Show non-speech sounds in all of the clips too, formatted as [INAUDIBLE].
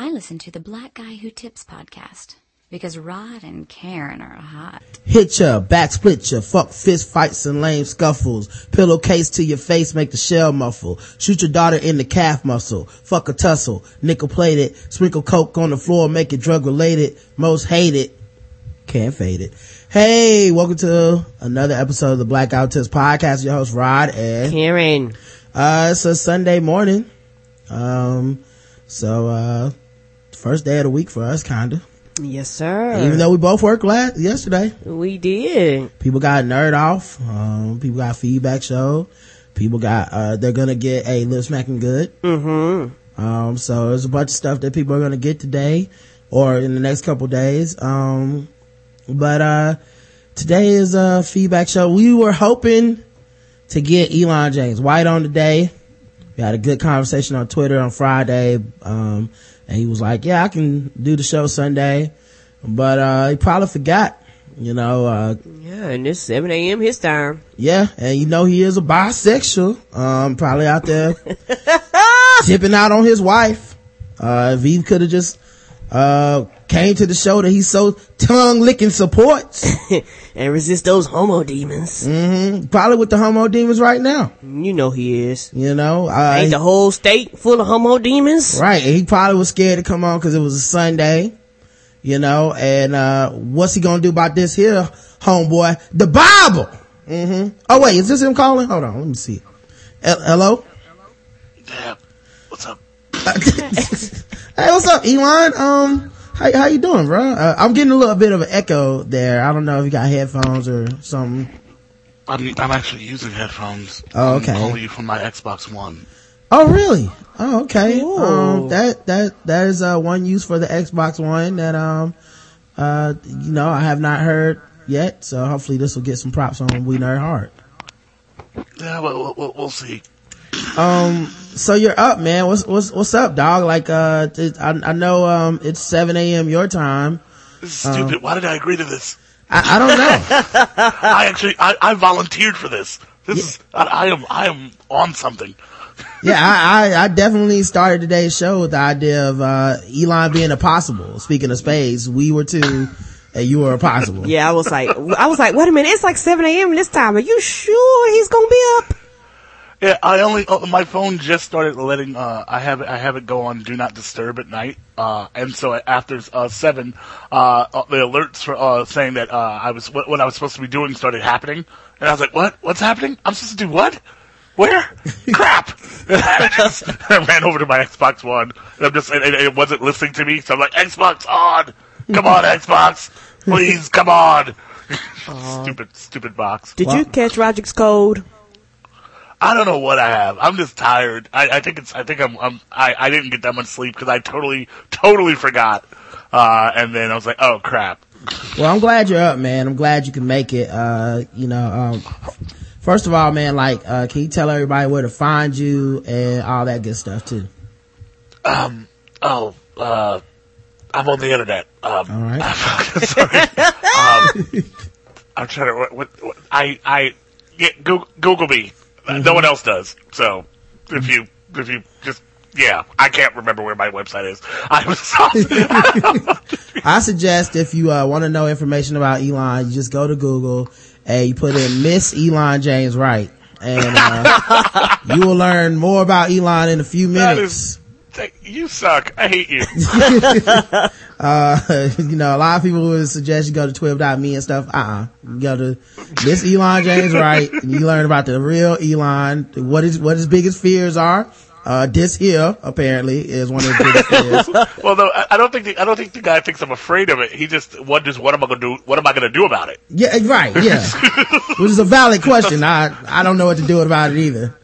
I listen to the Black Guy Who Tips podcast because Rod and Karen are hot. Hit ya, back split ya, fuck fist fights and lame scuffles. Pillowcase to your face, make the shell muffle. Shoot your daughter in the calf muscle. Fuck a tussle, nickel plated. Sprinkle coke on the floor, make it drug related. Most hated, can't fade it. Hey, welcome to another episode of the Blackout Tips podcast. Your host Rod and Karen. Uh, it's a Sunday morning. Um, so, uh, first day of the week for us, kinda. Yes, sir. Even though we both worked last, yesterday. we did. People got nerd off. Um, people got feedback show. People got, uh, they're gonna get a lip smacking good. Mm-hmm. Um, so there's a bunch of stuff that people are gonna get today or in the next couple days. Um, but, uh, today is a feedback show. We were hoping to get Elon James White on today. We had a good conversation on Twitter on Friday. Um, and he was like, yeah, I can do the show Sunday. But, uh, he probably forgot, you know, uh, Yeah, and it's 7 a.m. his time. yeah, and you know he is a bisexual. Um, probably out there [LAUGHS] tipping out on his wife. Uh, if he could have just, uh, came to the show that he's so tongue licking supports. [LAUGHS] and resist those homo demons. Mm-hmm. Probably with the homo demons right now. You know he is. You know, uh, Ain't the whole state full of homo demons? right. And he probably was scared to come on because it was a Sunday. You know, and, uh, what's he gonna do about this here, homeboy? The Bible! Mm-hmm. Oh wait, is this him calling? Hold on, let me see. Hello. Hello? Yeah. What's up? [LAUGHS] [LAUGHS] Hey, what's up, Elon? Um, how, how you doing, bro? Uh, I'm getting a little bit of an echo there. I don't know if you got headphones or something. I'm I'm actually using headphones. Oh, okay. I'm calling you from my Xbox One. Oh, really? Oh, okay. Ooh. Um, that, that, that is, uh, one use for the Xbox One that, um, uh, you know, I have not heard yet. So hopefully this will get some props on We Nerd Hard. Yeah, well, we'll, we'll see. Um, so you're up, man. What's, what's, what's up, dog? Like, uh, it, I, I know, um, it's 7 a.m. your time. This is stupid. Why did I agree to this? I, I don't know. [LAUGHS] I actually I, I volunteered for this. This is I, I am I am on something. yeah, I, [LAUGHS] I, I definitely started today's show with the idea of, uh, Elon being a possible. Speaking of space, we were two and you were a possible. Yeah, I was like, I was like, wait a minute, it's like 7 a.m. this time. Are you sure he's gonna be up? Yeah, I only oh, my phone just started letting uh I have it I have it go on do not disturb at night. Uh and so after uh 7 uh uh, the alerts for uh saying that uh I was what, what I was supposed to be doing started happening and I was like, "What? What's happening? I'm supposed to do what?" Where? [LAUGHS] Crap! [LAUGHS] I just [LAUGHS] I ran over to my Xbox One, and I'm just, and it, it wasn't listening to me, so I'm like, Xbox on! Come on, Xbox! Please, come on! stupid, stupid box. Did Wow. you catch Roger's code? I don't know what I have. I'm just tired. I, I think it's. I think I'm. I'm I, I didn't get that much sleep because I totally, totally forgot. Uh, and then I was like, oh crap. Well, I'm glad you're up, man. I'm glad you can make it. Uh, you know, um, first of all, man, like, uh, can you tell everybody where to find you and all that good stuff too? Um. Oh. Uh. I'm on the internet. Um. All right. [LAUGHS] sorry. [LAUGHS] um, I'm trying to. What, what, what, I. I. Yeah, Google, Google me. Uh, No one else does. So if you. If you just. Yeah, I can't remember where my website is. [LAUGHS] I was. [LAUGHS] I suggest if you, uh, want to know information about Elon, you just go to Google and you put in Miss Elon James White and, uh, [LAUGHS] you will learn more about Elon in a few minutes. Is. You suck. I hate you. [LAUGHS] uh, you know, a lot of people would suggest you go to twib.me and stuff. Uh-uh. You go to this Elon James White and you learn about the real Elon, what his, what his biggest fears are. Uh, this here apparently is one of his biggest fears. [LAUGHS] Well, though, I don't think the, I don't think the guy thinks I'm afraid of it. He just wonders what am I to do? What am I to do about it? Yeah, right, yeah. [LAUGHS] Which is a valid question. I, I don't know what to do about it either.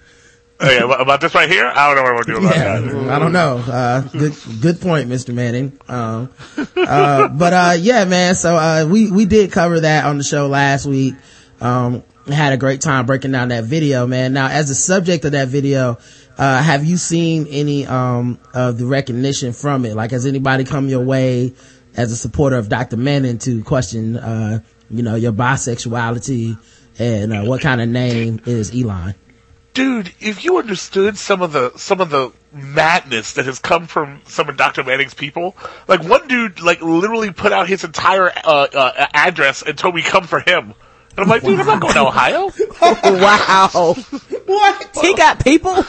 Oh, yeah, about this right here, I don't know what I'm to do about Yeah, that. I don't know. Uh, good, good point, Mr. Manning. Um, uh, but, uh, yeah, man. So, uh, we, we did cover that on the show last week. Um, had a great time breaking down that video, man. Now, as the subject of that video, uh, have you seen any, um, of the recognition from it? Like, has anybody come your way as a supporter of Dr. Manning to question, uh, you know, your bisexuality and, uh, what kind of name is Elon? Dude, if you understood some of the some of the madness that has come from some of Dr. Manning's people. Like one dude, like literally put out his entire uh, uh, address and told me come for him. And I'm like, dude, I'm not going to Ohio. [LAUGHS] wow. What? He got people?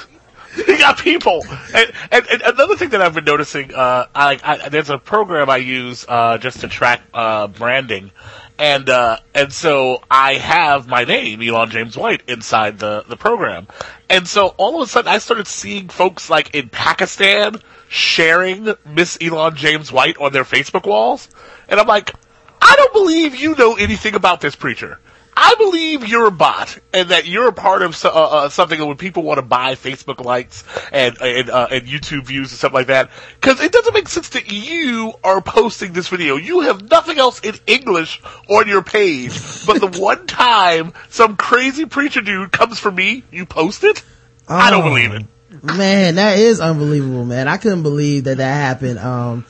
he got people. And, and, and another thing that I've been noticing, uh, I, I, there's a program I use uh, just to track uh, branding, and uh, and so I have my name, Elon James White, inside the the program, and so all of a sudden I started seeing folks like in Pakistan sharing Miss Elon James White on their Facebook walls, and I'm like, I don't believe you know anything about this preacher. I believe you're a bot and that you're a part of so, uh, uh, something that when people want to buy Facebook likes and and, uh, and YouTube views and stuff like that, because it doesn't make sense that you are posting this video. You have nothing else in English on your page, but the [LAUGHS] one time some crazy preacher dude comes for me, you post it. I don't Oh. believe it. Man, that is unbelievable, man. I couldn't believe that that happened. Um,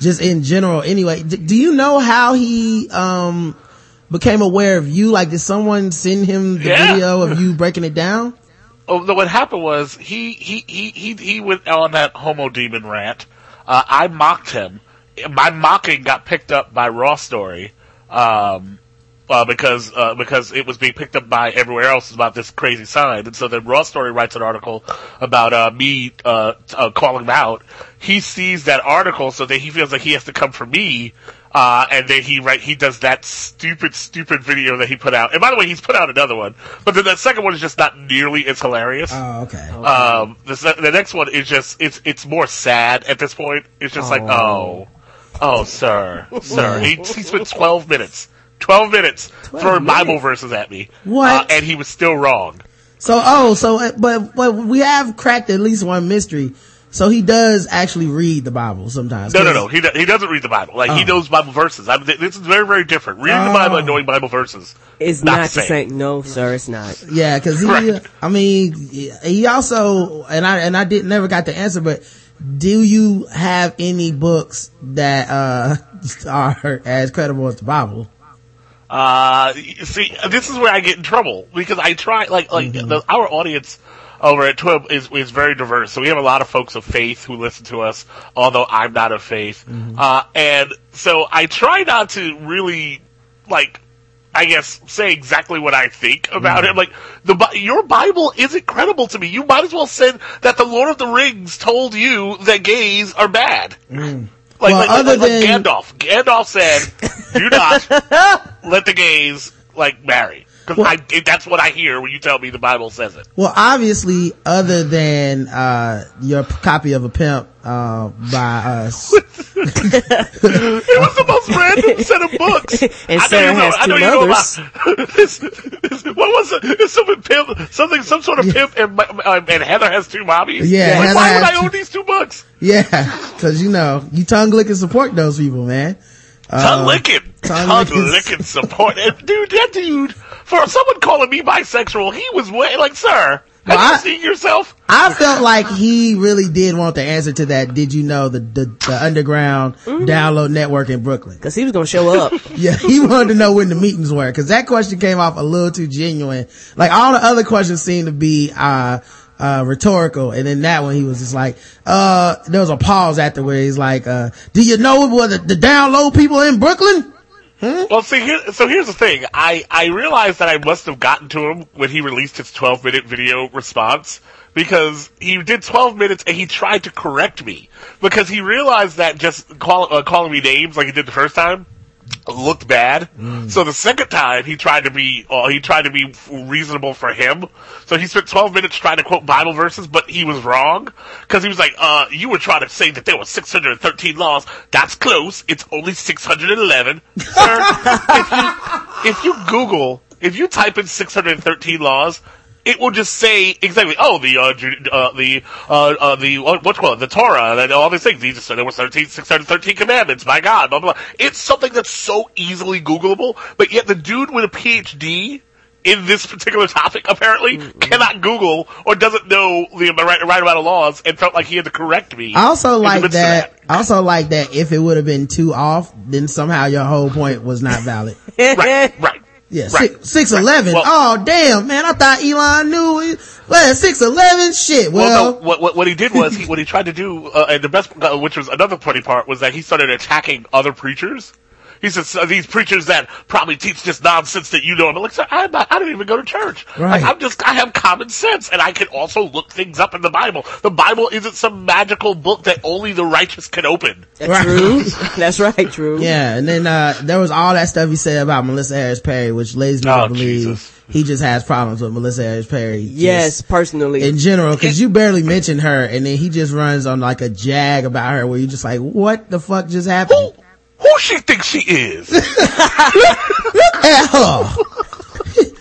just in general. Anyway, d- do you know how he, um, became aware of you? Like, did someone send him the Yeah. video of you breaking it down? Oh, no, what happened was he he he he he went on that homo demon rant. Uh, I mocked him. My mocking got picked up by Raw Story, um, uh, because uh, because it was being picked up by everywhere else about this crazy sign, and so then Raw Story writes an article about uh, me uh, uh, calling him out. He sees that article, so that he feels like he has to come for me. Uh, and then he write, he does that stupid, stupid video that he put out. And by the way, he's put out another one, but then that second one is just not nearly as hilarious. Oh, okay. Um, the, the next one is just it's it's more sad at this point. It's just like oh, oh, sir, [LAUGHS] sir. He, he spent twelve minutes, twelve minutes throwing Bible verses at me. What? Uh, and he was still wrong. So, oh, so, uh, but, but we have cracked at least one mystery. So he does actually read the Bible sometimes. No, no, no. He do- he doesn't read the Bible. Like he Oh. knows Bible verses. I, this is very very different. Reading the Oh. Bible and knowing Bible verses. It's Not not, the the same. same. No, sir, it's not. Yeah, cause he, Right. I mean, he also, and I, and I didn't, never got the answer, but do you have any books that, uh, [LAUGHS] are as credible as the Bible? Uh, see, this is where I get in trouble because I try, like, like the, our audience over at Twib is is very diverse. So we have a lot of folks of faith who listen to us, although I'm not of faith. Mm-hmm. Uh, and so I try not to really, like, I guess say exactly what I think about it. Mm-hmm. Like the your Bible isn't credible to me. You might as well say that the Lord of the Rings told you that gays are bad. Mm. Like, Well, like, other like, like than- Gandalf. Gandalf said, "Do not [LAUGHS] let the gays like marry." Because I that's what I hear when you tell me the Bible says it. Well, obviously, other than, uh, your p- copy of a pimp, uh, by us. [LAUGHS] It was the most random set of books. [LAUGHS] And I Sarah know- has I know two you know about- [LAUGHS] this, this, what was it? It's something pimp, something, some sort of pimp, and, uh, and Heather has two mommies. Yeah, Like, why would has I two- own these two books? Yeah, cause you know, you tongue licking support those people, man. Tongue licking, tongue tongue licking. licking [LAUGHS] support, and dude. That dude, for someone calling me bisexual, he was way like, sir, have Well, I- you seen yourself? I felt like he really did want the answer to that. Did you know the, the, the underground down low network in Brooklyn? Cause he was gonna show up. [LAUGHS] Yeah, he wanted to know when the meetings were because that question came off a little too genuine. Like all the other questions seemed to be, uh, uh, rhetorical. And then that one, he was just like, uh, there was a pause after where he's like, uh, do you know what the, the low people in Brooklyn? Well, see, here, so here's the thing. I, I realized that I must have gotten to him when he released his 12 minute video response because he did 12 minutes and he tried to correct me because he realized that just call, uh, calling me names like he did the first time looked bad. So the second time he tried to be, uh, he tried to be reasonable for him. So he spent 12 minutes trying to quote Bible verses, but he was wrong. Cause he was like, uh, you were trying to say that there were 613 laws. That's close. It's only 611. Sir, if you, if you Google, if you type in 613 laws, it will just say exactly, oh, the, uh, Ju- uh the, uh, uh, the, what, what's called, the Torah, and all these things. There were 13, 613 commandments, my God, blah, blah, blah. It's something that's so easily Googleable, but yet the dude with a PhD in this particular topic, apparently, cannot Google or doesn't know the right, right amount of laws and felt like he had to correct me. I also like of that. Also like that if it would have been too off, then somehow your whole point was not valid. [LAUGHS] right, right. Yeah, Right. six eleven. Well- oh damn, man! I thought Elon knew. It. Well, six eleven. Shit. Well, Well, no, what, what what he did was he [LAUGHS] what he tried to do, uh, and the best, uh, which was another funny part, was that he started attacking other preachers. He said "So these preachers that probably teach this nonsense that you know. I'm like, sir, I'm not, I don't even go to church. Right. Like, I'm just I have common sense, and I can also look things up in the Bible. The Bible isn't some magical book that only the righteous can open. Right. True. [LAUGHS] That's right, true. yeah, and then uh there was all that stuff he said about Melissa Harris Perry, which leads me Oh, to believe Jesus. he just has problems with Melissa Harris Perry. Yes, personally. in general, because you barely mentioned her, and then he just runs on like a jag about her, where you're just like, what the fuck just happened? Who who she thinks she is? [LAUGHS] Look at her.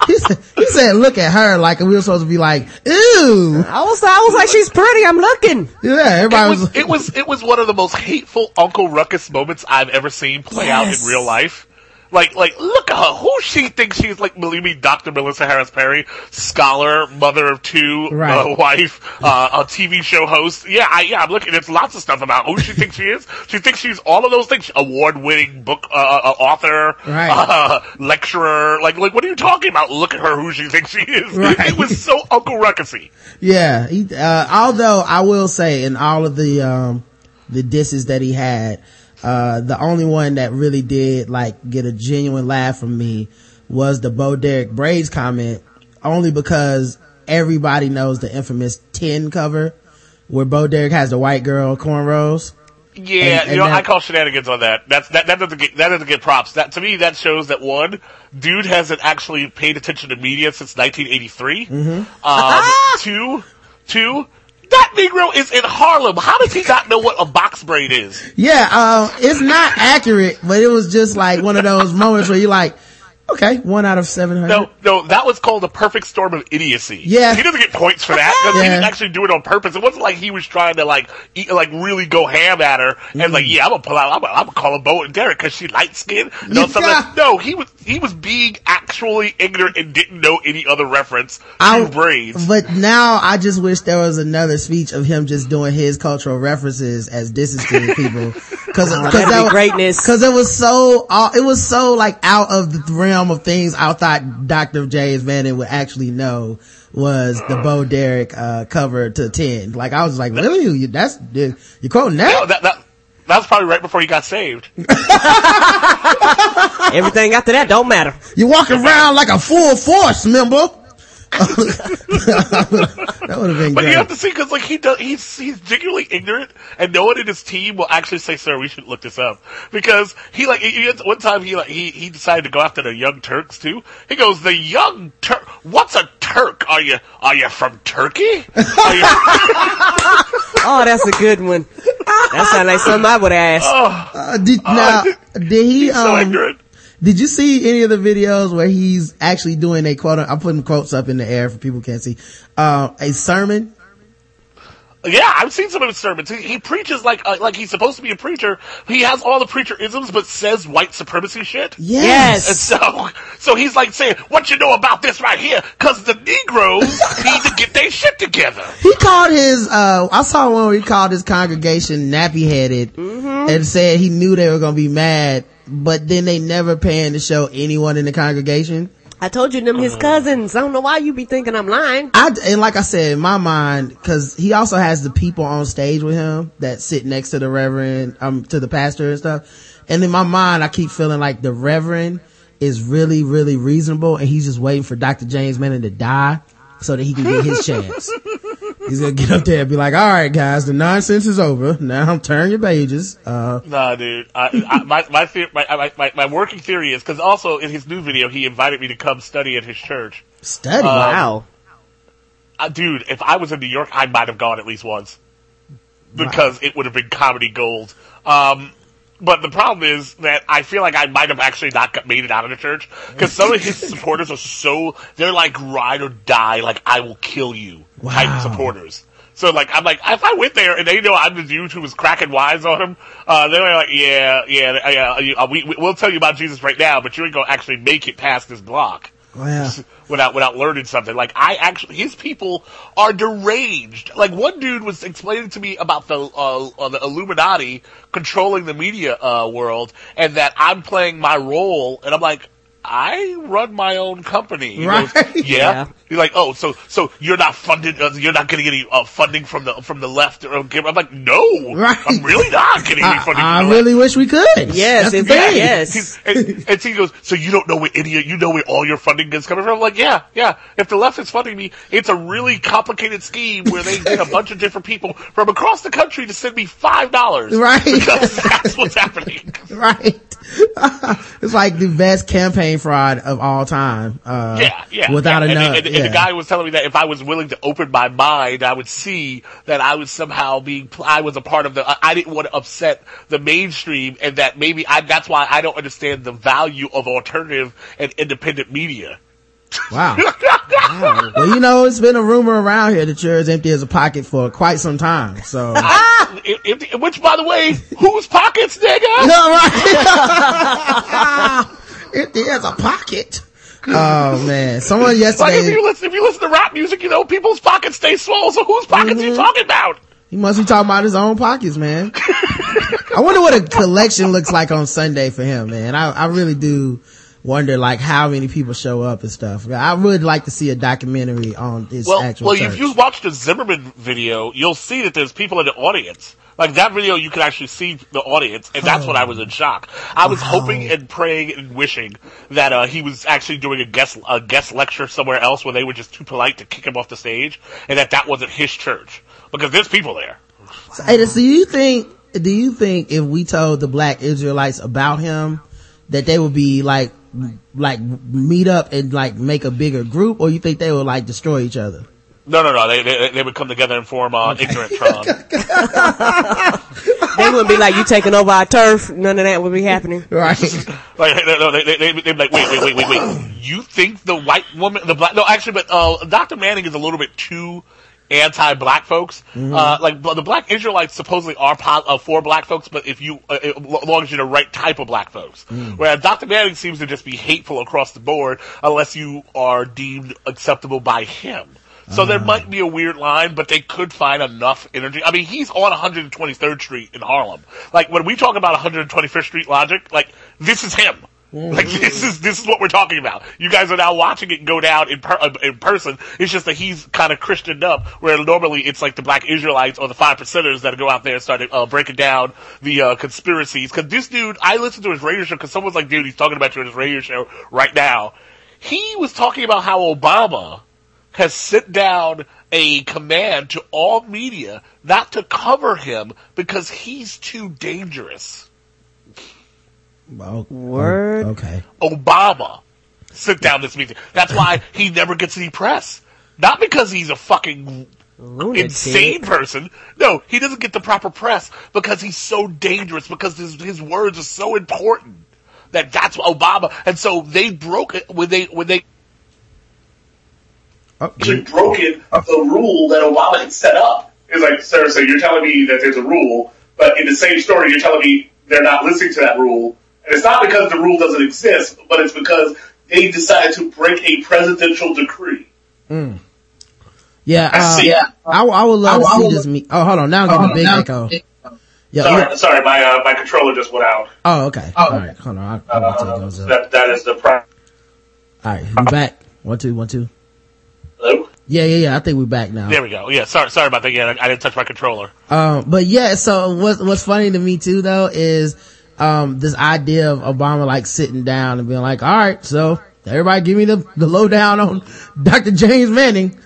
he, said, he said, look at her like we were supposed to be like, ew. I was, I was like, she's pretty. I'm looking. Yeah, It everybody was, was, it was it was one of the most hateful Uncle Ruckus moments I've ever seen play out in real life. Like, like, look at her. Who she thinks she's like, believe me, Dr. Melissa Harris Perry, scholar, mother of two, Right. uh, wife, uh, a TV show host. Yeah, I, yeah, I'm looking, it's lots of stuff about who she thinks she is. She thinks she's all of those things. Award-winning book, uh, uh, author, Right. uh, lecturer. Like, like, what are you talking about? Look at her, who she thinks she is. Right. It was so Uncle Ruckusy. yeah. He, uh, although I will say in all of the, um, the disses that he had, uh, the only one that really did like get a genuine laugh from me was the Bo Derek Braids comment, only because everybody knows the infamous 10 cover where Bo Derek has the white girl cornrows. Yeah, And- and you know, that- I call shenanigans on that. That's that, that doesn't get that doesn't get props. That to me, that shows that one dude hasn't actually paid attention to media since 1983. Mm-hmm. Um, [LAUGHS] two, two, that Negro is in Harlem. How does he not know what a box braid is? Yeah, uh, it's not accurate, but it was just like one of those moments where you're like, okay, one out of 700. No, no, that was called a perfect storm of idiocy. Yeah. he doesn't get points for that because he didn't actually do it on purpose. It wasn't like he was trying to like, eat, like really go ham at her and like, yeah, I'm gonna pull out, I'm gonna, I'm gonna call her Bo and Derek because she light skinned. No, something. No, he was he was being actually ignorant and didn't know any other reference to I- braids. But now I just wish there was another speech of him just doing his cultural references as disses to the people. [LAUGHS] Cause, cause that'd be was, greatness. Cause it was so, uh, it was so like out of the realm of things I thought Dr. James Manning would actually know was the Bo Derek, uh, cover to 10. Like I was like, really? You, that's, you're quoting No, that? that that that was probably right before he got saved. [LAUGHS] Everything after that don't matter. You're walking around like a full force member. [LAUGHS] that would have been But great. you have to see because like he does, he's he's genuinely ignorant, and no one in his team will actually say, "Sir, we should look this up," because he like he, he- one time he like he he decided to go after the young Turks too. He goes, "The young Turk, what's a Turk? Are you are you from Turkey? [LAUGHS] Are you, Oh, that's a good one. That sounds like something I would ask. Uh, did, now, did he, he's so um, ignorant." Did you see any of the videos where he's actually doing a quote? I'm putting quotes up in the air for people who can't see. Uh, a sermon. Yeah, I've seen some of his sermons. He, he preaches like uh, like he's supposed to be a preacher. He has all the preacher isms, but says white supremacy shit. Yes. And so, so he's like saying, "What you know about this right here?" Because the Negroes [LAUGHS] need to get their shit together. He called his, uh, I saw one where he called his congregation nappy headed and said he knew they were going to be mad, but then they never paying to show anyone in the congregation. I told you them his cousins. I don't know why you be thinking I'm lying. I, and like I said, in my mind, cause he also has the people on stage with him that sit next to the reverend, um, to the pastor and stuff. And in my mind, I keep feeling like the reverend is really, really reasonable and he's just waiting for Dr. James Manning to die so that he can get his [LAUGHS] chance. He's gonna get up there and be like, all right guys, the nonsense is over. Now [LAUGHS] turn your pages. Uh, Nah, dude. I, I, my my, my my my working theory is because also in his new video he invited me to come study at his church. study. Wow. Uh, dude, if I was in New York, I might have gone at least once because it would have been comedy gold. Um, but the problem is that I feel like I might have actually not got, made it out of the church because some of his [LAUGHS] supporters are so they're like ride or die, like I will kill you Wow. type supporters. So like I'm like if I went there and they know I'm the dude who was cracking wise on him, uh, they're like yeah yeah yeah uh, we we- we'll tell you about Jesus right now, but you ain't gonna actually make it past this block Wow. without without learning something. Like I actually, his people are deranged. Like one dude was explaining to me about the uh, uh, the Illuminati controlling the media uh, world, and that I'm playing my role, and I'm like. I run my own company. He Right. goes, [LAUGHS] yeah. Yeah. He's like, oh, so so you're not funded, uh, you're not getting any uh, funding from the from the left. Or, I'm like, no, Right. I'm really not getting any funding. I from the really wish we could. Yes, That's the yes. He's, and, and he goes, so you don't know where any, you know where all your funding is coming from? I'm like, yeah, yeah. If the left is funding me, it's a really complicated scheme where they get a [LAUGHS] bunch of different people from across the country to send me five dollars. Right. Because [LAUGHS] that's what's happening. right? it's like the best campaign fraud of all time. Uh, Yeah, yeah. Without yeah. a and, and, and yeah. the guy was telling me that if I was willing to open my mind, I would see that I was somehow being, I was a part of the, I- didn't want to upset the mainstream and that maybe I, that's why I don't understand the value of alternative and independent media. Wow. [LAUGHS] Well, you know, it's been a rumor around here that you're as empty as a pocket for quite some time. So, [LAUGHS] which, by the way, whose pockets, nigga? [LAUGHS] all right. Empty as a pocket. Oh man, someone Like if yesterday, you listen, if you listen to rap music, you know people's pockets stay swole. So whose pockets are you mm-hmm. talking about? he must be talking about his own pockets, man. [LAUGHS] I wonder what a collection looks like on Sunday for him, man. I, I really do wonder like how many people show up and stuff. I would like to see a documentary on this Well, actual well, church. if you watch the Zimmerman video, you'll see that there's people in the audience. Like that video, you can actually see the audience, and that's when I was in shock. I was hoping and praying and wishing that uh, he was actually doing a guest a guest lecture somewhere else where they were just too polite to kick him off the stage, and that that wasn't his church because there's people there. So do you think, do you think if we told the black Israelites about him, that they would be like, like meet up and like make a bigger group, or you think they would like destroy each other? No, no, no. They they, they would come together and form uh, ignorant Tron. [LAUGHS] They wouldn't be like, you taking over our turf. None of that would be happening. Right. [LAUGHS] Like, no, no, they, they, they, they'd be like, wait, wait, wait, wait, wait. You think the white woman, the black, no, actually, but, uh, Dr. Manning is a little bit too anti-black folks. Uh, like, the black Israelites supposedly are po- uh, for black folks, but if you, uh, as long as you're the right type of black folks. Whereas Dr. Manning seems to just be hateful across the board unless you are deemed acceptable by him. So there might be a weird line, but they could find enough energy. I mean, he's on 123rd Street in Harlem. Like when we talk about 125th Street logic, like this is him. Like this is this is what we're talking about. You guys are now watching it go down in per, uh, in person. It's just that he's kind of Christianed up, where normally it's like the Black Israelites or the five percenters that go out there and start uh, breaking down the uh, conspiracies. Because this dude, I listened to his radio show because someone's like, dude, he's talking about you on his radio show right now. He was talking about how Obama has sent down a command to all media not to cover him because he's too dangerous. Oh, Word. oh, okay. Obama sent down this meeting. That's why he never gets any press. Not because he's a fucking Lunatic. insane person. No, he doesn't get the proper press because he's so dangerous, because his, his words are so important. That that's what Obama, and so they broke it when they, when they Oh, actually broken the rule that Obama had set up. It's like, sir, so you're telling me that there's a rule, but in the same story, you're telling me they're not listening to that rule. And it's not because the rule doesn't exist, but it's because they decided to break a presidential decree. yeah, uh, see. I, I would love to see this meet. Oh, hold on. Now I'm getting a big echo. Yeah. Sorry, sorry, my uh, my controller just went out. Oh, okay. Oh, All right. Hold on. I'll, I'll take those up. That that is the pro- All right. We back. One, two, one, two. Hello? Yeah, yeah, yeah. I think we're back now. There we go. Yeah, sorry, sorry about that. Yeah, I, I didn't touch my controller. Um, but yeah, so what's, what's funny to me too though is, um, this idea of Obama like sitting down and being like, all right, so everybody give me the, the lowdown on Dr. James Manning.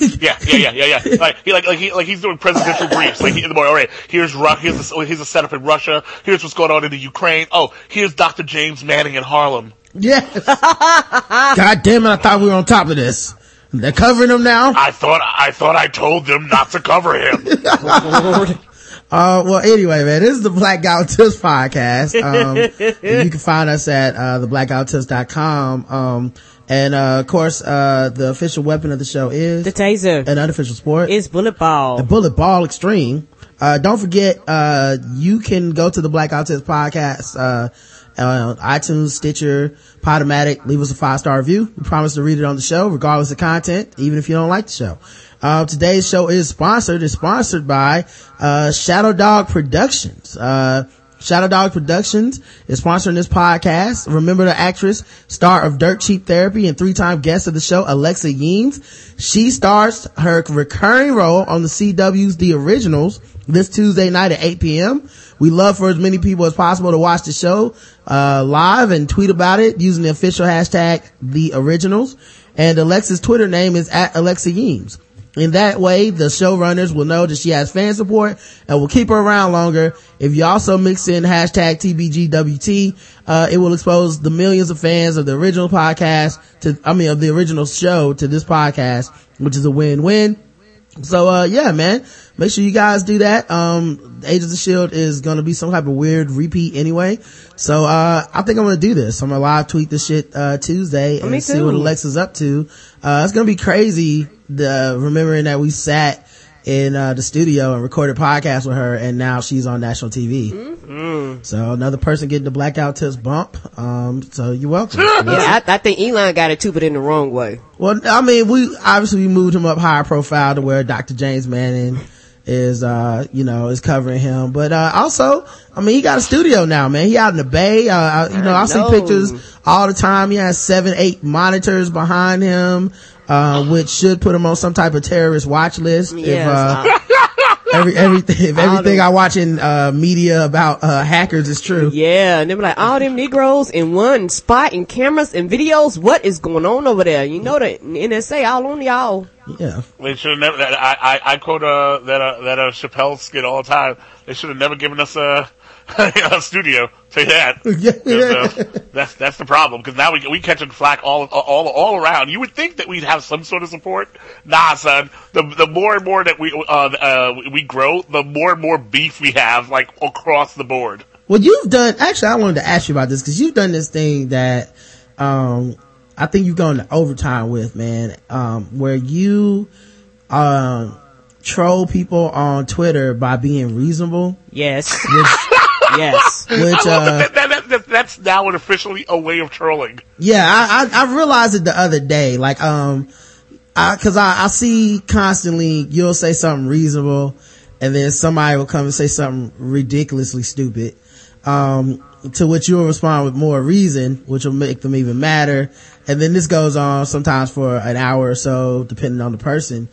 Yeah, yeah, yeah, yeah, yeah. [LAUGHS] Like he like like he like he's doing presidential briefs. Like he, in the morning, all right, here's Ru- here's the, here's a setup in Russia. Here's what's going on in the Ukraine. Oh, here's Dr. James Manning in Harlem. Yes. [LAUGHS] God damn it. I thought we were on top of this. They're covering him now. I thought I thought I told them not to cover him. [LAUGHS] Uh, well, anyway, man, this is the Black Tips podcast. Um, [LAUGHS] you can find us at, uh, theblackouttips.com. Um, and, uh, of course, uh, the official weapon of the show is The taser an unofficial sport. is bullet ball. the bullet ball extreme. Uh, don't forget, uh, you can go to the Blackout Tips podcast, uh, on iTunes, Stitcher, Podomatic, leave us a five star review. We promise to read it on the show, regardless of content, even if you don't like the show. Uh, today's show is sponsored, is sponsored by, uh, Shadow Dog Productions. Uh, Shadow Dog Productions is sponsoring this podcast. Remember the actress, star of Dirt Cheap Therapy and three-time guest of the show, Alexa Yeames. She stars her recurring role on the CW's The Originals this Tuesday night at 8 p.m. We love for as many people as possible to watch the show, uh, live and tweet about it using the official hashtag The Originals. And Alexa's Twitter name is at Alexa Yeames. In that way, the showrunners will know that she has fan support and will keep her around longer. If you also mix in hashtag TBGWT, uh, it will expose the millions of fans of the original podcast to, I mean, of the original show to this podcast, which is a win-win. So, uh, yeah, man, make sure you guys do that. Um, Agents of the Shield is gonna be some type of weird repeat anyway. So, uh, I think I'm gonna do this. I'm gonna live tweet this shit, uh, Tuesday and see what Alexa's up to. Uh, it's gonna be crazy, the, remembering that we sat in, uh, the studio and recorded podcasts with her and now she's on national TV. Mm-hmm. So another person getting the blackout tips bump. Um, so you're welcome. [LAUGHS] Yeah, I, I think Elon got it too, but in the wrong way. Well, I mean, we obviously we moved him up higher profile to where Dr. James Manning is, uh, you know, is covering him. But, uh, also, I mean, he got a studio now, man. He out in the Bay. Uh, I, you know, I, see know. pictures all the time. He has seven, eight monitors behind him, uh, which should put him on some type of terrorist watch list. If, uh, [LAUGHS] every, everything, if everything them- I watch in, uh, media about, uh, hackers is true. Yeah, and they be like, all them Negroes in one spot and cameras and videos. What is going on over there? You know the NSA all on y'all. Yeah. They should have never. I, I I quote uh, that uh, that uh, Chappelle skit all the time. They should have never given us a, a [LAUGHS] studio. Say that. [LAUGHS] 'Cause, uh, that's that's the problem because now we we catching flack all all all around. You would think that we'd have some sort of support. Nah, son. The the more and more that we uh, uh we grow, the more and more beef we have like across the board. Well, you've done, actually, I wanted to ask you about this because you've done this thing that, um, I think you've gone to overtime with, man, um, where you, um, troll people on Twitter by being reasonable, Yes. which, yes. which, [LAUGHS] I love uh, that, that, that, that, that's now an officially a way of trolling. yeah, I, I, I realized it the other day, like, um, I, cause I, I see constantly, you'll say something reasonable and then somebody will come and say something ridiculously stupid. Um, to which you'll respond with more reason, which will make them even madder. And then this goes on sometimes for an hour or so, depending on the person.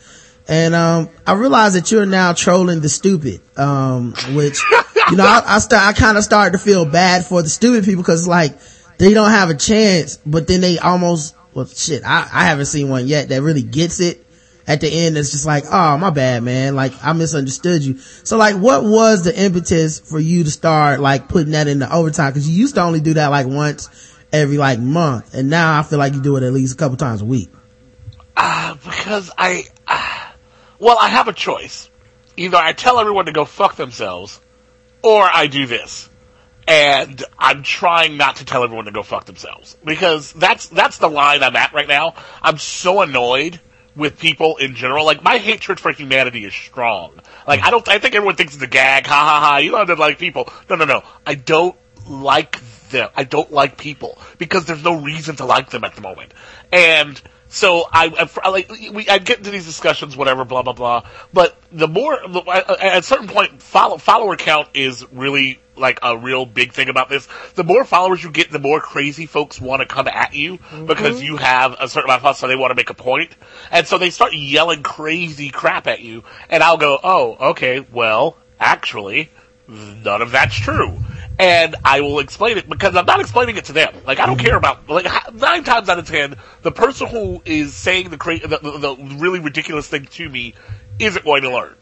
And, um, I realize that you're now trolling the stupid, um, which, [LAUGHS] you know, I, I start, I kind of started to feel bad for the stupid people because like, they don't have a chance, but then they almost, well, shit, I, I haven't seen one yet that really gets it at the end. It's just like, oh, my bad, man. Like, I misunderstood you. So like, what was the impetus for you to start like putting that into overtime? Cause you used to only do that like once every like month. And now I feel like you do it at least a couple times a week. Uh, because I, uh, well, I have a choice. Either I tell everyone to go fuck themselves, or I do this. And I'm trying not to tell everyone to go fuck themselves. Because that's, that's the line I'm at right now. I'm so annoyed with people in general. Like, my hatred for humanity is strong. Like, I don't, I think everyone thinks it's a gag. Ha ha ha. You don't have to like people. No, no, no. I don't like them. I don't like people because there's no reason to like them at the moment. And so I, I, like we I get into these discussions, whatever, blah blah blah. But the more at a certain point, follow, follower count is really like a real big thing about this. The more followers you get, the more crazy folks want to come at you mm-hmm. because you have a certain amount of followers, so they want to make a point, and so they start yelling crazy crap at you. And I'll go, oh, okay, well, actually, none of that's true. And I will explain it because I'm not explaining it to them. Like I don't care about like nine times out of ten, the person who is saying the, cra- the, the the really ridiculous thing to me isn't going to learn.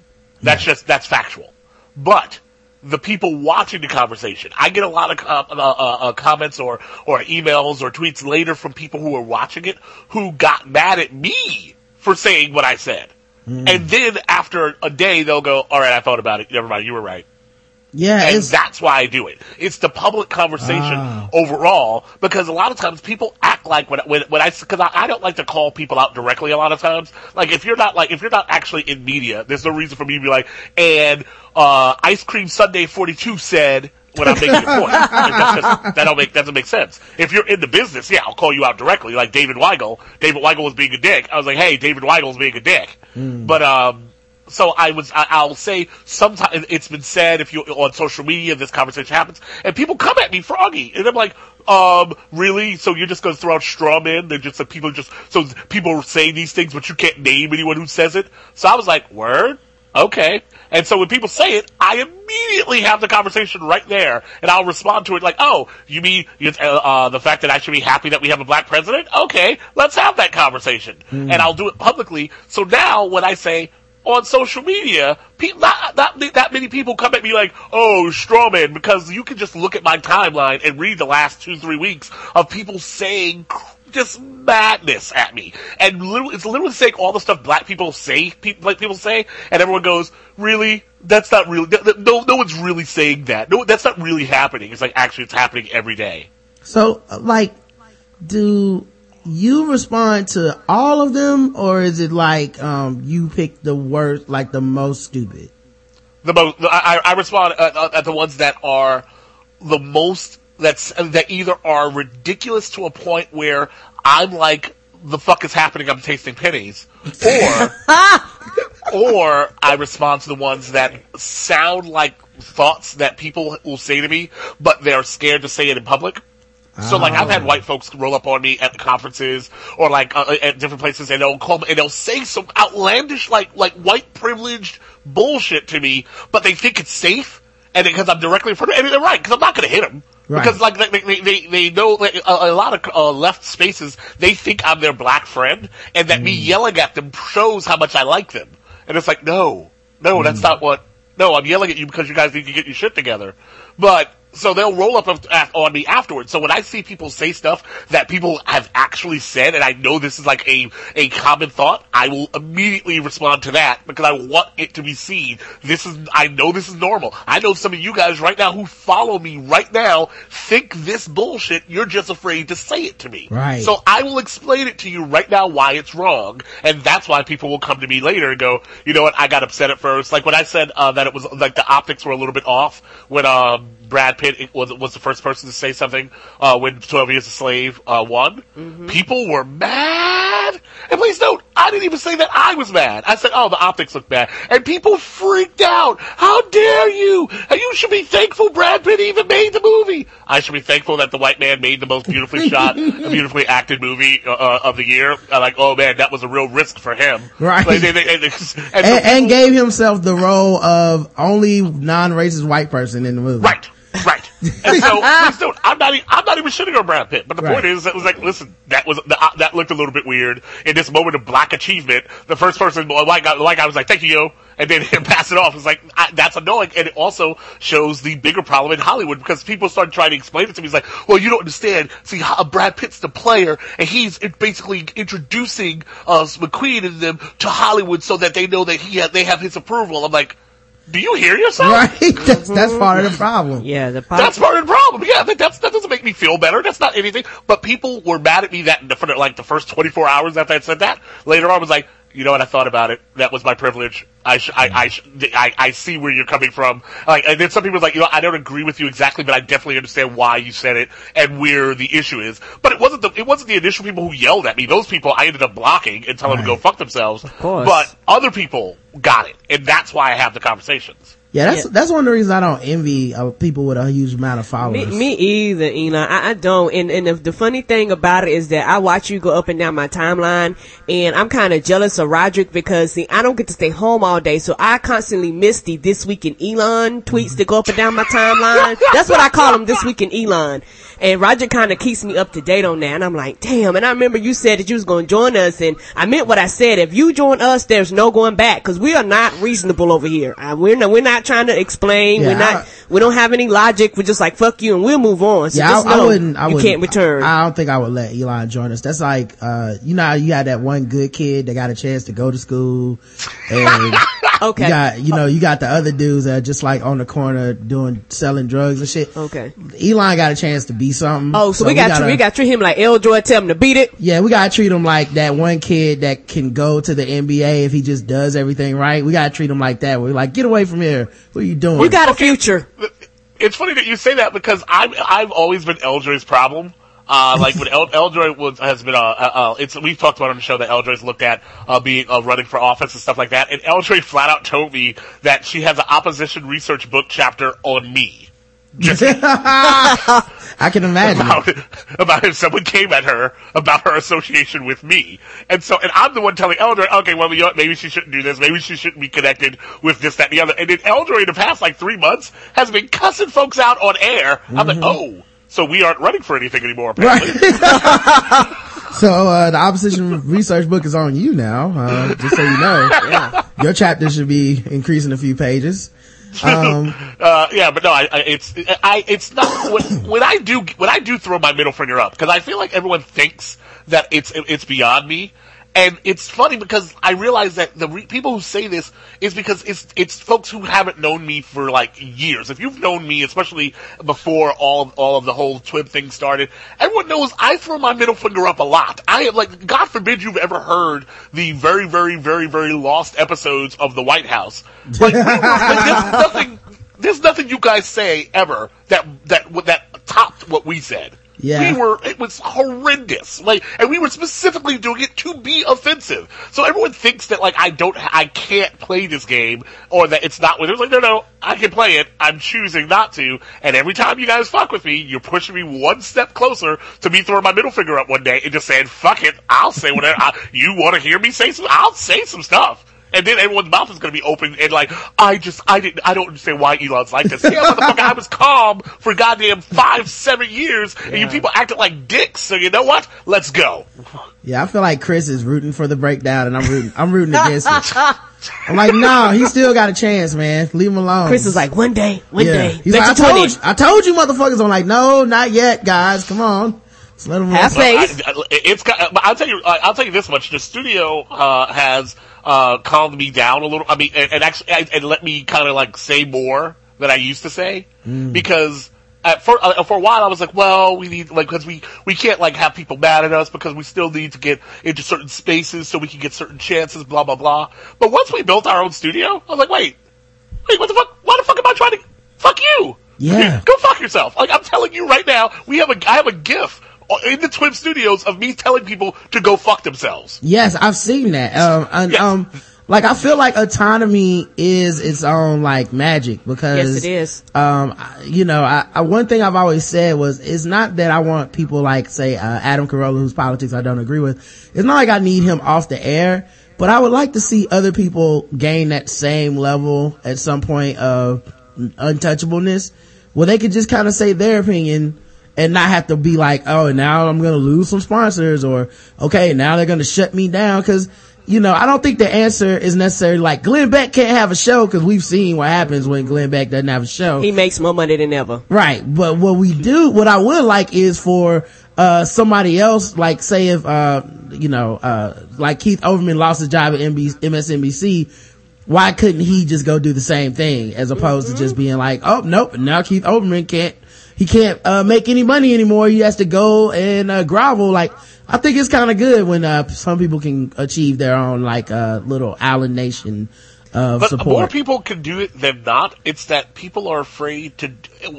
That's just that's factual. But the people watching the conversation, I get a lot of uh, uh, uh, comments or or emails or tweets later from people who are watching it who got mad at me for saying what I said. And then after a day, they'll go, "All right, I thought about it. Never mind, you were right." Yeah. and that's why I do it. It's the public conversation Ah. overall because a lot of times people act like when when, when I because I, I don't like to call people out directly. A lot of times, like if you're not like if you're not actually in media, there's no reason for me to be like, and uh, ice cream Sunday forty two said. When I'm making a point, [LAUGHS] Like, just- that don't make doesn't make sense. If you're in the business, yeah, I'll call you out directly, like David Weigel. David Weigel was being a dick. I was like, hey, David Weigel was being a dick. But um, so I was, I, I'll say sometimes it's been said if you on social media this conversation happens, and people come at me froggy, and I'm like, um, really? So you're just going to throw out straw men? They're just like people just so people say these things, but you can't name anyone who says it. So I was like, word, okay. And so when people say it, I immediately have the conversation right there, and I'll respond to it like, "Oh, you mean uh, uh, the fact that I should be happy that we have a black president? Okay, let's have that conversation." Mm. And I'll do it publicly. So now when I say on social media, people, not, not that many people come at me like, "Oh, strawman," because you can just look at my timeline and read the last two, three weeks of people saying just madness at me. And literally, it's literally saying all the stuff black people say, people, like people say, and everyone goes, really? That's not really, no, no one's really saying that. No, that's not really happening. It's like, actually, it's happening every day. So, uh, like, do you respond to all of them, or is it like, um, you pick the worst, like the most stupid? The most, I, I respond at, at the ones that are the most that's that either are ridiculous to a point where I'm like, the fuck is happening? I'm tasting pennies, or [LAUGHS] or I respond to the ones that sound like thoughts that people will say to me, but they're scared to say it in public. So like I've had oh. white folks roll up on me at the conferences or like uh, at different places and they'll call me and they'll say some outlandish like like white privileged bullshit to me, but they think it's safe and because I'm directly in front of and they're right because I'm not going to hit them. Right. Because like they they they, they know like, a, a, lot of uh, left spaces they think I'm their black friend and that mm. me yelling at them shows how much I like them. And it's like no, no, mm. that's not what. No, I'm yelling at you because you guys need to get your shit together. But so they'll roll up on me afterwards. So when I see people say stuff that people have actually said, and I know this is like a, a common thought, I will immediately respond to that because I want it to be seen. This is, I know this is normal. I know some of you guys right now who follow me right now think this bullshit, you're just afraid to say it to me. Right. So I will explain it to you right now why it's wrong, and that's why people will come to me later and go, you know what, I got upset at first. Like when I said, uh, that it was, like the optics were a little bit off when, um, Brad Pitt was was the first person to say something uh, when Twelve Years a Slave uh, won. Mm-hmm. People were mad, and please note, I didn't even say that I was mad. I said, "Oh, the optics look bad," and people freaked out. How dare you? You should be thankful Brad Pitt even made the movie. I should be thankful that the white man made the most beautifully [LAUGHS] shot, beautifully acted movie uh, uh, of the year. like, oh man, that was a real risk for him, right? Like, they, they, and, and, and, and gave himself the role of only non-racist white person in the movie, right? Right. And so, [LAUGHS] please don't. I'm not. Even, I'm not even shitting on Brad Pitt. But the right. point is, it was like, listen, that was uh, that looked a little bit weird in this moment of black achievement. The first person, white guy was like, "Thank you, yo," and then [LAUGHS] him pass it off. It's like I, that's annoying, and it also shows the bigger problem in Hollywood because people started trying to explain it to me. He's like, "Well, you don't understand. See, Brad Pitt's the player, and he's basically introducing uh, McQueen and them to Hollywood so that they know that he ha- they have his approval." I'm like do you hear yourself? Right. [LAUGHS] That's, that's mm-hmm. part of the problem. Yeah, the problem. That's part of the problem. Yeah, that, that's, that doesn't make me feel better. That's not anything. But people were mad at me that for like the first 24 hours after I said that. Later on, I was like, you know what? I thought about it. That was my privilege. I, sh- I, I, sh- I, I, see where you're coming from. Like, and then some people are like, you know, I don't agree with you exactly, but I definitely understand why you said it and where the issue is. But it wasn't the, it wasn't the initial people who yelled at me. Those people I ended up blocking and telling right. them to go fuck themselves. Of course. But other people got it, and that's why I have the conversations. Yeah, that's yeah. that's one of the reasons I don't envy uh, people with a huge amount of followers. Me, me either, Elon. I, I don't. And and the, the, funny thing about it is that I watch you go up and down my timeline, and I'm kind of jealous of Roderick because see, I don't get to stay home all day, so I constantly miss the this week in Elon tweets that go up and down my timeline. That's what I call them, this week in Elon. And Roger kind of keeps me up to date on that. And I'm like, damn. And I remember you said that you was going to join us. And I meant what I said. If you join us, there's no going back because we are not reasonable over here. Uh, we're not, we're not trying to explain. Yeah, we're not, I, we don't have any logic. We're just like, fuck you and we'll move on. So yeah, I, I, wouldn't, I you wouldn't, can't return. I, I, don't think I would let Elon join us. That's like, uh, you know, you had that one good kid that got a chance to go to school and [LAUGHS] okay. You got, you know, you got the other dudes that are just like on the corner doing, selling drugs and shit. Okay. Elon got a chance to be something. Oh, so, so we, got, gotta, we got to treat him like L. Joy, tell him to beat it. Yeah, we got to treat him like that one kid that can go to the NBA if he just does everything right. We got to treat him like that. We're like, get away from here. What are you doing? You got a future. It's funny that you say that because I've, I've always been L. Joy's problem Uh, like when El- Eldroy was, has been, uh, uh, uh, it's, we've talked about on the show that Eldroy's looked at, uh, being, uh, running for office and stuff like that. And Eldroy flat out told me that she has an opposition research book chapter on me. Just [LAUGHS] I can imagine. about, about if someone came at her about her association with me. And so, and I'm the one telling Eldroy, okay, well, you know what, maybe she shouldn't do this, maybe she shouldn't be connected with this, that, and the other. And then Eldroy in the past like three months has been cussing folks out on air. I'm like, oh, so we aren't running for anything anymore, apparently. [LAUGHS] So uh, the opposition research book is on you now. Uh, just so you know, [LAUGHS] Yeah. your chapter should be increasing a few pages. Um, [LAUGHS] uh, yeah, but no, I, I, it's, I, it's not, when, when I do, when I do throw my middle finger up, cause I feel like everyone thinks that it's, it's beyond me. And it's funny because I realize that the re- people who say this is because it's, it's folks who haven't known me for like years. If you've known me, especially before all, of, all of the whole twib thing started, everyone knows I throw my middle finger up a lot. I am like, God forbid you've ever heard the very, very, very, very lost episodes of the White House. Like, we were, like there's [LAUGHS] nothing, there's nothing you guys say ever that that that topped what we said. Yeah. We were it was horrendous. Like and we were specifically doing it to be offensive. So everyone thinks that like I don't I can't play this game or that it's not with it's like no no, I can play it. I'm choosing not to. And every time you guys fuck with me, you're pushing me one step closer to me throwing my middle finger up one day and just saying, fuck it, I'll say whatever I, you wanna hear me say some I'll say some stuff. And then everyone's mouth is going to be open and like, I just, I didn't, I don't understand why Elon's like this. Yeah, motherfucker, I was calm for goddamn five, seven years, and you people acted like dicks. So you know what? Let's go. yeah, I feel like Chris is rooting for the breakdown, and I'm rooting. I'm rooting against it. I'm like, no, he still got a chance, man. Leave him alone. Chris is like, one day, one yeah. day. He's Bet like, I you told you, I told you, motherfuckers. I'm like, no, not yet, guys. Come on, Let's let him. Have roll. faith. I, I- it's got, but I'll tell you, I- I'll tell you this much. The studio, uh, has, uh, calmed me down a little. I mean, and, and actually, and, let me kind of like say more than I used to say. Because, at, for, uh, for a while I was like, well, we need, like, cause we, we can't like have people mad at us because we still need to get into certain spaces so we can get certain chances, blah, blah, blah. But once we built our own studio, I was like, wait, wait, what the fuck? Why the fuck am I trying to, fuck you! Yeah. Go fuck yourself. Like I'm telling you right now, we have a I have a GIF in the Twib Studios of me telling people to go fuck themselves. Yes, I've seen that. Um, and, Yes. um, like I feel like autonomy is its own like magic because Yes, it is. Um, you know, I, I one thing I've always said was it's not that I want people like say uh, Adam Carolla, whose politics I don't agree with. It's not like I need him off the air, but I would like to see other people gain that same level at some point of untouchableness, where they could just kind of say their opinion and not have to be like, oh, now I'm going to lose some sponsors or, okay, now they're going to shut me down. Cause, you know, I don't think the answer is necessarily like Glenn Beck can't have a show because we've seen what happens when Glenn Beck doesn't have a show. He makes more money than ever. Right. But what we do, what I would like is for, uh, somebody else, like say if, uh, you know, uh, like Keith Olbermann lost his job at MB- MSNBC, why couldn't he just go do the same thing as opposed to just being like, oh, nope, now Keith Olbermann can't, he can't, uh, make any money anymore. He has to go and, uh, grovel. Like, I think it's kind of good when, uh, some people can achieve their own, like, uh, little Allen Nation, of But support. more people can do it than not. It's that people are afraid to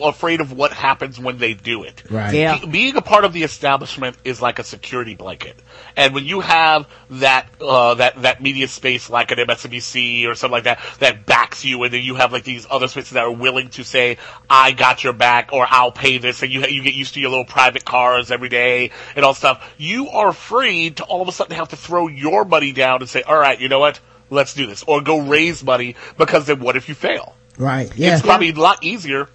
afraid of what happens when they do it. Right. Yeah. Be- being a part of the establishment is like a security blanket, and when you have that uh, that that media space like an MSNBC or something like that that backs you, and then you have like these other spaces that are willing to say, "I got your back" or "I'll pay this," and you you get used to your little private cars every day and all stuff. You are free to all of a sudden have to throw your money down and say, "All right, you know what." Let's do this, or go raise money because then what if you fail? Right. Yeah. It's probably a lot easier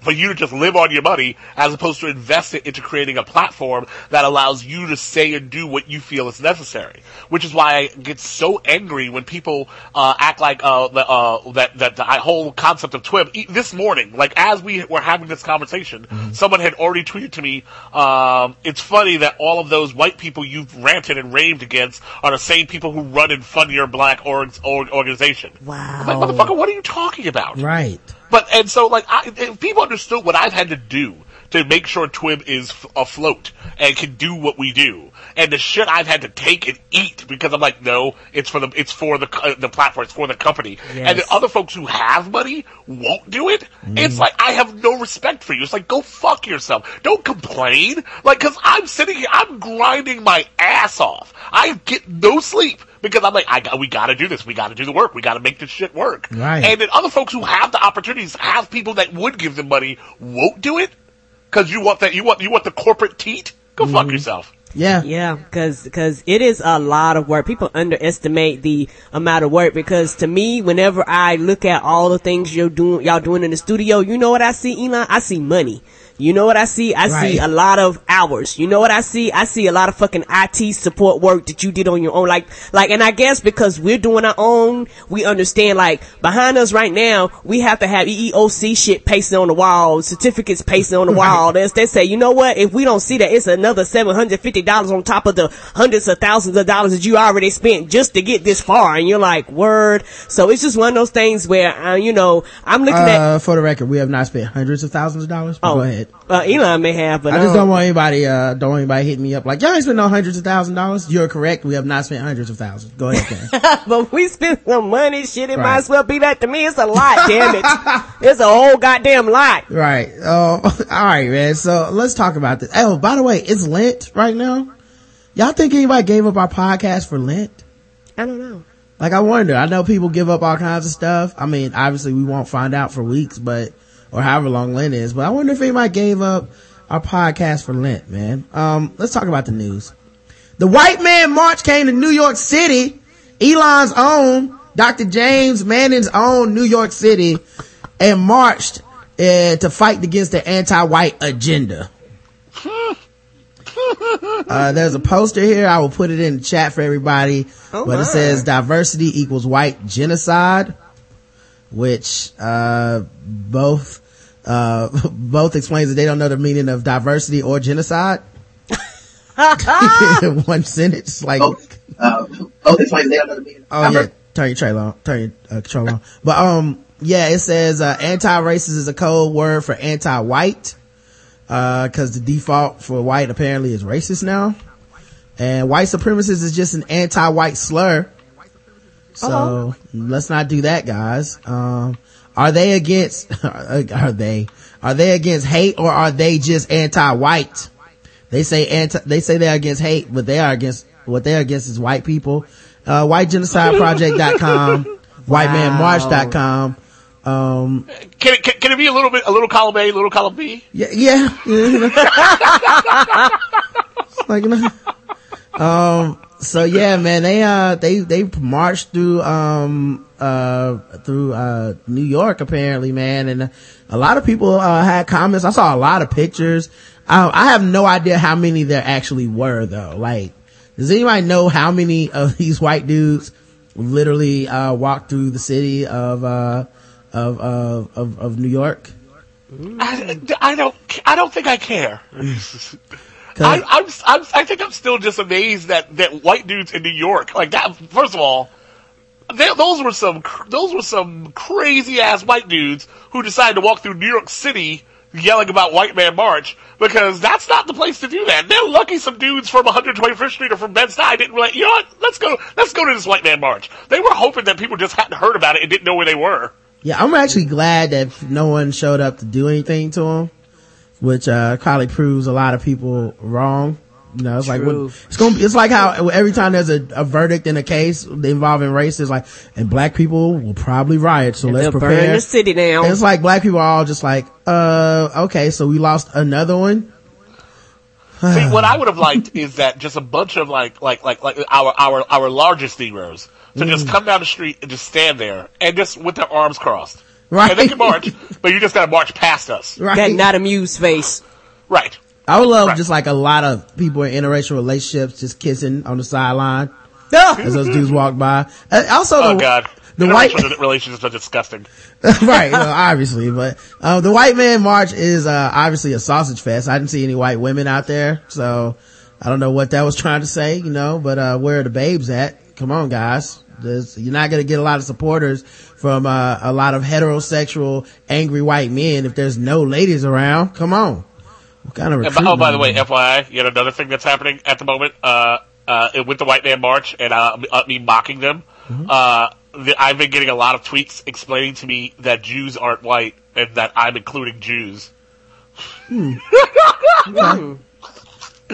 for you to just live on your money as opposed to invest it into creating a platform that allows you to say and do what you feel is necessary. Which is why I get so angry when people uh, act like uh, the, uh, that that the whole concept of Twib. This morning, like as we were having this conversation, someone had already tweeted to me. Um, it's funny that all of those white people you've ranted and raved against are the same people who run and fund your black org- org- organization. Wow. I'm like, motherfucker, what are you talking about? right. But and so like I, if people understood what I've had to do to make sure TWIB is f- afloat and can do what we do. And the shit I've had to take and eat because I'm like, no, it's for the it's for the uh, the platform, it's for the company. And the other folks who have money won't do it. It's like I have no respect for you. It's like go fuck yourself. Don't complain. Like because I'm sitting here, I'm grinding my ass off. I get no sleep because I'm like, I got, we got to do this. We got to do the work. We got to make this shit work. Right. And then other folks who have the opportunities, have people that would give them money, won't do it because you want that. You want you want the corporate teat. Go fuck mm-hmm. yourself. Yeah. Yeah, cause, cause it is a lot of work. People underestimate the amount of work because to me, whenever I look at all the things you're doing, y'all doing in the studio, you know what I see, Elon? I see money. You know what I see? I see a lot of hours. You know what I see? I see a lot of fucking IT support work that you did on your own. Like, like, and I guess because we're doing our own, we understand like behind us right now, we have to have EEOC shit pasted on the wall, certificates pasted on the wall. They, they say, you know what? If we don't see that, it's another $750 on top of the hundreds of thousands of dollars that you already spent just to get this far. And you're like, word. So it's just one of those things where, uh, you know, I'm looking at, Uh, for the record, we have not spent hundreds of thousands of dollars. Oh, Go ahead. Uh, Elon may have, but I just um, don't want anybody, uh, don't want anybody hitting me up like, y'all ain't spent no hundreds of thousand dollars. You're correct. We have not spent hundreds of thousands. Go ahead, Ken. [LAUGHS] but we spent some money. Shit, it Right. might as well be that to me. It's a lot, damn it. [LAUGHS] It's a whole goddamn lot. right. Oh, [LAUGHS] all right, man. So let's talk about this. Oh, by the way, it's Lent right now. Y'all think anybody gave up our podcast for Lent? I don't know. Like, I wonder. I know people give up all kinds of stuff. I mean, obviously we won't find out for weeks, but, or however long Lent is, but I wonder if anybody gave up our podcast for Lent, man. Um, let's talk about the news. The White Man March came to New York City, Elon's own, Dr. James Manning's own New York City, and marched uh, to fight against the anti-white agenda. [LAUGHS] Uh, there's a poster here. I will put it in the chat for everybody. Oh but my. it says diversity equals white genocide, which, uh, both, uh, [LAUGHS] both explains that they don't know the meaning of diversity or genocide. [LAUGHS] [LAUGHS] one sentence, like, both, uh, both explains they don't know the meaning. oh yeah, turn your trailer on, turn your uh, control on. But, um, yeah, it says, uh, anti-racist is a code word for anti-white, uh, cause the default for white apparently is racist now. And white supremacist is just an anti-white slur. So let's not do that, guys. Um, are they against, [LAUGHS] are they, are they against hate or are they just anti-white? They say anti, they say they're against hate, but they are against, what they're against is white people. Uh, whitegenocideproject.com, [LAUGHS] whitemanmarch.com. Um, Can it, can, can it be a little bit, a little column A, a little column B? yeah, yeah. [LAUGHS] Like, you know. um, so yeah, man, they, uh, they, they marched through, um, uh, through, uh, New York apparently, man. And a lot of people, uh, had comments. I saw a lot of pictures. I, I have no idea how many there actually were though. Like, does anybody know how many of [LAUGHS] these white dudes literally, uh, walked through the city of, uh, of, of, of, of New York? I, I don't, I don't think I care. [LAUGHS] I, I'm, I'm, I think I'm still just amazed that, that white dudes in New York, like that, first of all, they, those were some, those were some crazy ass white dudes who decided to walk through New York City yelling about White Man March, because that's not the place to do that. They're lucky some dudes from 125th Street or from Bed-Stuy didn't like, you know what, let's go, let's go to this White Man March. They were hoping that people just hadn't heard about it and didn't know where they were. Yeah, I'm actually glad that no one showed up to do anything to him, which, uh, probably proves a lot of people wrong. You know, it's like, when, it's gonna be, it's like how every time there's a, a verdict in a case involving race, it's like, and black people will probably riot, so let's They'll burn the city down. And it's like black people are all just like, uh, okay, so we lost another one. [SIGHS] See, what I would have liked is that just a bunch of like, like, like, like our, our, our largest heroes to just Mm. come down the street and just stand there and just with their arms crossed. Right. And they can march, but you just gotta march past us. Right. that not amused face. Right. I would love Right. just like a lot of people in interracial relationships just kissing on the sideline [LAUGHS] as those dudes walk by. Uh, also, Oh the, god. the white, [LAUGHS] relationships are disgusting. [LAUGHS] right, well, obviously, but, uh, the white man march is, uh, obviously a sausage fest. I didn't see any white women out there, so I don't know what that was trying to say, you know, but, uh, where are the babes at? Come on, guys. There's, you're not gonna get a lot of supporters from, uh, a lot of heterosexual, angry white men if there's no ladies around. Come on. What kind of And oh, by the way. FYI, yet another thing that's happening at the moment, uh, uh, with the White Man March and uh, me- uh, me mocking them, uh, the, I've been getting a lot of tweets explaining to me that Jews aren't white and that I'm including Jews. [LAUGHS]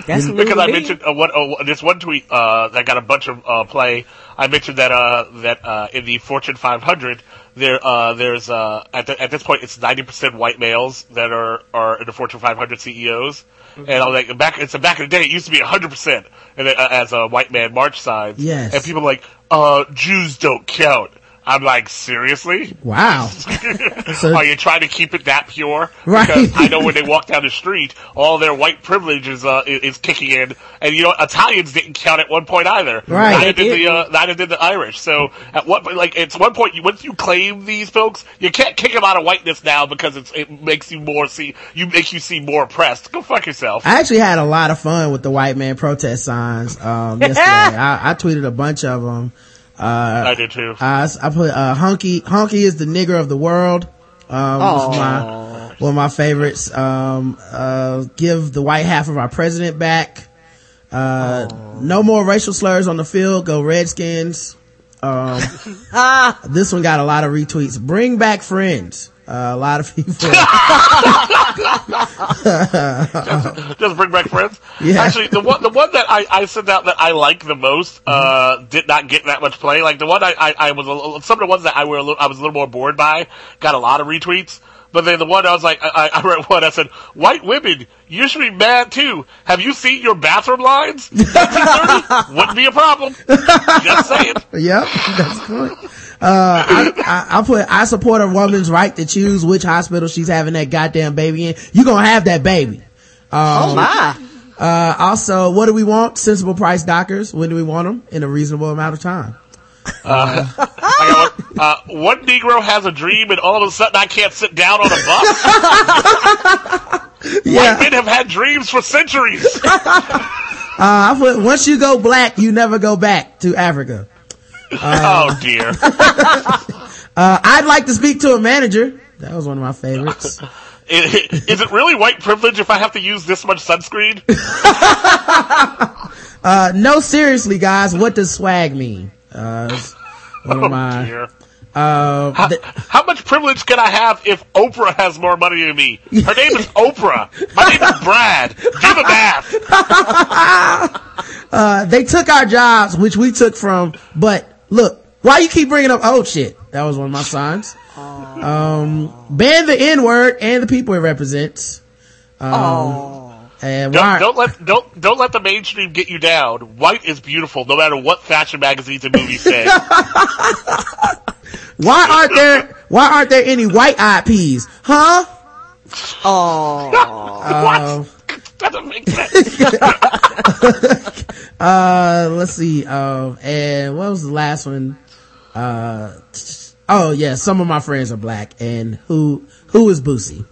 That's because I mentioned uh, what uh, this one tweet uh, that got a bunch of uh, play. I mentioned that uh, that uh, in the Fortune 500, there uh, there's uh, at, the, at this point it's 90 percent white males that are are in the Fortune 500 CEOs. And I was like, back it's back in the day, it used to be 100 percent, and then, uh, as a white man march signs. Yes. And people are like, uh, Jews don't count. I'm like, seriously? Wow. [LAUGHS] So- Are you trying to keep it that pure? [LAUGHS] Right. Because I know when they walk down the street, all their white privilege is, uh, is, is kicking in. And you know, Italians didn't count at one point either. Right. Neither did the, uh, neither did the Irish. So at what, like, it's one point, you, once you claim these folks, you can't kick them out of whiteness now because it's, it makes you more see, you makes you seem more oppressed. Go fuck yourself. I actually had a lot of fun with the white man protest signs, um, yesterday. [LAUGHS] I, I tweeted a bunch of them. I did too. I, I put, uh, Hunky, Hunky is the nigger of the world. Um, was my, one of my favorites. Um, uh, give the white half of our president back. Uh, no more racial slurs on the field. Go Redskins. Um, [LAUGHS] this one got a lot of retweets. Bring back friends. Uh, a lot of people. [LAUGHS] Just bring back friends. Yeah. Actually, the one the one that I, I sent out that I like the most uh, did not get that much play. Like the one I, I, I was a little, some of the ones that I were a little, I was a little more bored by got a lot of retweets. But then the one I was like, I, I read one. I said, "White women, you should be mad too. Have you seen your bathroom lines? [LAUGHS] wouldn't be a problem. Just saying." Yep, that's good. Uh, I, I, I put, I support a woman's right to choose which hospital she's having that goddamn baby in. You gonna have that baby. Oh my. Uh, also, what do we want? Sensible price doctors. When do we want them? In a reasonable amount of time. I got one. Uh, one Negro has a dream, and all of a sudden I can't sit down on a bus. [LAUGHS] White men have had dreams for centuries. [LAUGHS] Uh, I put, once you go black, you never go back to Africa. Oh dear. [LAUGHS] Uh, I'd like to speak to a manager. That was one of my favorites. [LAUGHS] Is it really white privilege if I have to use this much sunscreen? [LAUGHS] Uh, no, seriously, guys, what does swag mean? Uh, one Oh of my, dear. uh, How, th- how much privilege can I have if Oprah has more money than me? Her name is Oprah. My name is Brad. Do the math. uh, they took our jobs, which we took from, but look, why you keep bringing up old shit? That was one of my signs. [LAUGHS] Um, ban the N word and the people it represents. Um, and Don't, don't let don't don't let the mainstream get you down. White is beautiful, no matter what fashion magazines and movies say. [LAUGHS] why aren't there, why aren't there any white eyed peas? Huh? [LAUGHS] what? Doesn't make sense. [LAUGHS] Uh, let's see. Um, and what was the last one? Uh, oh yeah, some of my friends are black, and who who is Boosie?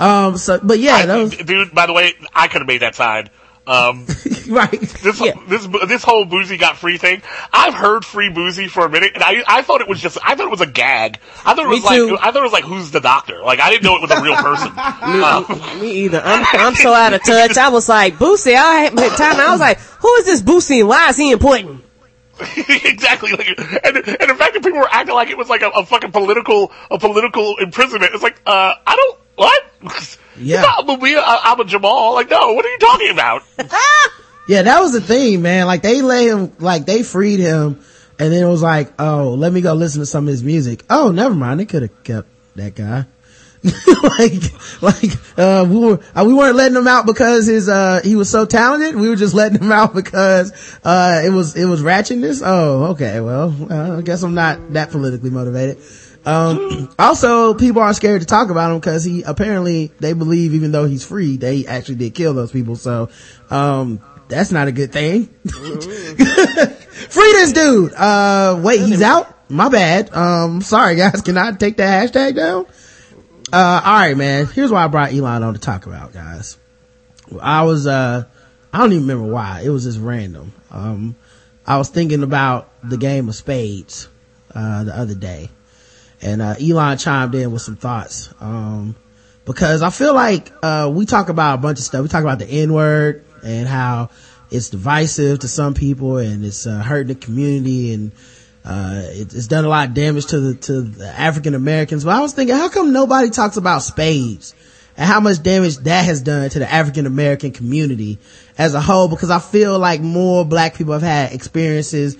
Um, so but yeah, I- those dude, by the way, I could have made that sign. Um, [LAUGHS] right. this Yeah. this this whole Boosie got free thing. I've heard free Boosie for a minute, and I I thought it was just I thought it was a gag. I thought it Me was like too. I thought it was like who's the doctor? Like I didn't know it was a real person. [LAUGHS] Um, Me either. I'm, I'm so out of touch. I was like, Boosie, I had time. I was like, who is this Boosie and why is he important? [LAUGHS] exactly. Like, and, and the fact that people were acting like it was like a, a fucking political, a political imprisonment. It's like, uh, I don't, what? Yeah. It's not Mumia Abu-Jamal. Like, no, what are you talking about? [LAUGHS] Yeah, that was the thing, man. Like they let him, like they freed him, and then it was like, oh, let me go listen to some of his music. Oh, never mind. They could have kept that guy. [LAUGHS] like, like, uh, we were, uh, we weren't letting him out because his, uh, he was so talented. We were just letting him out because, uh, it was, it was ratchetness. Oh, okay. Well, uh, I guess I'm not that politically motivated. Um, [CLEARS THROAT] also people are scared to talk about him because he apparently they believe even though he's free, they actually did kill those people. So, um, that's not a good thing. [LAUGHS] Free this dude. Uh, wait, he's out? My bad. Um, sorry guys. [LAUGHS] Can I take that hashtag down? Uh, alright man. Here's why I brought Elon on to talk about guys. I was, uh, I don't even remember why. It was just random. Um, I was thinking about the game of spades, uh, the other day and, uh, Elon chimed in with some thoughts. Um, because I feel like, uh, we talk about a bunch of stuff. We talk about the N word and how it's divisive to some people and it's, uh, hurting the community and, uh, it, it's done a lot of damage to the, to the African Americans. But I was thinking, how come nobody talks about spades? and how much damage that has done to the African American community as a whole because I feel like more black people have had experiences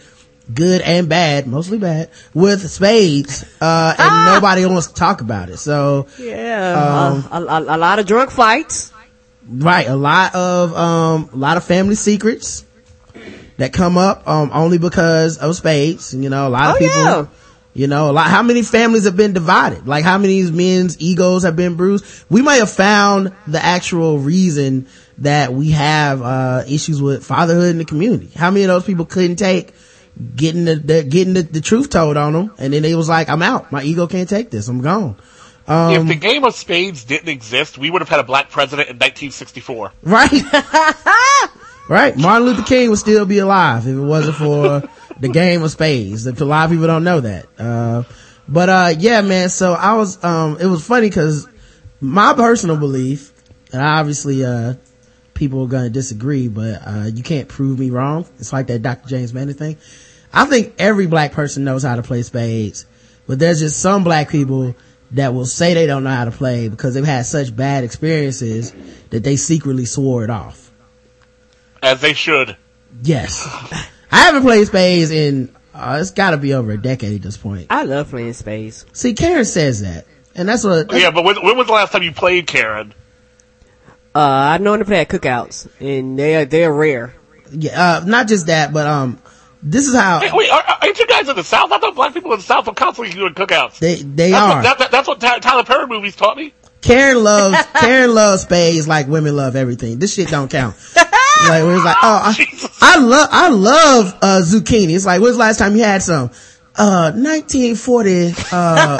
good and bad, mostly bad, with spades, uh, and ah! nobody wants to talk about it. So, yeah, um, a, a, a, lot of drunk fights. Right. A lot of, um, a lot of family secrets that come up, um, only because of spades. You know, a lot of oh, people, yeah. You know, like how many families have been divided? Like how many men's egos have been bruised? We might have found the actual reason that we have, uh, issues with fatherhood in the community. How many of those people couldn't take getting the, the getting the, the, truth told on them? And then they was like, I'm out. My ego can't take this. I'm gone. Um, if the game of spades didn't exist, we would have had a black president in 1964. Right. [LAUGHS] right. Martin Luther King would still be alive if it wasn't for the game of spades. A lot of people don't know that. Uh, but, uh, yeah, man. So I was, um, it was funny cause my personal belief, and obviously, uh, people are going to disagree, but, uh, you can't prove me wrong. It's like that Dr. James Manning thing. I think every black person knows how to play spades, but there's just some black people that will say they don't know how to play because they've had such bad experiences that they secretly swore it off. As they should. Yes. [LAUGHS] I haven't played spades in, uh, it's gotta be over a decade at this point. I love playing spades. See, Karen says that. And that's what. That's, yeah, but when, when, was the last time you played, Karen? Uh, I know to play at cookouts, and they're, they're rare. Yeah, uh, not just that, but, um, this is how. Hey, wait, are, aren't you guys in the South? I thought black people in the South were constantly doing cookouts. They, they that's are. What, that, that, that's what Tyler Perry movies taught me. Karen loves, [LAUGHS] Karen loves spades like women love everything. This shit don't count. [LAUGHS] like, where it's like, oh, I, I love, I love, uh, zucchini. It's like, when's the last time you had some? Uh, 1940, uh,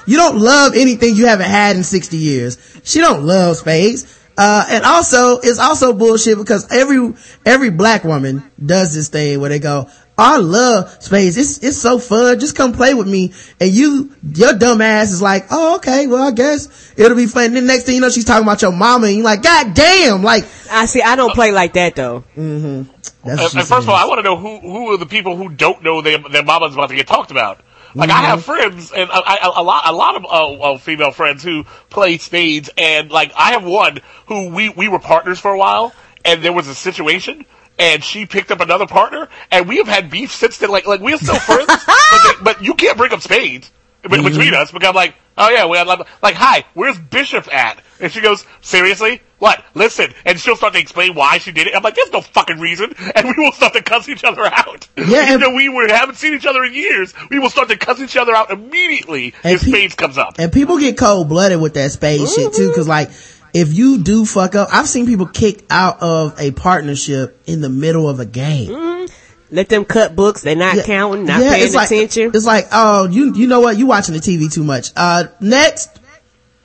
[LAUGHS] you don't love anything you haven't had in 60 years. She don't love spades. Uh, and also, it's also bullshit because every, every black woman does this thing where they go, I love space. It's, it's so fun. Just come play with me. And you, your dumb ass is like, oh, okay, well, I guess it'll be fun. And then next thing you know, she's talking about your mama and you're like, God damn, like. I see, I don't play like that though. Mm-hmm. And, and first of all, I want to know who, who are the people who don't know their, their mama's about to get talked about. Like mm-hmm. I have friends and I, I, a lot, a lot of uh, female friends who play spades, and like I have one who we we were partners for a while, and there was a situation and she picked up another partner, and we have had beef since then. Like, like we're still friends, [LAUGHS] but, they, but, you can't bring up spades mm-hmm. between us because I'm like, oh yeah, we had like, hi, where's Bishop at? And she goes, seriously? What? Listen, and she'll start to explain why she did it. I'm like, there's no fucking reason, and we will start to cuss each other out. Yeah, even though we were, haven't seen each other in years, we will start to cuss each other out immediately if pe- spades comes up. And people get cold blooded with that spade mm-hmm. shit too, because like if you do fuck up, I've seen people kicked out of a partnership in the middle of a game. Mm-hmm. Let them cut books. They're not yeah, counting, not yeah, paying it's like, attention. It's like, oh, you you know what? You watching the TV too much. Uh, next.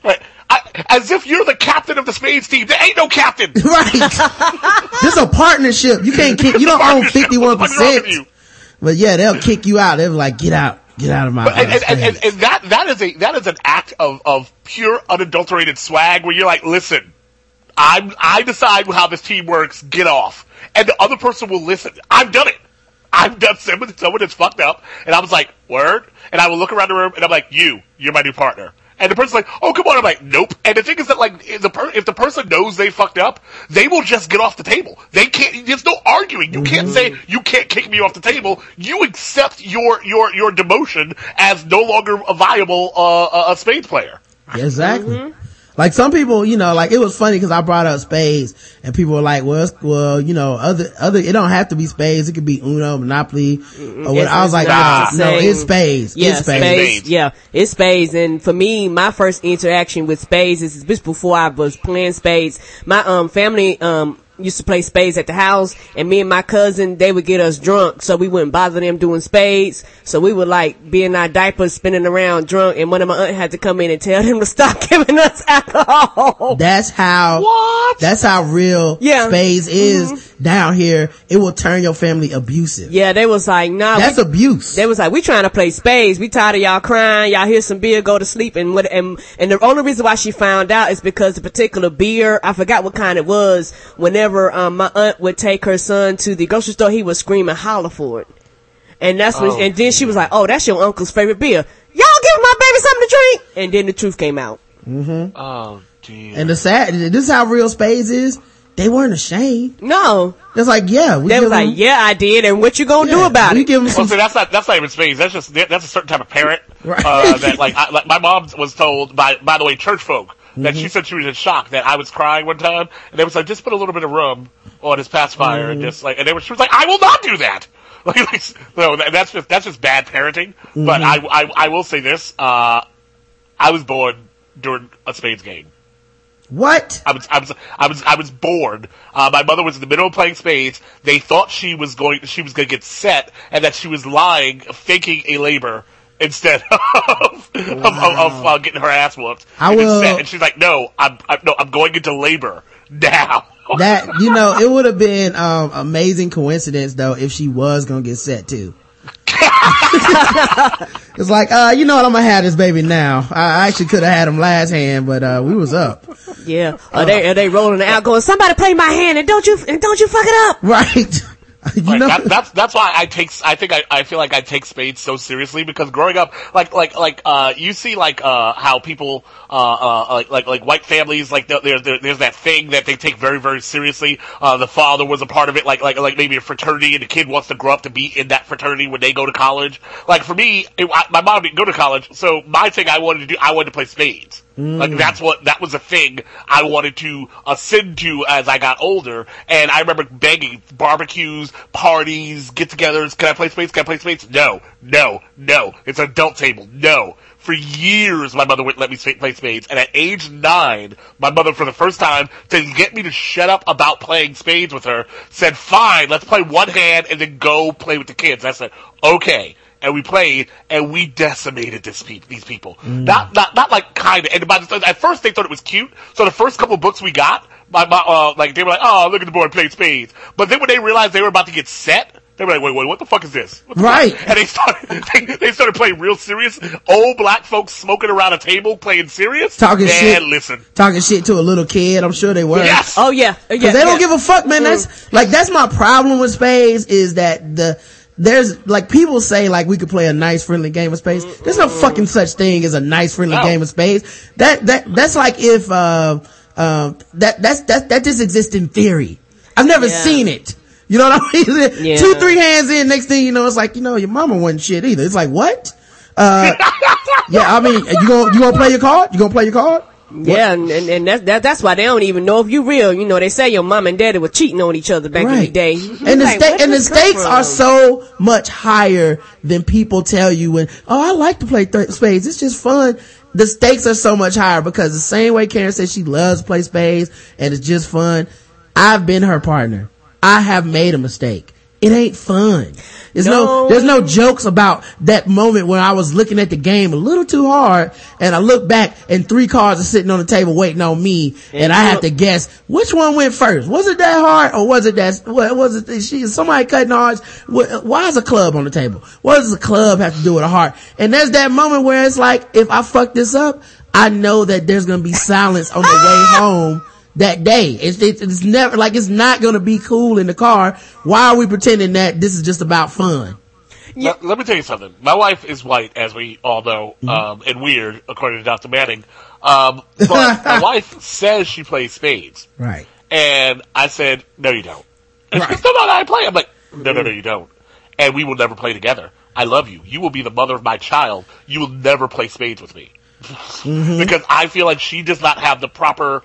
Right. As if you're the captain of the spades team. There ain't no captain. [LAUGHS] right. this is a partnership. You can't kick. You don't own fifty one percent. But yeah, they'll kick you out. They're like, get out. Get out of my but, and, and, and, and, that that is a that is an act of of pure unadulterated swag where you're like, listen, I I decide how this team works. Get off, and the other person will listen. I've done it. I've done someone someone that's fucked up, and I was like, word, and I will look around the room and I'm like, you, you're my new partner. And the person's like, "Oh, come on!" I'm like, "Nope." And the thing is that, like, if the per- if the person knows they fucked up, they will just get off the table. They can't. There's no arguing. You mm-hmm. can't say you can't kick me off the table. You accept your your your demotion as no longer a viable uh, a spades player. Exactly. Mm-hmm. Like some people, you know, like it was funny because I brought up spades and people were like, well, well, you know, other, other, it don't have to be spades. It could be Uno, Monopoly or what. I was like, nah, no, it's spades. Yeah, it's spades. spades. Yeah, it's spades. And for me, my first interaction with spades is just before I was playing spades. My, um, family, um, used to play spades at the house and me and my cousin, they would get us drunk. So we wouldn't bother them doing spades. So we would like be in our diapers spinning around drunk and one of my aunt had to come in and tell them to stop [LAUGHS] giving us alcohol. That's how, what? That's how real yeah. spades is. Mm-hmm. down here, it will turn your family abusive. Yeah, they was like, nah. That's we, abuse. They was like, we trying to play spades. We tired of y'all crying. Y'all hear some beer, go to sleep. And what, and, and the only reason why she found out is because the particular beer, I forgot what kind it was. Whenever, um, my aunt would take her son to the grocery store, he was screaming holler for it. And that's when, Oh. and then she was like, oh, that's your uncle's favorite beer. Y'all give my baby something to drink. And then the truth came out. Oh, dear. and the sad, this is how real spades is. They weren't ashamed. No. It's like, yeah, we They was like, them- yeah, I did. And what you gonna do yeah, about we it? give them Well, some see, that's not that's not even spades. That's just that's a certain type of parent. Right. Uh, that [LAUGHS] like, I, like my mom was told by by the way church folk that Mm-hmm. she said she was in shock that I was crying one time, and they was like, just put a little bit of rum on his pacifier, and Mm-hmm. just like, and they were, she was like, I will not do that. [LAUGHS] Like, like no, that, that's just that's just bad parenting. Mm-hmm. But I, I I will say this: uh, I was born during a spades game. what? I was, I was, I was, I was bored. Uh, my mother was in the middle of playing spades. They thought she was going, she was going to get set, and that she was lying, faking a labor instead of of, of, of uh, getting her ass whooped. I and, will- set. and she's like, "No, I'm, I'm, no, I'm going into labor now." [LAUGHS] That, you know, it would have been, um, amazing coincidence though if she was gonna get set too. [LAUGHS] it's like, uh, you know what, I'm gonna have this baby now. I I actually could have had him last hand, but, uh, we was up. Yeah. Are they, are they rolling it out going, somebody play my hand and don't you, and don't you fuck it up. [LAUGHS] Right. [LAUGHS] you Like, know, that, that's that's why I take I think I, I feel like I take spades so seriously because growing up like like like uh you see like uh how people uh uh like like, like white families like there, there there's that thing that they take very very seriously. Uh the father was a part of it like like like maybe a fraternity and the kid wants to grow up to be in that fraternity when they go to college. Like for me it, I, my mom didn't go to college so my thing I wanted to do I wanted to play spades Mm. like that's what that was a thing I wanted to ascend to as I got older, and I remember begging barbecues, parties, get-togethers. Can I play spades? Can I play spades? No, no, no. It's an adult table. No. For years, my mother wouldn't let me play spades, and at age nine, my mother, for the first time, to get me to shut up about playing spades with her, said, "Fine, let's play one hand and then go play with the kids." I said, "Okay." And we played, and we decimated this pe- these people. Not, not, not like kind of. And by the, at first they thought it was cute. So the first couple books we got, my, my uh, like they were like, "Oh, look at the boy playing spades." But then when they realized they were about to get set, they were like, "Wait, wait, what the fuck is this?" The Right. fuck? And they started, [LAUGHS] they, they started playing real serious. Old black folks smoking around a table playing serious. Talking Man, shit. listen. talking shit to a little kid. I'm sure they were. Yes. Oh yeah. Yeah. Cause they don't give a fuck, man. That's like that's my problem with spades is that the there's like people say like we could play a nice friendly game of space. There's no fucking such thing as a nice friendly No. game of space. That that that's like if uh uh that that's that that just exists in theory. I've never Yeah. seen it. You know what I mean? Yeah. Two, three hands in, next thing you know, it's like, you know, your mama wasn't shit either. It's like, what? Uh, [LAUGHS] yeah, I mean, you gonna, you gonna play your card? You gonna play your card? Yeah, and, and, and that's, that, that's why they don't even know if you real. You know, they say your mom and daddy were cheating on each other back in the Right. day. And [LAUGHS] the Like, sta- and the stakes are so much higher than people tell you when, oh, I like to play th- spades. It's just fun. The stakes are so much higher because the same way Karen says she loves to play spades and it's just fun. I've been her partner. I have made a mistake. It ain't fun. There's no, No. there's no jokes about that moment when I was looking at the game a little too hard and I look back and three cards are sitting on the table waiting on me and, And I have to guess which one went first. Was it that hard or was it that, what was it, she, is somebody cutting? Wh- Why is a club on the table? What does a club have to do with a heart? And there's that moment where it's like, if I fuck this up, I know that there's gonna be silence on the way ah! home that day. It's, it's, it's never, like it's not gonna be cool in the car. Why are we pretending that this is just about fun? Let, let me tell you something. My wife is white, as we all know, Mm-hmm. um, and weird, according to Dr. Manning. Um, [LAUGHS] but my wife says she plays spades. Right. And I said, no, you don't. And Right. she goes, no, no, no, I play. I'm like, no, no, no, you don't. And we will never play together. I love you. You will be the mother of my child. You will never play spades with me. Mm-hmm. [LAUGHS] because I feel like she does not have the proper,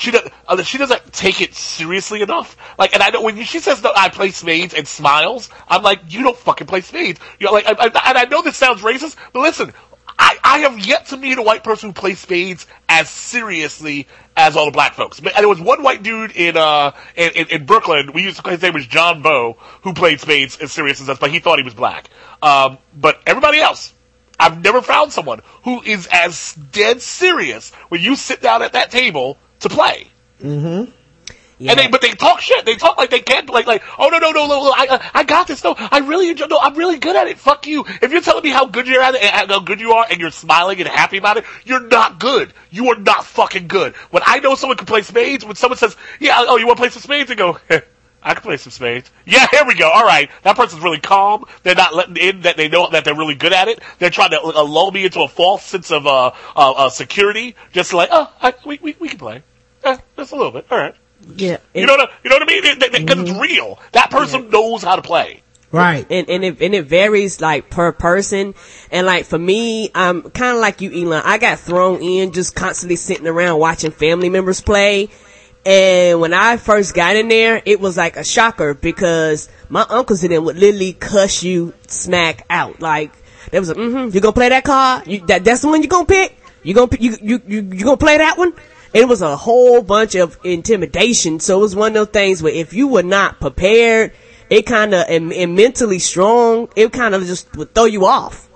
she does, uh, she doesn't take it seriously enough. Like, and I know when she says that I play spades and smiles, I'm like, you don't fucking play spades. You're like, I, I, and I know this sounds racist, but listen, I, I have yet to meet a white person who plays spades as seriously as all the black folks. And there was one white dude in uh in, in, in Brooklyn. We used to his name was John Bo, who played spades as serious as us, but he thought he was black. Um, but everybody else, I've never found someone who is as dead serious when you sit down at that table to play. Yeah. And they, but they talk shit. They talk like they can't, like, like, oh no, no, no, no, no I, I, got this. No, I really enjoy. No, I'm really good at it. Fuck you. If you're telling me how good you're at it, and how good you are, and you're smiling and happy about it, you're not good. You are not fucking good. When I know someone can play spades, when someone says, yeah, oh, you want to play some spades, I go. [LAUGHS] I can play some spades. Yeah, here we go. All right, that person's really calm. They're not letting in that they know that they're really good at it. They're trying to lull me into a false sense of uh, uh, uh security, just like, oh, I, we, we we can play. Eh, just a little bit. All right. Yeah. You know what? I, you know what I mean? Because mm-hmm. it's real. That person yeah. knows how to play. Right. And, and it, and it varies like per person. And like for me, I'm kind of like you, Elon. I got thrown in just constantly sitting around watching family members play. And when I first got in there, it was like a shocker because my uncles and them would literally cuss you smack out. Like, they was like, mm-hmm, you gonna play that card? You, that, that's the one you gonna pick? You gonna, you, you, you, you gonna play that one? It was a whole bunch of intimidation. So it was one of those things where if you were not prepared, it kind of, and, and, mentally strong, it kind of just would throw you off.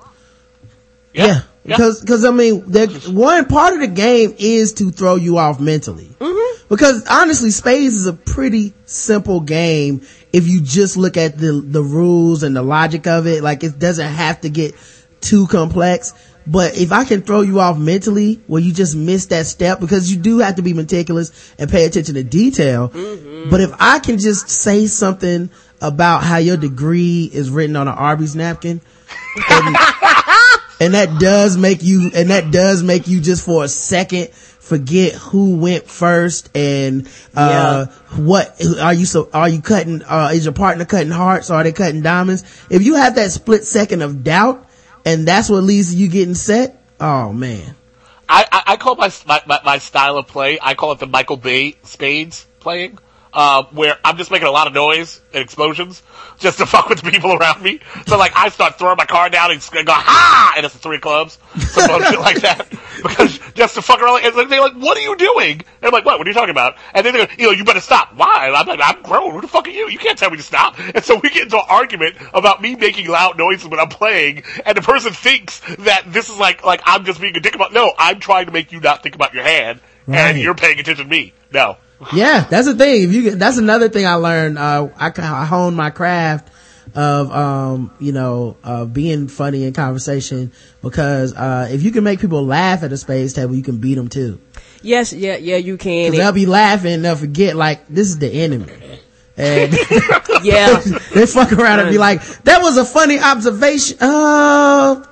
Yeah. yeah. Because, because I mean, the, one part of the game is to throw you off mentally. Mm-hmm. Because honestly, Spades is a pretty simple game if you just look at the, the rules and the logic of it. Like it doesn't have to get too complex. But if I can throw you off mentally where you just miss that step because you do have to be meticulous and pay attention to detail. Mm-hmm. But if I can just say something about how your degree is written on an Arby's napkin and, [LAUGHS] and that does make you, and that does make you just for a second forget who went first and uh yeah. what are you so are you cutting uh is your partner cutting hearts or are they cutting diamonds if you have that split second of doubt and that's what leads to you getting set. Oh man. I, I, I call my, my, my style of play. I call it the Michael Bay Spades playing, uh, where I'm just making a lot of noise and explosions just to [LAUGHS] fuck with the people around me. So like I start throwing my car down and go ha, and it's the three clubs, some [LAUGHS] bullshit like that, because just to fuck around. And they're like, "What are you doing?" And I'm like, "What? What are you talking about?" And then they go, "You know, you better stop." Why? I'm like, "I'm grown. Who the fuck are you? You can't tell me to stop." And so we get into an argument about me making loud noises when I'm playing, and the person thinks that this is like like I'm just being a dick about. No, I'm trying to make you not think about your hand, right. and you're paying attention to me. No. Yeah, that's the thing. If you, that's another thing I learned. Uh, I, I honed my craft of um you know uh being funny in conversation because uh if you can make people laugh at a space table you can beat them too yes yeah yeah you can they'll be laughing they'll forget like this is the enemy and [LAUGHS] yeah [LAUGHS] they fuck around and be like that was a funny observation uh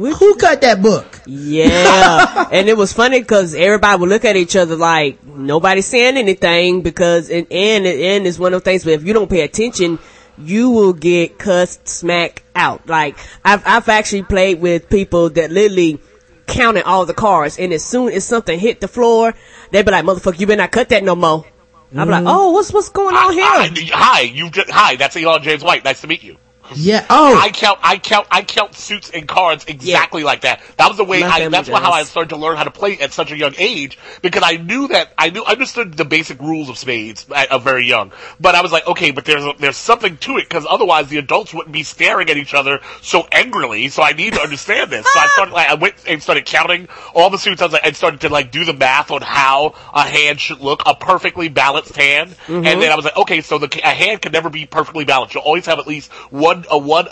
who cut that book? Yeah. and it was funny because everybody would look at each other like nobody's saying anything because, and, and, and it's one of those things where if you don't pay attention, you will get cussed smack out. Like I've I've actually played with people that literally counted all the cards, and as soon as something hit the floor, they'd be like, "Motherfucker, you better not cut that no more." I'm mm-hmm. like, "Oh, what's what's going on here?" Hi, you just, hi. That's Elon James White. Nice to meet you. Yeah. Oh, I count. I count. I count suits and cards exactly yeah. like that. That was the way. I, that's does. how I started to learn how to play at such a young age because I knew that I knew I understood the basic rules of spades at a very young. But I was like, okay, but there's there's something to it because otherwise the adults wouldn't be staring at each other so angrily. So I need to understand this. So I [LAUGHS] started like I went and started counting all the suits. I was like, I started to like do the math on how a hand should look, a perfectly balanced hand, mm-hmm. and then I was like, okay, so the a hand can never be perfectly balanced. You'll always have at least one a one uh,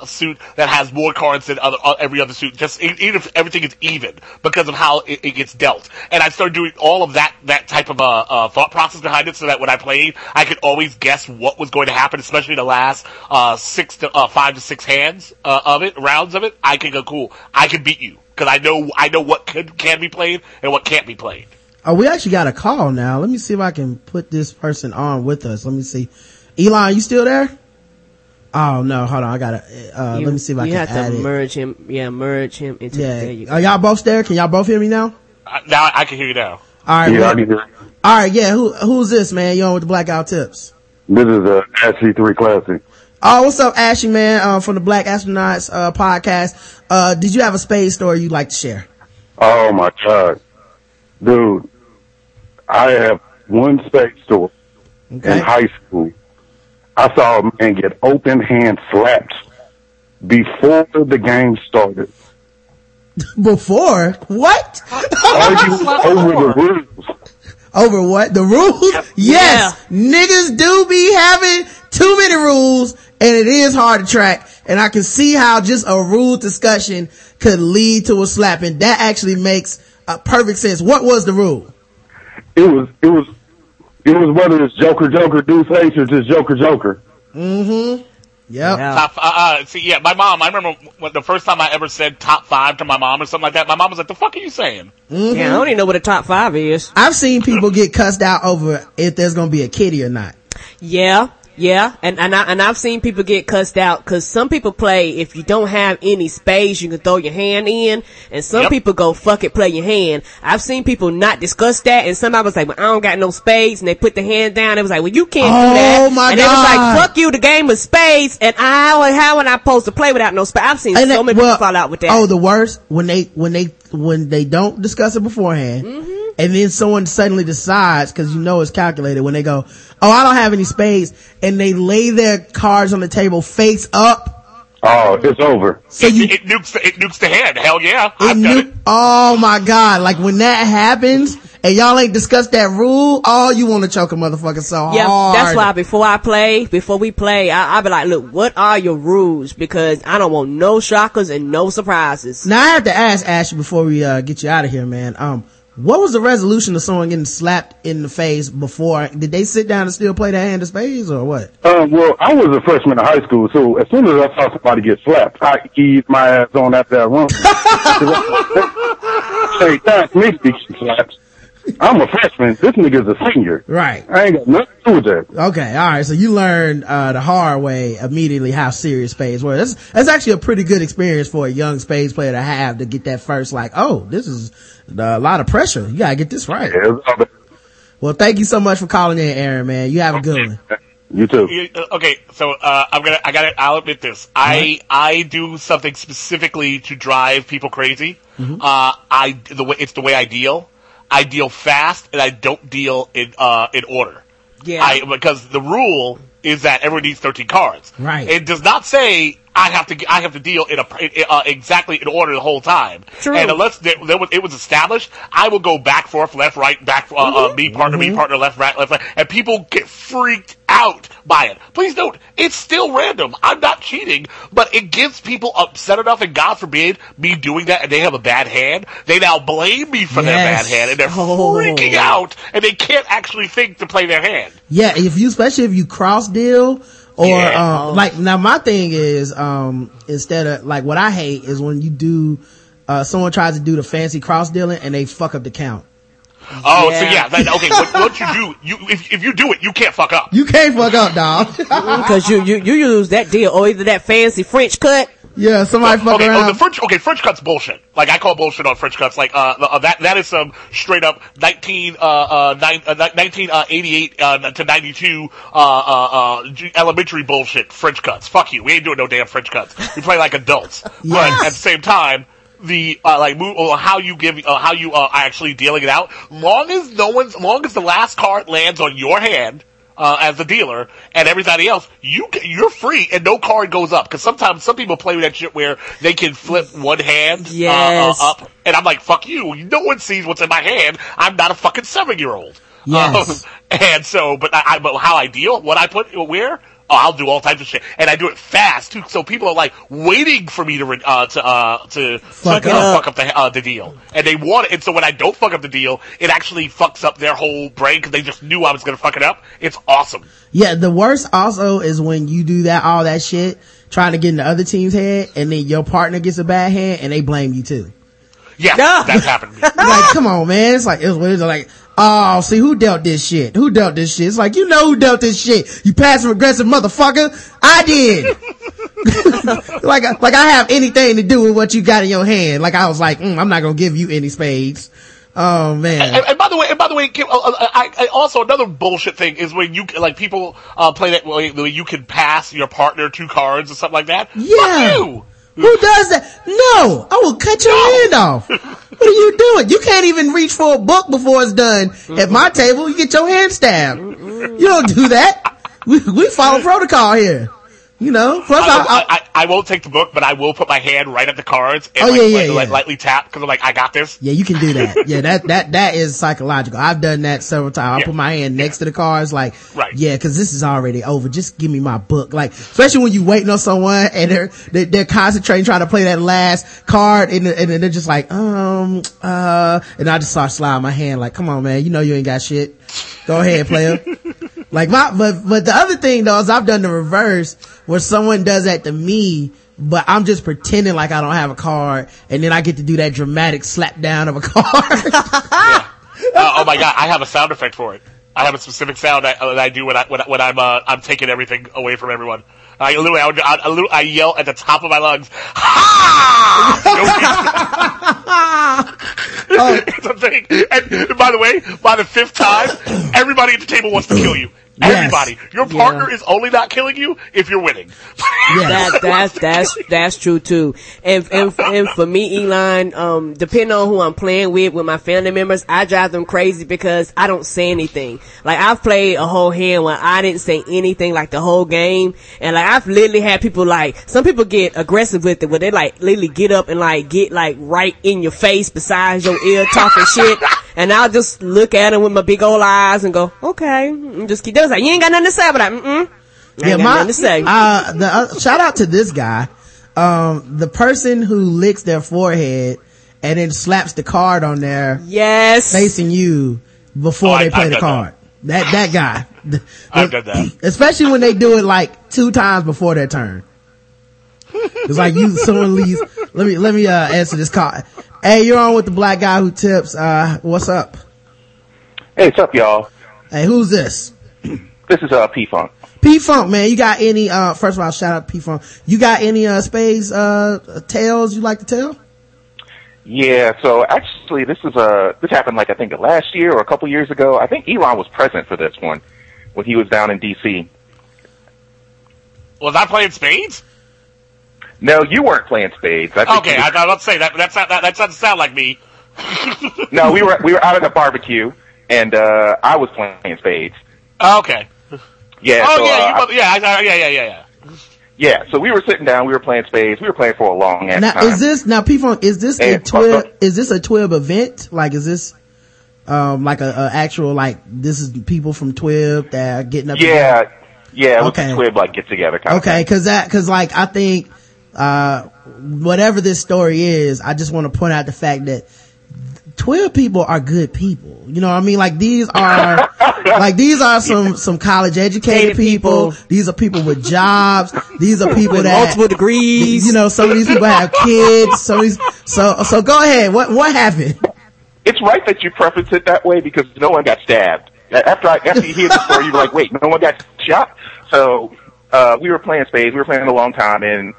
uh, suit that has more cards than other, uh, every other suit, just even if everything is even because of how it, it, gets dealt. And I started doing all of that that type of uh, uh, thought process behind it, so that when I played, I could always guess what was going to happen, especially the last uh, six to five to six hands of it, rounds of it. I can go cool. I can beat you because I know I know what could, can be played and what can't be played. Oh, we actually got a call now. Let me see if I can put this person on with us. Let me see. Elon, you still there? Oh no, hold on. I gotta, uh, you, let me see if I can add it. You have to merge him. Yeah, merge him into, yeah. there you go. Are y'all both there? Can y'all both hear me now? Uh, now I can hear you now. Alright. Yeah, I can hear Alright, yeah, who, who's this man? You on with the Black Guy Who Tips? This is, uh, Ashley 3 Classic. Oh, what's up, Ashy man, uh, from the Black Astronauts, uh, podcast. Uh, did you have a space story you'd like to share? Oh my god. Dude, I have one space story okay. in high school I saw a man get open hand slapped before the game started. [LAUGHS] Before? What? [LAUGHS] over the rules. Over what? The rules? Yes. Niggas do be having too many rules and it is hard to track. And I can see how just a rule discussion could lead to a slap. And that actually makes a perfect sense. What was the rule? It was, it was, it was whether it's Joker, Joker, do face or just Joker, Joker. Mm-hmm. Yep. Yeah. Top, uh, uh, see, yeah, my mom. I remember when the first time I ever said top five to my mom or something like that. My mom was like, "The fuck are you saying?" Yeah, I don't even know what a top five is. I've seen people get cussed out over if there's gonna be a kitty or not. Yeah, yeah, and and I and I've seen people get cussed out because some people play if you don't have any space, you can throw your hand in, and some Yep. people go fuck it, play your hand. I've seen people not discuss that, and somebody was like, "Well, I don't got no spades," and they put the hand down. It was like, "Well, you can't Oh, do that." my and it was like, "Fuck you, the game of spades," and I how am I supposed to play without no space? I've seen And so that- many well, people fall out with that. Oh, the worst when they when they when they don't discuss it beforehand, Mm-hmm. And then someone suddenly decides because you know it's calculated when they go, "Oh, I don't have any spades," and they lay their cards on the table face up. Oh, it's over. So it, you it nukes the, it nukes the hand. Hell yeah, it I've done it. oh my god! Like when that happens and y'all ain't discussed that rule, oh, you want to choke a motherfucker so Yeah, hard. that's why before I play, before we play, I, I be like, look, what are your rules? Because I don't want no shockers and no surprises. Now I have to ask Ashley before we uh, get you out of here, man. Um, what was the resolution of someone getting slapped in the face before? Did they sit down and still play that hand of spades or what? Um, well, I was a freshman in high school, so as soon as I saw somebody get slapped, I eased my ass on after that run. [LAUGHS] Say, that's me slaps. I'm a freshman. This nigga's a senior. Right. I ain't got nothing to do with that. Okay. All right. So you learned uh, the hard way immediately how serious spades were. That's that's actually a pretty good experience for a young spades player to have to get that first like, oh, this is a lot of pressure. You gotta get this right. Yeah, it's all bad. Well, thank you so much for calling in, Aaron. Man, you have a good one. You too. Uh, Okay, so uh, I'm gonna, I gotta, I'll admit this. I, I do something specifically to drive people crazy. Uh, I, the way, it's the way I deal. I deal fast and I don't deal in, uh, in order. Yeah. I, because the rule is that everyone needs 13 cards. Right. It does not say I have to, I have to deal in a, in, uh, exactly in order the whole time. True. And unless there, there was, it was established, I will go back, forth, left, right, back, uh, uh, me partner, me partner, left, right, left, right, and people get freaked out by it. Please note, it's still random. I'm not cheating, but it gives people upset enough, and God forbid me doing that, and they have a bad hand. They now blame me for their bad hand, and they're Oh. freaking out, and they can't actually think to play their hand. Yeah, if you, especially if you cross deal or, Yeah. uh, like, now my thing is, um, instead of, like, what I hate is when you do, uh, someone tries to do the fancy cross dealing and they fuck up the count. Oh, so Yeah. yeah, that, okay. What, what you do, you if if you do it, you can't fuck up. You can't fuck up, dog. [LAUGHS] Because you, you, you use that deal, or either that fancy French cut. yeah, somebody fuck okay, oh, the French. Okay, French cuts bullshit. Like I call bullshit on French cuts. Like uh, uh that that is some straight up nineteen uh uh, nine, uh nineteen uh, eighty eight uh, to ninety two uh uh uh elementary bullshit. French cuts. Fuck you. We ain't doing no damn French cuts. We play like adults. But at the same time. The uh, like move or how you give uh, how you uh, are actually dealing it out. Long as no one's long as the last card lands on your hand, uh, as the dealer and everybody else, you you're free and no card goes up. Because sometimes some people play with that shit where they can flip one hand Yes. uh, uh, up, and I'm like, fuck you. No one sees what's in my hand. I'm not a fucking seven year old. Yes. [LAUGHS] and so, but I, I, but how I deal, what I put where. Oh, I'll do all types of shit, and I do it fast too. So people are like waiting for me to uh, to uh, to Fuck to, uh, up. fuck up the uh, the deal, and they want it. And so when I don't fuck up the deal, it actually fucks up their whole brain because they just knew I was going to fuck it up. It's awesome. yeah, the worst also is when you do that, all that shit, trying to get in the other team's head and then your partner gets a bad hand and they blame you too. Yeah, Yeah. [LAUGHS] that's happened to me. like, come on, man. It's like, it's, it's like, oh, see who dealt this shit? Who dealt this shit? It's like, you know who dealt this shit. You passive aggressive motherfucker. I did. [LAUGHS] like, like I have anything to do with what you got in your hand. Like I was like, mm, I'm not gonna give you any spades. Oh man. And, and by the way, and by the way, Kim, uh, uh, I, I also another bullshit thing is when you like people uh, play that way you can pass your partner two cards or something like that. Yeah. Fuck you. Who does that? No, I will cut your hand off. [LAUGHS] What are you doing? You can't even reach for a book before it's done. At my table, you get your hand stabbed. You don't do that. We, we follow protocol here. You know, plus I, I, will- I, I, I won't take the book, but I will put my hand right at the cards and Oh, like, yeah, yeah, like, like, yeah. lightly tap because I'm like, I got this. yeah, you can do that. [LAUGHS] Yeah, that, that, that is psychological. I've done that several times. I Yeah. put my hand next to the cards like, Right. yeah, cause this is already over. Just give me my book. Like, especially when you waiting on someone and they're, they're, they're concentrating trying to play that last card and, and then they're just like, um, uh, and I just start sliding my hand like, come on, man, you know you ain't got shit. Go ahead, player. [LAUGHS] like my, but, but the other thing though is I've done the reverse where someone does that to me, but I'm just pretending like I don't have a card and then I get to do that dramatic slap down of a [LAUGHS] card. Uh, oh my god, I have a sound effect for it. I have a specific sound I, that I do when I when, when I'm uh, I'm taking everything away from everyone. I literally I, would, I, I, I yell at the top of my lungs, [LAUGHS] [LAUGHS] ha! Oh. [LAUGHS] it's a thing. And by the way, by the fifth time, everybody at the table wants to kill you. Yes. Everybody. Your partner is only not killing you if you're winning. Yes. That that's that's that's true too. And and and for me, Elon, um, depending on who I'm playing with, with my family members, I drive them crazy because I don't say anything. Like I've played a whole hand where I didn't say anything like the whole game, and like I've literally had people like some people get aggressive with it, where they like literally get up and like get like right in your face besides your ear talking shit. And I'll just look at them with my big old eyes and go, okay, and just keep. They was like, you ain't got nothing to say, but I'm, mm. I ain't got nothing to say. Uh, the, uh, shout out to this guy. Um, the person who licks their forehead and then slaps the card on there yes. facing you before Oh, they I- play I've the card. That, that guy. [LAUGHS] I've done that. Especially when they do it like two times before their turn. It's like you, someone leaves. Let me, let me, uh, answer this call. Hey, you're on with the black guy who tips. Uh, what's up? Hey, what's up, y'all? Hey, who's this? This is uh, P Funk. P Funk, man, you got any, uh, first of all, shout out to P Funk. You got any, uh, spades, uh, tales you like to tell? Yeah, so actually, this is uh, this happened like I think last year or a couple years ago. I think Elon was present for this one when he was down in D.C. Was I playing spades? No, you weren't playing spades. I Okay, you I were- was say that. That's not, that, that doesn't sound like me. [LAUGHS] no, we were we were out at a barbecue, and uh, I was playing spades. Okay. Yeah, oh so, yeah, uh, you, both- yeah, I, I- yeah, yeah, yeah, yeah. yeah. So we were sitting down, we were playing spades, we were playing for a long ass Now, time. is this, now P Funk, is this a Hey, twib, what's up? is this a twib event? Like, is this, um, like a, a actual, like, this is people from twib that are getting up together? yeah, yeah, it was Okay. a twib like get together kind of Okay, cause that, cause like, I think, uh, whatever this story is, I just want to point out the fact that twib people are good people. You know what I mean? Like these are, [LAUGHS] like these are some, some college educated Educated people. people. These are people with jobs. These are people With that, multiple degrees. you know, some of these people have kids. Some of these, so, so go ahead. What, what happened? it's right that you preface it that way because no one got stabbed. After I, after you hear the story, you're like, wait, no one got shot. So uh, we were playing spades. We were playing a long time, and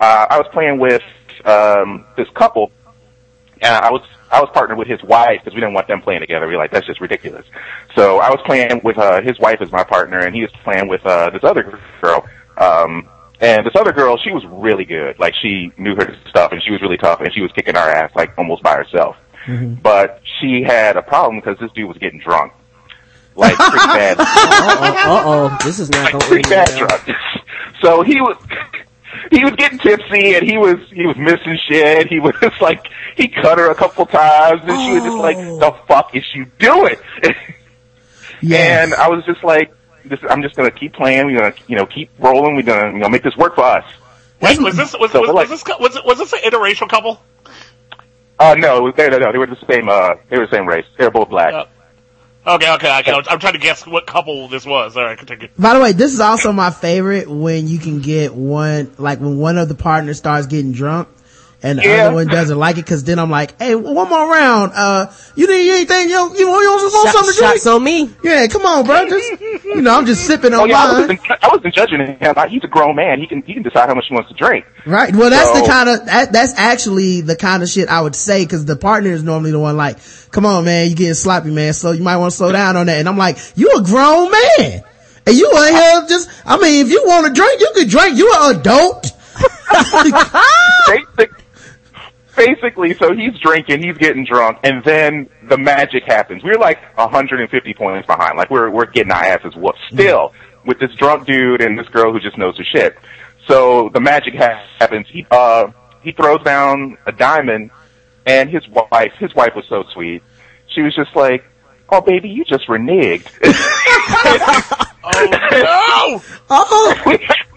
uh, I was playing with um, this couple. And I was I was partnered with his wife because we didn't want them playing together. We were like, that's just ridiculous. So I was playing with uh, his wife as my partner, and he was playing with uh, this other girl. Um, and this other girl, she was really good. Like she knew her stuff, and she was really tough, and she was kicking our ass like almost by herself. But she had a problem because this dude was getting drunk, like pretty [LAUGHS] bad, Uh oh, this is not like pretty bad drunk. [LAUGHS] So he was. He was getting tipsy and he was he was missing shit. He was [LAUGHS] like he cut her a couple times and she was just like, "The fuck is you doing?" [LAUGHS] Yeah. And I was just like, this, "I'm just gonna keep playing. We're gonna you know keep rolling. We're gonna you know make this work for us." Wait, was this was, So was, we're like- was this was, was this an interracial couple? Uh, no, it they, no, no, they were the same. Uh, they were the same race. They were both black. Uh, Okay, okay, okay. I'm, I'm trying to guess what couple this was. All right, continue. By the way, this is also my favorite when you can get one, like when one of the partners starts getting drunk and the Yeah. other one doesn't like it cause then I'm like, hey, one more round. Uh, you need anything? You, you, you want Shot, something to drink? shots on me. Yeah, come on, bro. Just, you know, I'm just sipping Oh on yeah, I mine. wasn't, I wasn't judging him. I, he's a grown man. He can he can decide how much he wants to drink. Right. Well, that's the kind of, that, that's actually the kind of shit I would say cause the partner is normally the one like, come on, man, you getting sloppy, man. So you might want to slow down on that. And I'm like, you a grown man. And you in here just, I mean, if you want to drink, you can drink. You an adult. [LAUGHS] [LAUGHS] Basic, basically, so he's drinking, he's getting drunk, and then the magic happens. We're like 150 points behind. Like we're we're getting our asses whooped still with this drunk dude and this girl who just knows her shit. So the magic ha- happens. He uh he throws down a diamond, and his wife his wife was so sweet. She was just like, "Oh baby, you just reneged." [LAUGHS] [LAUGHS] Oh no! Oh, [LAUGHS]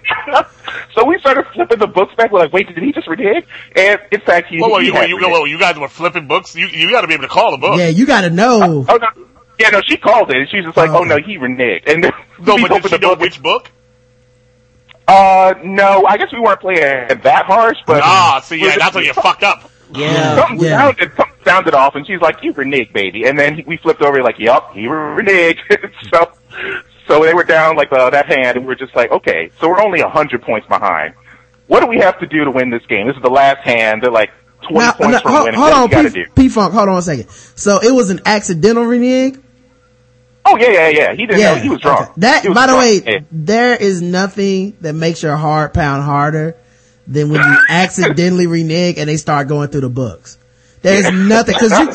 so we started flipping the books back. We're like, "Wait, did he just renege?" And in fact, he. no! Whoa, whoa, he you, had you, whoa, you guys were flipping books. You you got to be able to call the book. yeah, you gotta know. Oh no. Yeah, no, she called it. and She's just like, Oh, "Oh no, he reneged." And [LAUGHS] No, we but did opened she the know book. which book? Uh, no, I guess we weren't playing that harsh, but Ah, see, yeah, that's when you fucked up. Yeah. something Yeah. sounded something sounded off, and she's like, "You reneged, baby." And then we flipped over, like, "Yup, he reneged." [LAUGHS] so, so they were down like uh, that hand, and we were just like, "Okay, so we're only a hundred points behind. What do we have to do to win this game? This is the last hand. They're like twenty Now, points now, from hold, winning. hold what on, do we got to P, do?" P Funk, hold on a second. So it was an accidental renege? Oh yeah, yeah, yeah. He didn't know he was drunk. okay. That, was by the drunk. way, Yeah. there is nothing that makes your heart pound harder than when you [LAUGHS] accidentally renege and they start going through the books. There's nothing, cause you,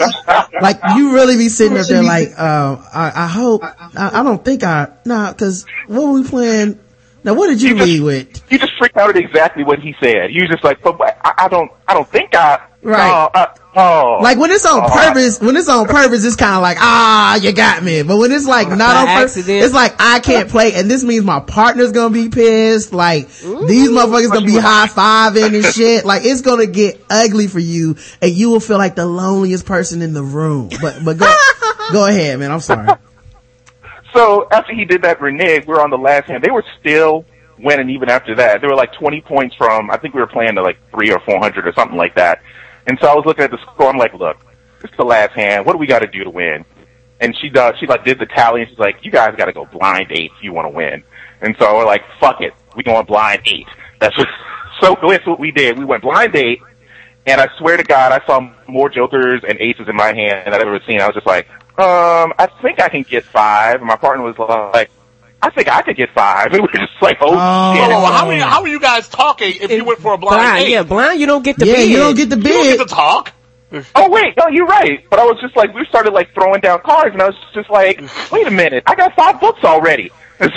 [LAUGHS] like, you really be sitting up there like, uh, I, I hope, I, I don't think I, nah, cause what were we playing? Now what did you just- lead with? You just freaked out at exactly what he said. You just like, "But I, I don't, I don't think I." Right. Oh, uh, oh. Like when it's on Oh, purpose, when it's on purpose, it's kind of like, ah, you got me. But when it's like not By on purpose, it's like I can't [LAUGHS] play, and this means my partner's gonna be pissed. Like these motherfuckers gonna be high fiving and [LAUGHS] shit. Like it's gonna get ugly for you, and you will feel like the loneliest person in the room. But but go [LAUGHS] go ahead, man. I'm sorry. So after he did that renege, we were on the last hand. They were still winning even after that. They were like 20 points from, I think we were playing to like three or 400 or something like that. And so I was looking at the score. I'm like, look, this is the last hand. What do we got to do to win? And she does, she like did the tally and she's like, you guys got to go blind eight if you want to win. And so we're like, fuck it. We going blind eight. That's what, [LAUGHS] so that's what we did. We went blind eight. And I swear to God, I saw more jokers and aces in my hand than I've ever seen. I was just like, um, I think I can get five. And my partner was like, I think I could get five. And we were just like, oh, Oh. shit. Whoa, whoa, how, many, how are you guys talking if you went for a blind, blind, date? yeah, blind. You don't get the yeah, bid. you don't get the You don't get to talk. Oh wait, no, you're right. But I was just like, we started like throwing down cards, and I was just like, [LAUGHS] wait a minute, I got five books already. [LAUGHS] we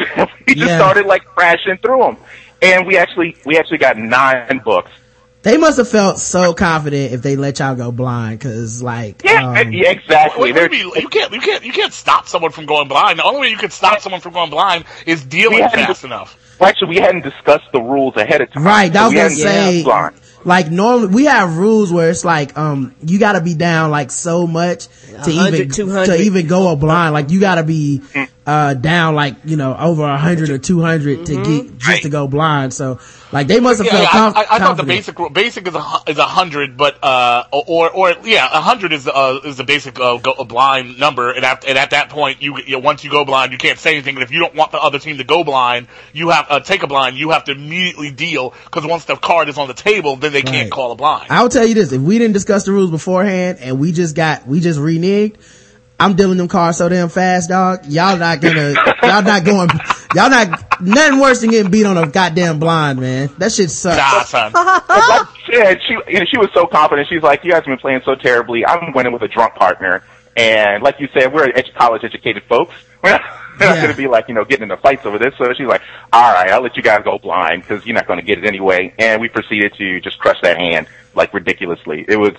just Yeah. started like crashing through them, and we actually we actually got nine books. They must have felt so confident if they let y'all go blind, cause like, Yeah, um, yeah exactly. Wait, what you, you can't, you can't, you can't stop someone from going blind. The only way you can stop someone from going blind is dealing We had fast enough. Well, actually, we hadn't discussed the rules ahead of time. Right, that so was we gonna hadn't say, blind. like normally we have rules where it's like, um, you gotta be down like so much to even, 200. to even go a blind. Like you gotta be, Mm. uh, down like, you know, over a hundred or two hundred to get, just to go blind. So, like they must have Yeah, felt yeah, I, I, I thought the basic basic is a is a hundred, but uh, or or yeah, a hundred is uh is the basic uh, go, a blind number, and at, and at that point, you, you once you go blind, you can't say anything. And if you don't want the other team to go blind, you have uh, take a blind. You have to immediately deal because once the card is on the table, then they can't call a blind. I'll tell you this, if we didn't discuss the rules beforehand and we just got, we just reneged, I'm dealing them cards so damn fast, dog. Y'all not gonna, y'all not going, y'all not, nothing worse than getting beat on a goddamn blind, man. That shit sucks. Nah, son. like she she you know, she was so confident. She's like, "You guys have been playing so terribly. I'm winning with a drunk partner." And like you said, we're edu- college educated folks. We're not, we're not going to be like you know getting into fights over this. So she's like, "All right, I'll let you guys go blind because you're not going to get it anyway." And we proceeded to just crush that hand like ridiculously. It was.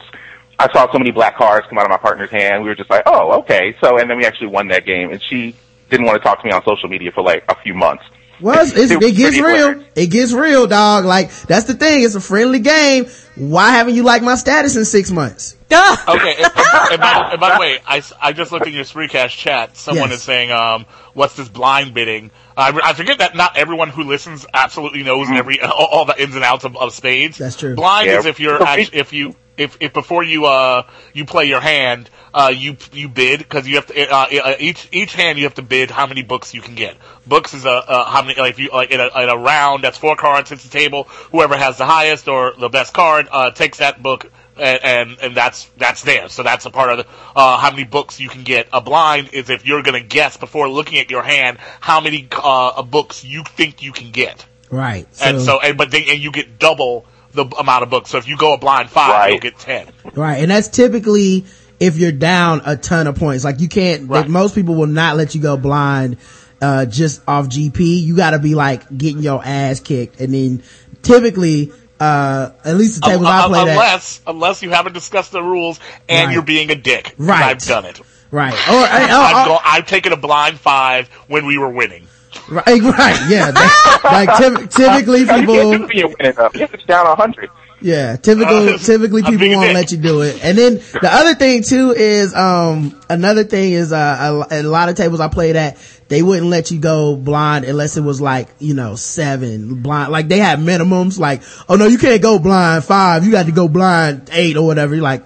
I saw so many black cards come out of my partner's hand. We were just like, "Oh, okay." So and then we actually won that game. And she didn't want to talk to me on social media for like a few months. Well, it's, it's, It it gets real. hilarious. It gets real, dog. Like, that's the thing. It's a friendly game. Why haven't you liked my status in six months? [LAUGHS] Okay, and, and, by, and by the [LAUGHS] way, I, I just looked in your Spreecast chat. Someone Yes. is saying, um, what's this blind bidding? I, I forget that not everyone who listens absolutely knows every all, all the ins and outs of, of spades. That's true. Blind Yeah. is if you're [LAUGHS] act- if you if, if before you uh you play your hand uh you you bid because you have to uh, uh, each each hand you have to bid how many books you can get. Books is a uh, how many like if you like in a, in a round that's four cards hits the table. Whoever has the highest or the best card uh takes that book and, and and that's that's there. So that's a part of the, uh, how many books you can get. A blind is if you're going to guess before looking at your hand how many uh, books you think you can get, Right. and so and but then and you get double the amount of books. So if you go a blind five, Right. you'll get ten. Right. And that's typically if you're down a ton of points. Like you can't, Right. like, most people will not let you go blind, uh, just off GP. You gotta be like getting your ass kicked and then typically, uh, at least the tables I Uh, played at. unless, unless you haven't discussed the rules and Right. you're being a dick. Right. I've done it. Right. Or, or, I've, or- go, I've taken a blind five when we were winning. Right, [LAUGHS] right, yeah. That- like [LAUGHS] typ- typically No, you people, can't do being winning up. You have to down a hundred. Yeah, typical, Uh, typically people won't dick. let you do it. And then the other thing too is, um, another thing is, uh, a, a lot of tables I played at, they wouldn't let you go blind unless it was like, you know, seven blind, like they had minimums, like, oh no, you can't go blind five, you got to go blind eight or whatever. You're like,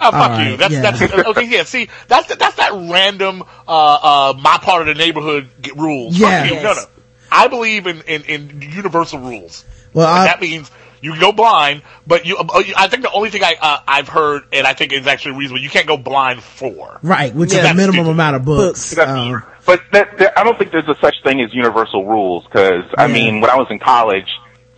Oh, fuck All you. That's, yeah. that's, okay, yeah, see, that's, that's that random, uh, uh, my part of the neighborhood g- rules. Yeah. Fuck you. No, Yes. no. I believe in, in, in universal rules. well, I, that means you can go blind, but you, uh, I think the only thing I, uh, I've heard, and I think is actually reasonable, you can't go blind for. right, which Yeah. is the minimum Stupid. amount of books. Books. Um, But that, that, I don't think there's a such thing as universal rules because I mean, when I was in college,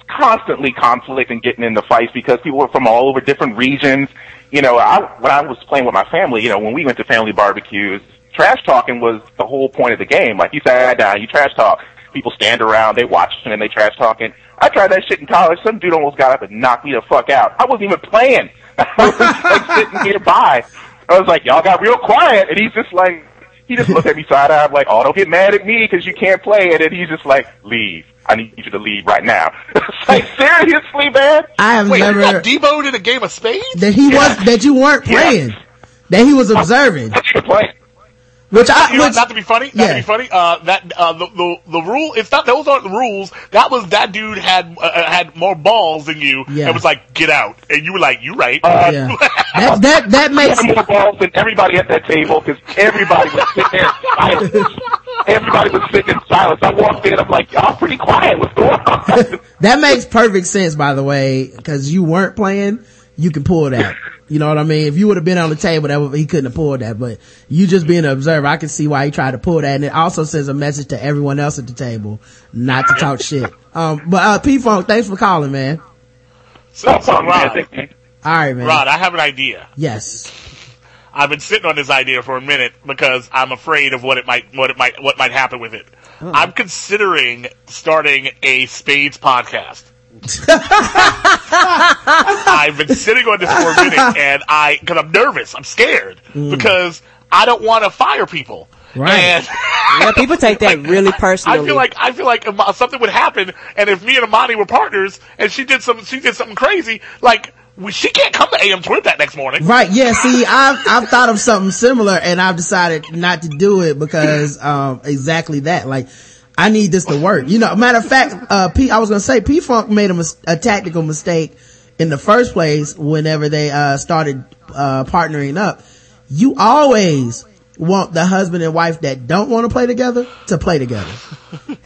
constantly conflict and getting into fights because people were from all over different regions. You know, I, when I was playing with my family, you know, when we went to family barbecues, trash talking was the whole point of the game. Like you sat down, you trash talk. People stand around, they watching and they trash talking. I tried that shit in college. Some dude almost got up and knocked me the fuck out. I wasn't even playing. [LAUGHS] I was like sitting nearby. I was like, y'all got real quiet, and he's just like, he just looked at me side eye, like, oh, don't get mad at me because you can't play. And he's just like, leave. I need you to leave right now. [LAUGHS] it's like, seriously, man? I have Wait, never, got deboed in a game of spades? that he was, that you weren't Yeah. playing, that he was observing, You're playing. Which I, You know, which, not to be funny, not Yeah. to be funny. Uh, that uh, the, the the rule. It's not those aren't the rules. That was that dude had uh, uh, had more balls than you. Yeah. and was like, get out, and you were like, you right. yeah, [LAUGHS] that, that, that makes, more balls than everybody at that table because everybody was sitting there in silence. [LAUGHS] Everybody was sitting in silence. I walked in, I'm like, y'all pretty quiet. What's going on? [LAUGHS] That makes perfect sense, by the way, because you weren't playing. You can pull that. You know what I mean? If you would have been on the table, that would, he couldn't have pulled that. But you just being an observer, I can see why he tried to pull that. And it also sends a message to everyone else at the table not to talk shit. Um, but uh, P Funk, thanks for calling, man. so, so problem, man. Rod, All right, man. Rod, I have an idea. Yes. I've been sitting on this idea for a minute because I'm afraid of what it might what it might what might happen with it. I'm considering starting a spades podcast. [LAUGHS] I've been sitting on this for a minute, [LAUGHS] and I because I'm nervous, I'm scared because I don't want to fire people. Right. Yeah, people take that [LAUGHS] really personally. I feel like I feel like something would happen, and if me and Amani were partners, and she did some she did something crazy, like she can't come to AM Twib that next morning. Right. Yeah. See, I've, I've thought of something similar and I've decided not to do it because, um, exactly that. Like, I need this to work. You know, matter of fact, uh, P, I was going to say P Funk made a, mis- a tactical mistake in the first place whenever they, uh, started, uh, partnering up. You always want the husband and wife that don't want to play together to play together.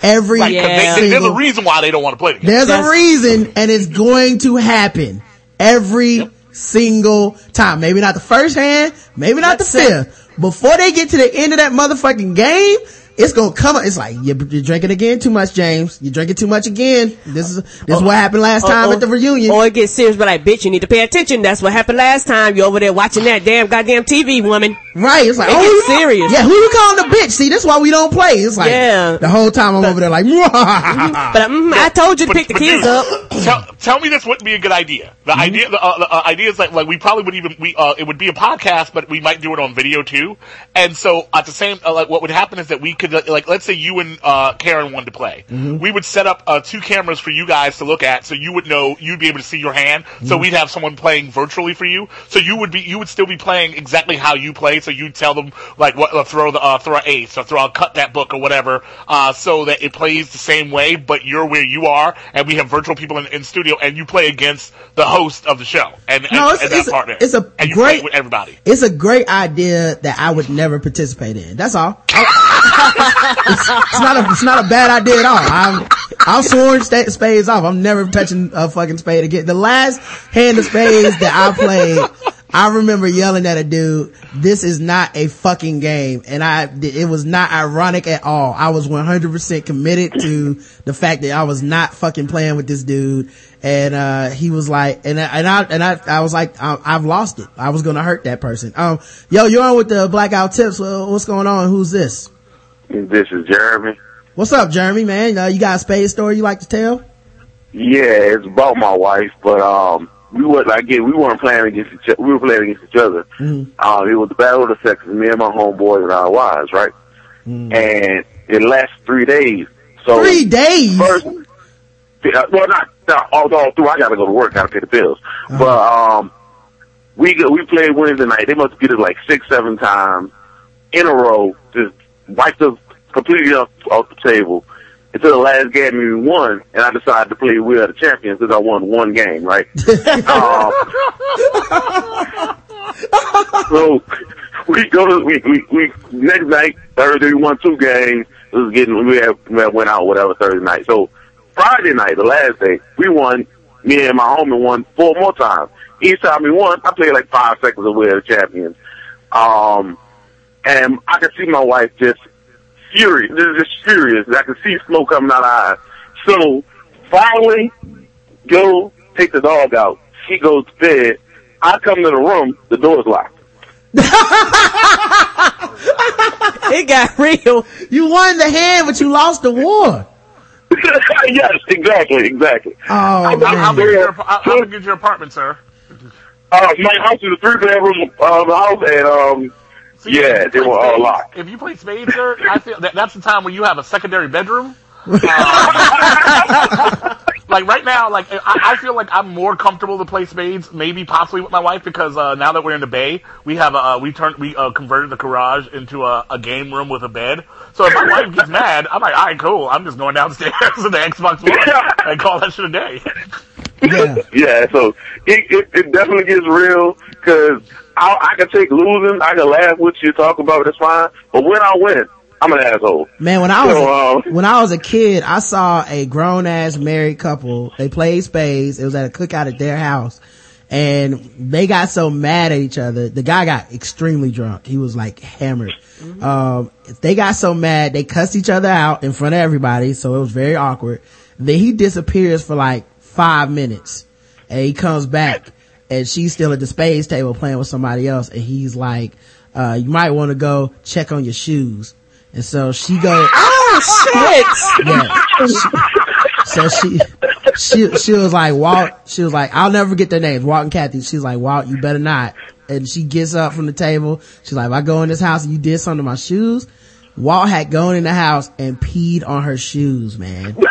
Every Right, 'cause Yeah. they, they, there's a reason why they don't want to play together. there's a reason and it's going to happen every single time. Maybe not the first hand, maybe not the That's it. fifth. Before they get to the end of that motherfucking game, it's gonna come up. It's like, you're, you're drinking again too much, James. You're drinking too much again. This is, this is what happened last time Or- at the reunion. Or it gets serious, but like, bitch, you need to pay attention. That's what happened last time. You're over there watching that damn goddamn TV, woman. right. It's like, It oh, gets you- serious. Yeah, who you calling the bitch? See, that's why we don't play. It's like, Yeah. the whole time I'm over there like, [LAUGHS] But mm, I told you to But- pick the kids dude, up. Tell, tell me this wouldn't be a good idea. The idea, the, uh, the uh, idea is like, like we probably would even we uh, it would be a podcast, but we might do it on video too. And so at the same, uh, like what would happen is that we could uh, like let's say you and uh, Karen wanted to play, we would set up uh, two cameras for you guys to look at, so you would know you'd be able to see your hand. So we'd have someone playing virtually for you, so you would be you would still be playing exactly how you play. So you'd tell them like what uh, throw the uh, throw an ace or throw a cut that book or whatever, uh, so that it plays the same way, but you're where you are, and we have virtual people in, in studio, and you play against the host of the show and, No, and, it's- and that it's a- it's a and great- everybody. it's a great idea that I would never participate in. That's all. [LAUGHS] it's, it's not a it's not a bad idea at all. I'm sworn sta- spades off. I'm never touching a fucking spade again. The last hand of spades that I played, I remember yelling at a dude, "This is not a fucking game," and I it was not ironic at all. I was 100 percent committed to the fact that I was not fucking playing with this dude, and uh he was like, and I, and I and I I was like, I, I've lost it. I was gonna hurt that person. Um, yo, you're on with the Black Guy Who Tips. What's going on? Who's this? This is Jeremy. What's up, Jeremy? Man, uh, you got a spade story you like to tell? Yeah, it's about my wife, but um, we was like we weren't playing against each other. we were playing against each other. Mhm. Um, it was the battle of the sexes, me and my homeboys and our wives, right? Mm. And it lasted three days. So Three days. first, uh, well, not, not all, all through. I gotta go to work, gotta pay the bills. Uh-huh. But um, we go, we played Wednesday night. They must get it like six, seven times in a row. Just wiped us completely off, off the table until the last game we won, and I decided to play We Are the Champions because I won one game, right? um, [LAUGHS] so we go to we, we we next night Thursday we won two games. It was getting we had, we had went out whatever Thursday night. So Friday night, the last day, we won. Me and my homie won four more times. Each time we won, I played like five seconds of We Are the Champions. Um, and I could see my wife just furious, just furious. I can see smoke coming out of her eyes. So finally, go take the dog out. She goes to bed. I come to the room. The door's locked. [LAUGHS] It got real. You won the hand, but you lost the war. [LAUGHS] yes, exactly, exactly. Oh How, how, man. big is your, how, how big is your apartment, sir? Uh, my house is a three bedroom um, house, and um, See, yeah, if they you were play all locked. If you play spades, sir, I feel that that's the time when you have a secondary bedroom. Um, [LAUGHS] like right now, like I, I feel like I'm more comfortable to play spades, maybe possibly with my wife, because uh, now that we're in the bay, we have a uh, we turned we uh, converted the garage into a, a game room with a bed. So if my wife gets [LAUGHS] mad, I'm like, all right, cool. I'm just going downstairs to the Xbox One and call that shit a day. Yeah. yeah, so it, it, it definitely gets real because I, I can take losing, I can laugh with you, talk about it, it's fine. But when I win, I'm an asshole. Man, when I was So, um, when I was a kid, I saw a grown ass married couple. They played spades. It was at a cookout at their house, and they got so mad at each other. The guy got extremely drunk. He was like hammered. Um, they got so mad they cussed each other out in front of everybody. So it was very awkward. Then he disappears for like five minutes, and he comes back, and she's still at the spades table playing with somebody else, and he's like, uh, "You might want to go check on your shoes." And so she goes. [LAUGHS] Oh shit! Yeah. So she, she, she was like, Walt, she was like, I'll never forget their names, Walt and Kathy. She's like, Walt, you better not. And she gets up from the table. She's like, if I go in this house and you did something to my shoes, Walt had gone in the house and peed on her shoes, man. [LAUGHS]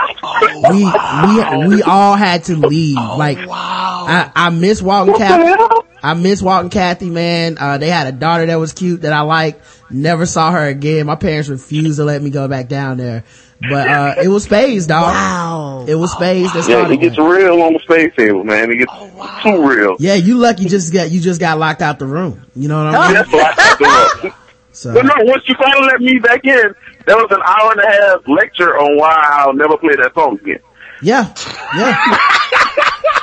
We, we, we all had to leave. like, I, I miss Walt and Kathy. I miss Walt and Kathy, man. Uh, they had a daughter that was cute that I liked. Never saw her again. My parents refused to let me go back down there. But, uh, it was Spades, dog. Wow. It was Spades that Yeah, it gets that. real on the spades table, man. It gets too real. Yeah, you lucky just got, you just got locked out the room. You know what I [LAUGHS] mean? That's what I thought. So, But no, once you finally let me back in, there was an hour and a half lecture on why I'll never play that song again. yeah, yeah.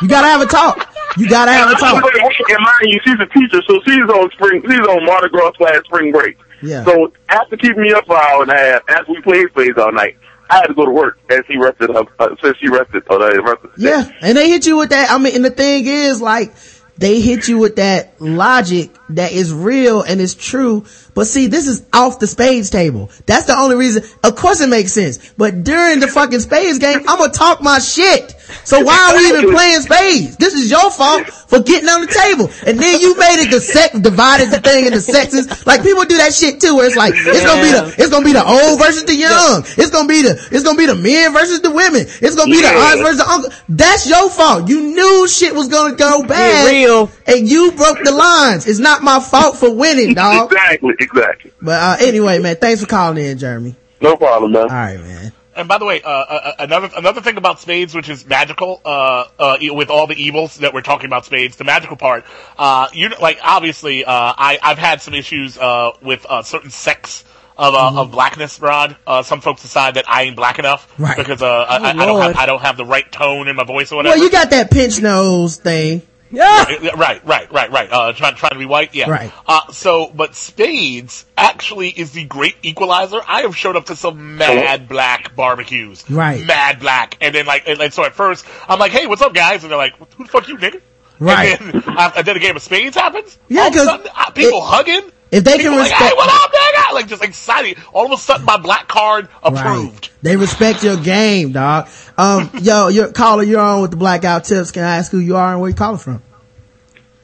you gotta have a talk. You gotta have a talk. And mind you, she's a teacher, so she's on spring, she's on Mardi Gras slash spring break. Yeah. So after keeping me up for an hour and a half, after we played spades all night, I had to go to work as she rested up, uh, since she rested, uh, the rest of the day. Yeah, and they hit you with that. I mean, and the thing is, like, they hit you with that logic that is real and is true. But see, this is off the spades table. That's the only reason. Of course it makes sense. But during the fucking spades game, I'm gonna talk my shit. So why are we even playing spades? This is your fault for getting on the table. And then you made it the sex, divided the thing into sexes. Like people do that shit too, where it's like, it's gonna be the, it's gonna be the old versus the young. It's gonna be the, it's gonna be the men versus the women. It's gonna be the aunts versus the uncle. That's your fault. You knew shit was gonna go bad. real. And you broke the lines. It's not my fault for winning, dog. Exactly, exactly. But, uh, anyway, man, thanks for calling in, Jeremy. No problem, man. All right, man. And by the way, uh, uh, another another thing about spades, which is magical, uh, uh, e- with all the evils that we're talking about spades, the magical part, uh, you know, like obviously, uh, I I've had some issues uh, with uh, certain sects. Of, uh, of blackness, Rod. Uh, some folks decide that I ain't black enough Right. because uh, I, I, I don't have I don't have the right tone in my voice or whatever. Well, you got that pinch nose thing. Yeah. Right, right, right, right. Uh, trying, trying to be white, yeah. Right. Uh, so, but spades actually is the great equalizer. I have showed up to some mad black barbecues. Right. Mad black. And then like, and, and so at first, I'm like, hey, what's up guys? And they're like, who the fuck you, nigga? Right. And then, [LAUGHS] uh, and then a game of spades happens. Yeah, All sudden, uh, people it- hugging. If they can People like, respect, hey, what up, nigga? Like just excited. All of a sudden, my black card approved. Right. They respect your game, dog. Um, [LAUGHS] yo, your caller, you're on with the Black Guy Who Tips. Can I ask who you are and where you calling from?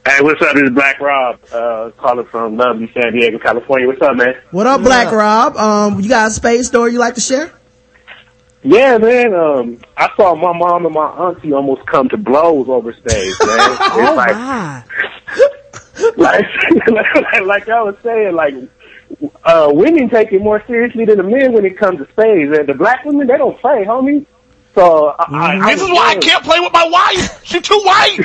Hey, what's up? This is Black Rob, uh, calling from lovely San Diego, California. What's up, man? What up, Black Rob? Um, you got a spades story you like to share? Yeah, man. Um, I saw my mom and my auntie almost come to blows over stage, man. [LAUGHS] It's Oh like, my. [LAUGHS] [LAUGHS] like, like, like I was saying, like, uh, women take it more seriously than the men when it comes to spades. And the black women, they don't play, homie. So I, I, I This is was why I can't play with my wife. She's too white.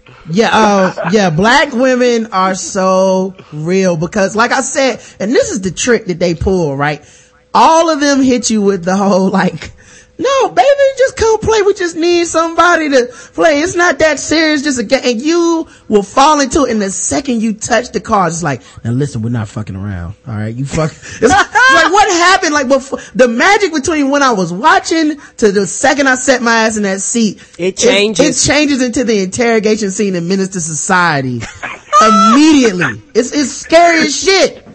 [LAUGHS] Yeah, uh, yeah, black women are so real because like I said, and this is the trick that they pull, right? All of them hit you with the whole like, no, baby, just come play. We just need somebody to play. It's not that serious, just a game. And you will fall into it. And the second you touch the cards, it's like, now listen, we're not fucking around. All right. You fuck. [LAUGHS] It's like, what happened? Like before, the magic between when I was watching to the second I set my ass in that seat. It changes. It, changes into the interrogation scene in Menace II Society. [LAUGHS] Immediately. It's, it's scary as shit.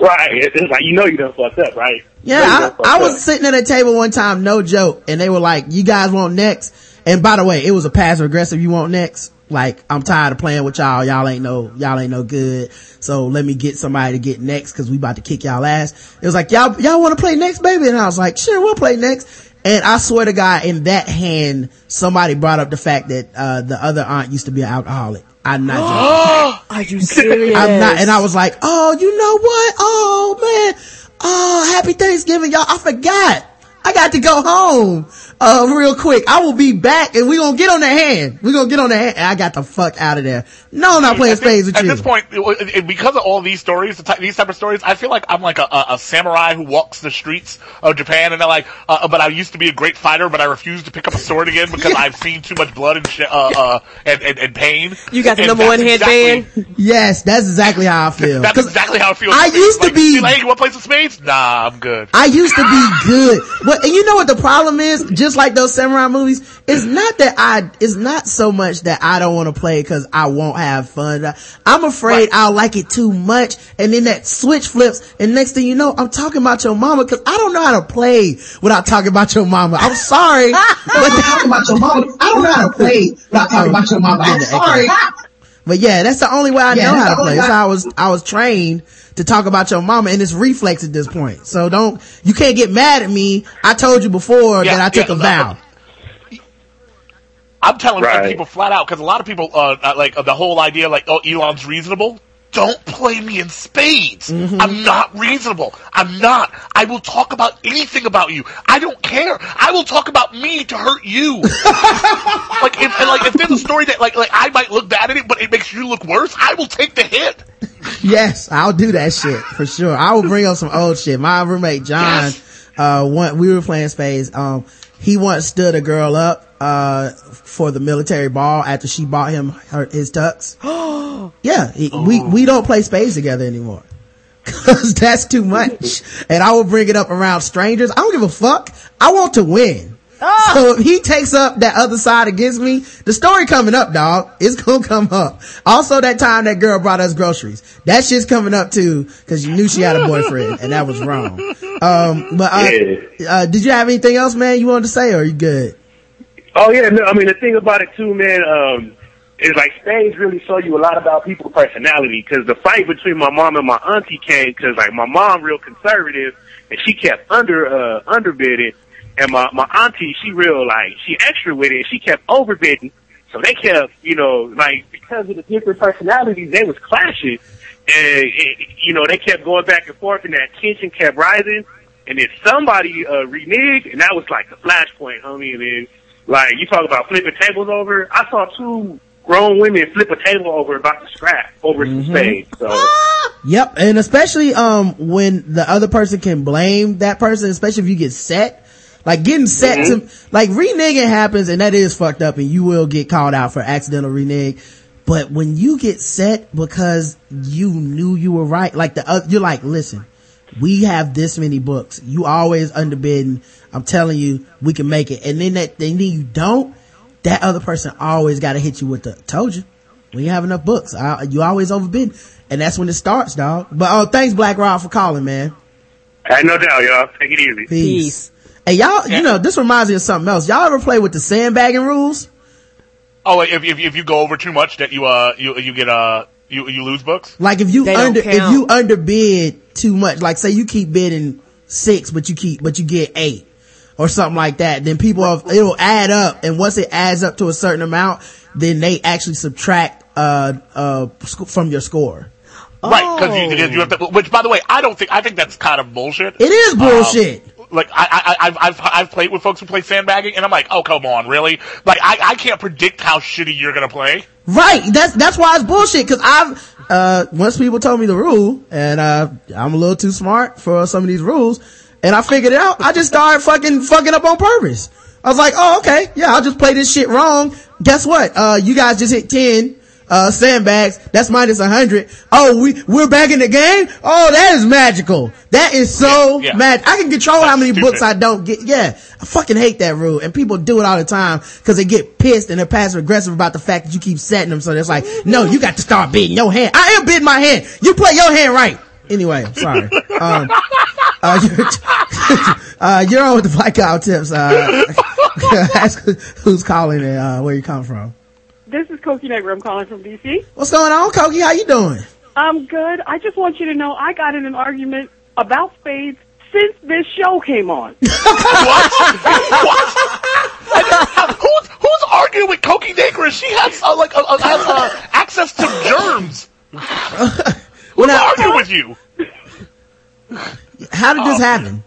right. It's, it's like, you know you done fucked up, right? You know you Yeah, I, I was sitting at a table one time, no joke, and they were like, you guys want next? And by the way, it was a passive aggressive, you want next? Like, I'm tired of playing with y'all, y'all ain't no, y'all ain't no good, so let me get somebody to get next, cause we about to kick y'all ass. It was like, y'all, y'all wanna play next, baby? And I was like, sure, we'll play next. And I swear to God, in that hand, somebody brought up the fact that, uh, the other aunt used to be an alcoholic. I'm not [GASPS] joking. Are you serious? [LAUGHS] I'm not, and I was like, oh, you know what? Oh man, oh, happy Thanksgiving, y'all. I forgot. I got to go home, uh, real quick. I will be back and we gonna get on the hand. we gonna get on the hand. And I got the fuck out of there. No, I'm not playing At this- spades with At you. At this point, it- it- because of all these stories, the ty- these type of stories, I feel like I'm like a, a, a samurai who walks the streets of Japan, and they're like, uh, but I used to be a great fighter, but I refuse to pick up a sword again because [LAUGHS] I've seen too much blood and sh- uh, uh, and, and, and pain. You got the And number that's one exactly- headband. yes, that's exactly how I feel. That's 'Cause exactly how I feel. I It's used to like, be- Hey, you want to play some spades? Nah, I'm good. I used to be good. But and you know what the problem is? Just [LAUGHS] like those samurai movies, it's not that I it's not so much that I don't want to play cuz I won't have fun. I'm afraid Right. I'll like it too much and then that switch flips and next thing you know, I'm talking about your mama cuz I don't know how to play without talking about your mama. I'm sorry. But [LAUGHS] but talking about your mama, I don't know how to play without talking about your mama. I'm sorry. But yeah, that's the only way I Yeah, know how to play. only That's how I was, I was trained to talk about your mama and it's reflex at this point. So don't, you can't get mad at me. I told you before Yeah, that I took yeah, a vow. I'm telling Right. people flat out because a lot of people uh, uh, like uh, the whole idea like oh Elon's reasonable. Don't play me in spades. Mm-hmm. I'm not reasonable. I'm not. I will talk about anything about you. I don't care. I will talk about me to hurt you. [LAUGHS] like if and like if there's a story that like like I might look bad at it, but it makes you look worse, I will take the hit. Yes, I'll do that shit for sure. I will bring up some old shit. My roommate John, Yes. uh, one, we were playing spades. Um, he once stood a girl up, uh, for the military ball after she bought him her, his tux. [GASPS] yeah, he- we, we don't play spades together anymore. [LAUGHS] Cause that's too much. And I will bring it up around strangers. I don't give a fuck. I want to win. So if he takes up that other side against me, the story coming up, dog. It's gonna come up. Also that time that girl brought us groceries. That shit's coming up too, cause you knew she had a boyfriend and that was wrong. Um, but, uh, Yeah. uh, did you have anything else, man, you wanted to say or are you good? Oh yeah, no, I mean the thing about it too, man, um, is like spades really show you a lot about people's personality. Because the fight between my mom and my auntie came because like my mom real conservative and she kept under uh underbidding, and my my auntie she real like she extra with it. She kept overbidding, so they kept you know like because of the different personalities they was clashing, and it, you know they kept going back and forth, and that tension kept rising. And then somebody uh, reneged, and that was like the flashpoint, homie. And then like you talk about flipping tables over. I saw two grown women flip a table over about to scrap over some spades. So [LAUGHS] Yep, and especially um when the other person can blame that person, especially if you get set. Like getting set to mm-hmm. like reneging happens and that is fucked up and you will get called out for accidental renege. But when you get set because you knew you were right, like the oth- you're like, listen, we have this many books. You always underbidding. I'm telling you, we can make it. And then that, and then you don't. That other person always got to hit you with the told you. We have enough books. I, you always overbid. And that's when it starts, dog. But oh, thanks Black Rob for calling, man. Hey, no doubt, y'all. Take it easy. Peace. Hey, y'all, you know, this reminds me of something else. Y'all ever play with the sandbagging rules? Oh, if, if if you go over too much, that you uh you you get uh you you lose books. Like if you They don't under, if count. you underbid too much, like say you keep bidding six, but you keep, but you get eight or something like that, then people, have, it'll add up. And once it adds up to a certain amount, then they actually subtract, uh, uh, sc- from your score. Right, because you, you have to. Which, by the way, I don't think I think that's kind of bullshit. It is bullshit. Like I, I, I've, I've, I've played with folks who play sandbagging, and I'm like, oh come on, really? Like I, I can't predict how shitty you're gonna play. Right. That's, that's why it's bullshit. Cause I've, uh, once people told me the rule and, uh, I'm a little too smart for some of these rules and I figured it out. I just started fucking, fucking up on purpose. I was like, oh, okay. Yeah, I'll just play this shit wrong. Guess what? Uh, you guys just hit 10, uh, sandbags. That's minus 100. Oh, we, we're back in the game? Oh, that is magical. That is so Yeah, yeah. mad. I can control how many stupid. books I don't get. Yeah. I fucking hate that rule. And people do it all the time because they get pissed and they're passive aggressive about the fact that you keep setting them. So it's like, no, you got to start bidding your hand. I am bidding my hand. You play your hand right. Anyway, sorry. [LAUGHS] Um, uh, you're, [LAUGHS] uh, you're on with the Black Guy Who Tips. Uh, [LAUGHS] ask who's calling and, uh, where you come from. This is Koki Negra. I'm calling from DC. What's going on, Koki? How you doing? I'm good. I just want you to know I got in an argument about spades since this show came on. [LAUGHS] what? what? [LAUGHS] who's who's arguing with Koki Negra? She has uh, like uh, uh, has uh, access to germs. [LAUGHS] Who's now- arguing with you? How did this happen?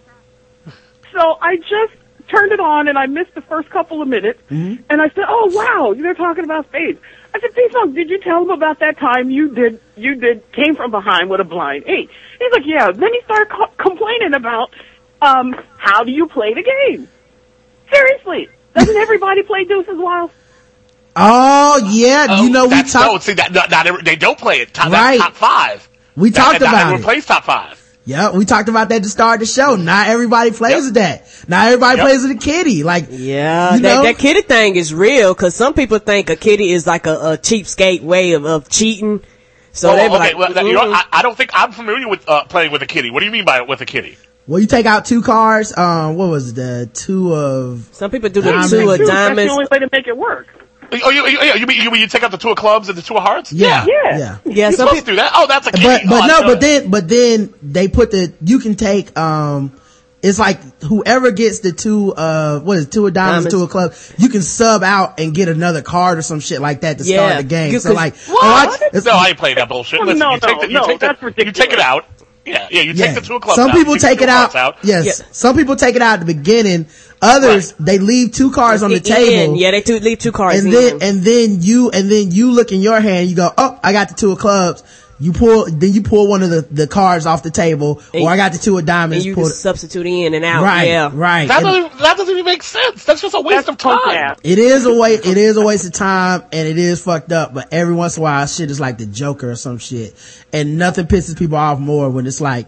so I just turned it on and I missed the first couple of minutes. Mm-hmm. And I said, "Oh wow, they're talking about spades." I said, "P-Funk, did you tell them about that time you did you did came from behind with a blind eight? He's like, "Yeah." Then he started co- complaining about um how do you play the game? Seriously, doesn't everybody play deuces wild? Oh, yeah. you know, we That's, talked. no, see that not, not every, they don't play it. Top, Right. that's top five. We That- talked not about everyone it. plays top five. Yeah, we talked about that to start the show. Not everybody plays with that. Not everybody Yep. plays with a kitty. Like, Yeah, that, know? that kitty thing is real because some people think a kitty is like a, a cheapskate way of, of cheating. So Oh, they be okay, like, well, that- you know. I, I don't think I'm familiar with uh, playing with a kitty. What do you mean by with a kitty? well, you take out two cards. Um, what was it? The two of, some people do the Diamonds. two of Dude, that's the only way to make it work. Oh, you, you, you, mean, you mean you take out the two of clubs and the two of hearts? yeah, Yeah. yeah. Yeah, You're some supposed people. to do that. Oh, that's a kitty. But, Oh, but I no, but then, but then they put the, you can take, um, it's like whoever gets the two, uh, what is it, two of diamonds, Diamonds. two of clubs, you can sub out and get another card or some shit like that to Yeah. start the game. You So like, What? oh, I- it's- no, I ain't playing that bullshit. Oh, Listen, no, you take no, the, you no, take the, that's You take it out. Yeah, yeah, you Yeah. take the two of clubs Some out. people You take it of out. Yes. Yeah. Some people take it out at the beginning. Others, they leave two cards on the In. table. Yeah, they two, leave two cards and in. then and then you and then you look in your hand you go oh i got the two of clubs you pull then you pull one of the the cards off the table And- or i got the two of and diamonds you pull can substitute in and out. right Yeah. right That And doesn't, that doesn't even make sense. That's just a waste That's of time. punk it is a waste it is a waste of time and it is fucked up but every once in a while shit is like the joker or some shit and nothing pisses people off more when it's like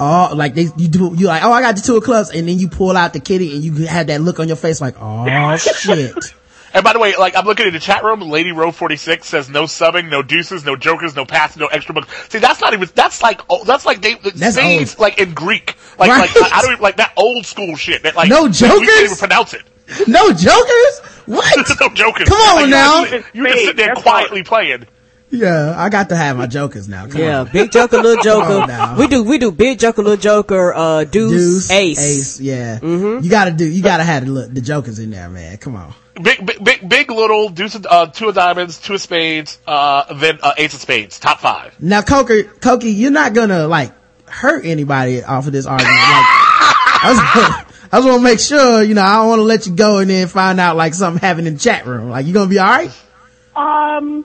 Oh, like they, you do, you like, oh, I got the two of clubs, and then you pull out the kitty, and you have that look on your face, like, oh [LAUGHS] shit. And by the way, like I'm looking at the chat room, Lady Row 46 says no subbing, no deuces, no jokers, no passes, no extra books. See, that's not even that's like oh, that's like they That's spades like in Greek, like Right. like I, I don't even like that old school shit. That like No like, we jokers? can't even pronounce it. [LAUGHS] no jokers? What? [LAUGHS] no jokers. Come on Like, now. You, you just sit there That's quietly playing. yeah, I got to have my jokers now. Come Yeah, on. big joker, little [LAUGHS] joker. we do, we do big joker, little joker, uh, deuce, Deuce, ace. ace, yeah. Mm-hmm. You gotta do, you gotta have the, look- the jokers in there, man. Come on. Big, big, big, big little deuce, of- uh, two of diamonds, two of spades, uh, then uh, ace of spades, top five. Now, Coker, Koki, you're not gonna like hurt anybody off of this argument. Like, I just, I just want to make sure, you know, I don't want to let you go and then find out like something happened in the chat room. Like, you gonna be all right? Um,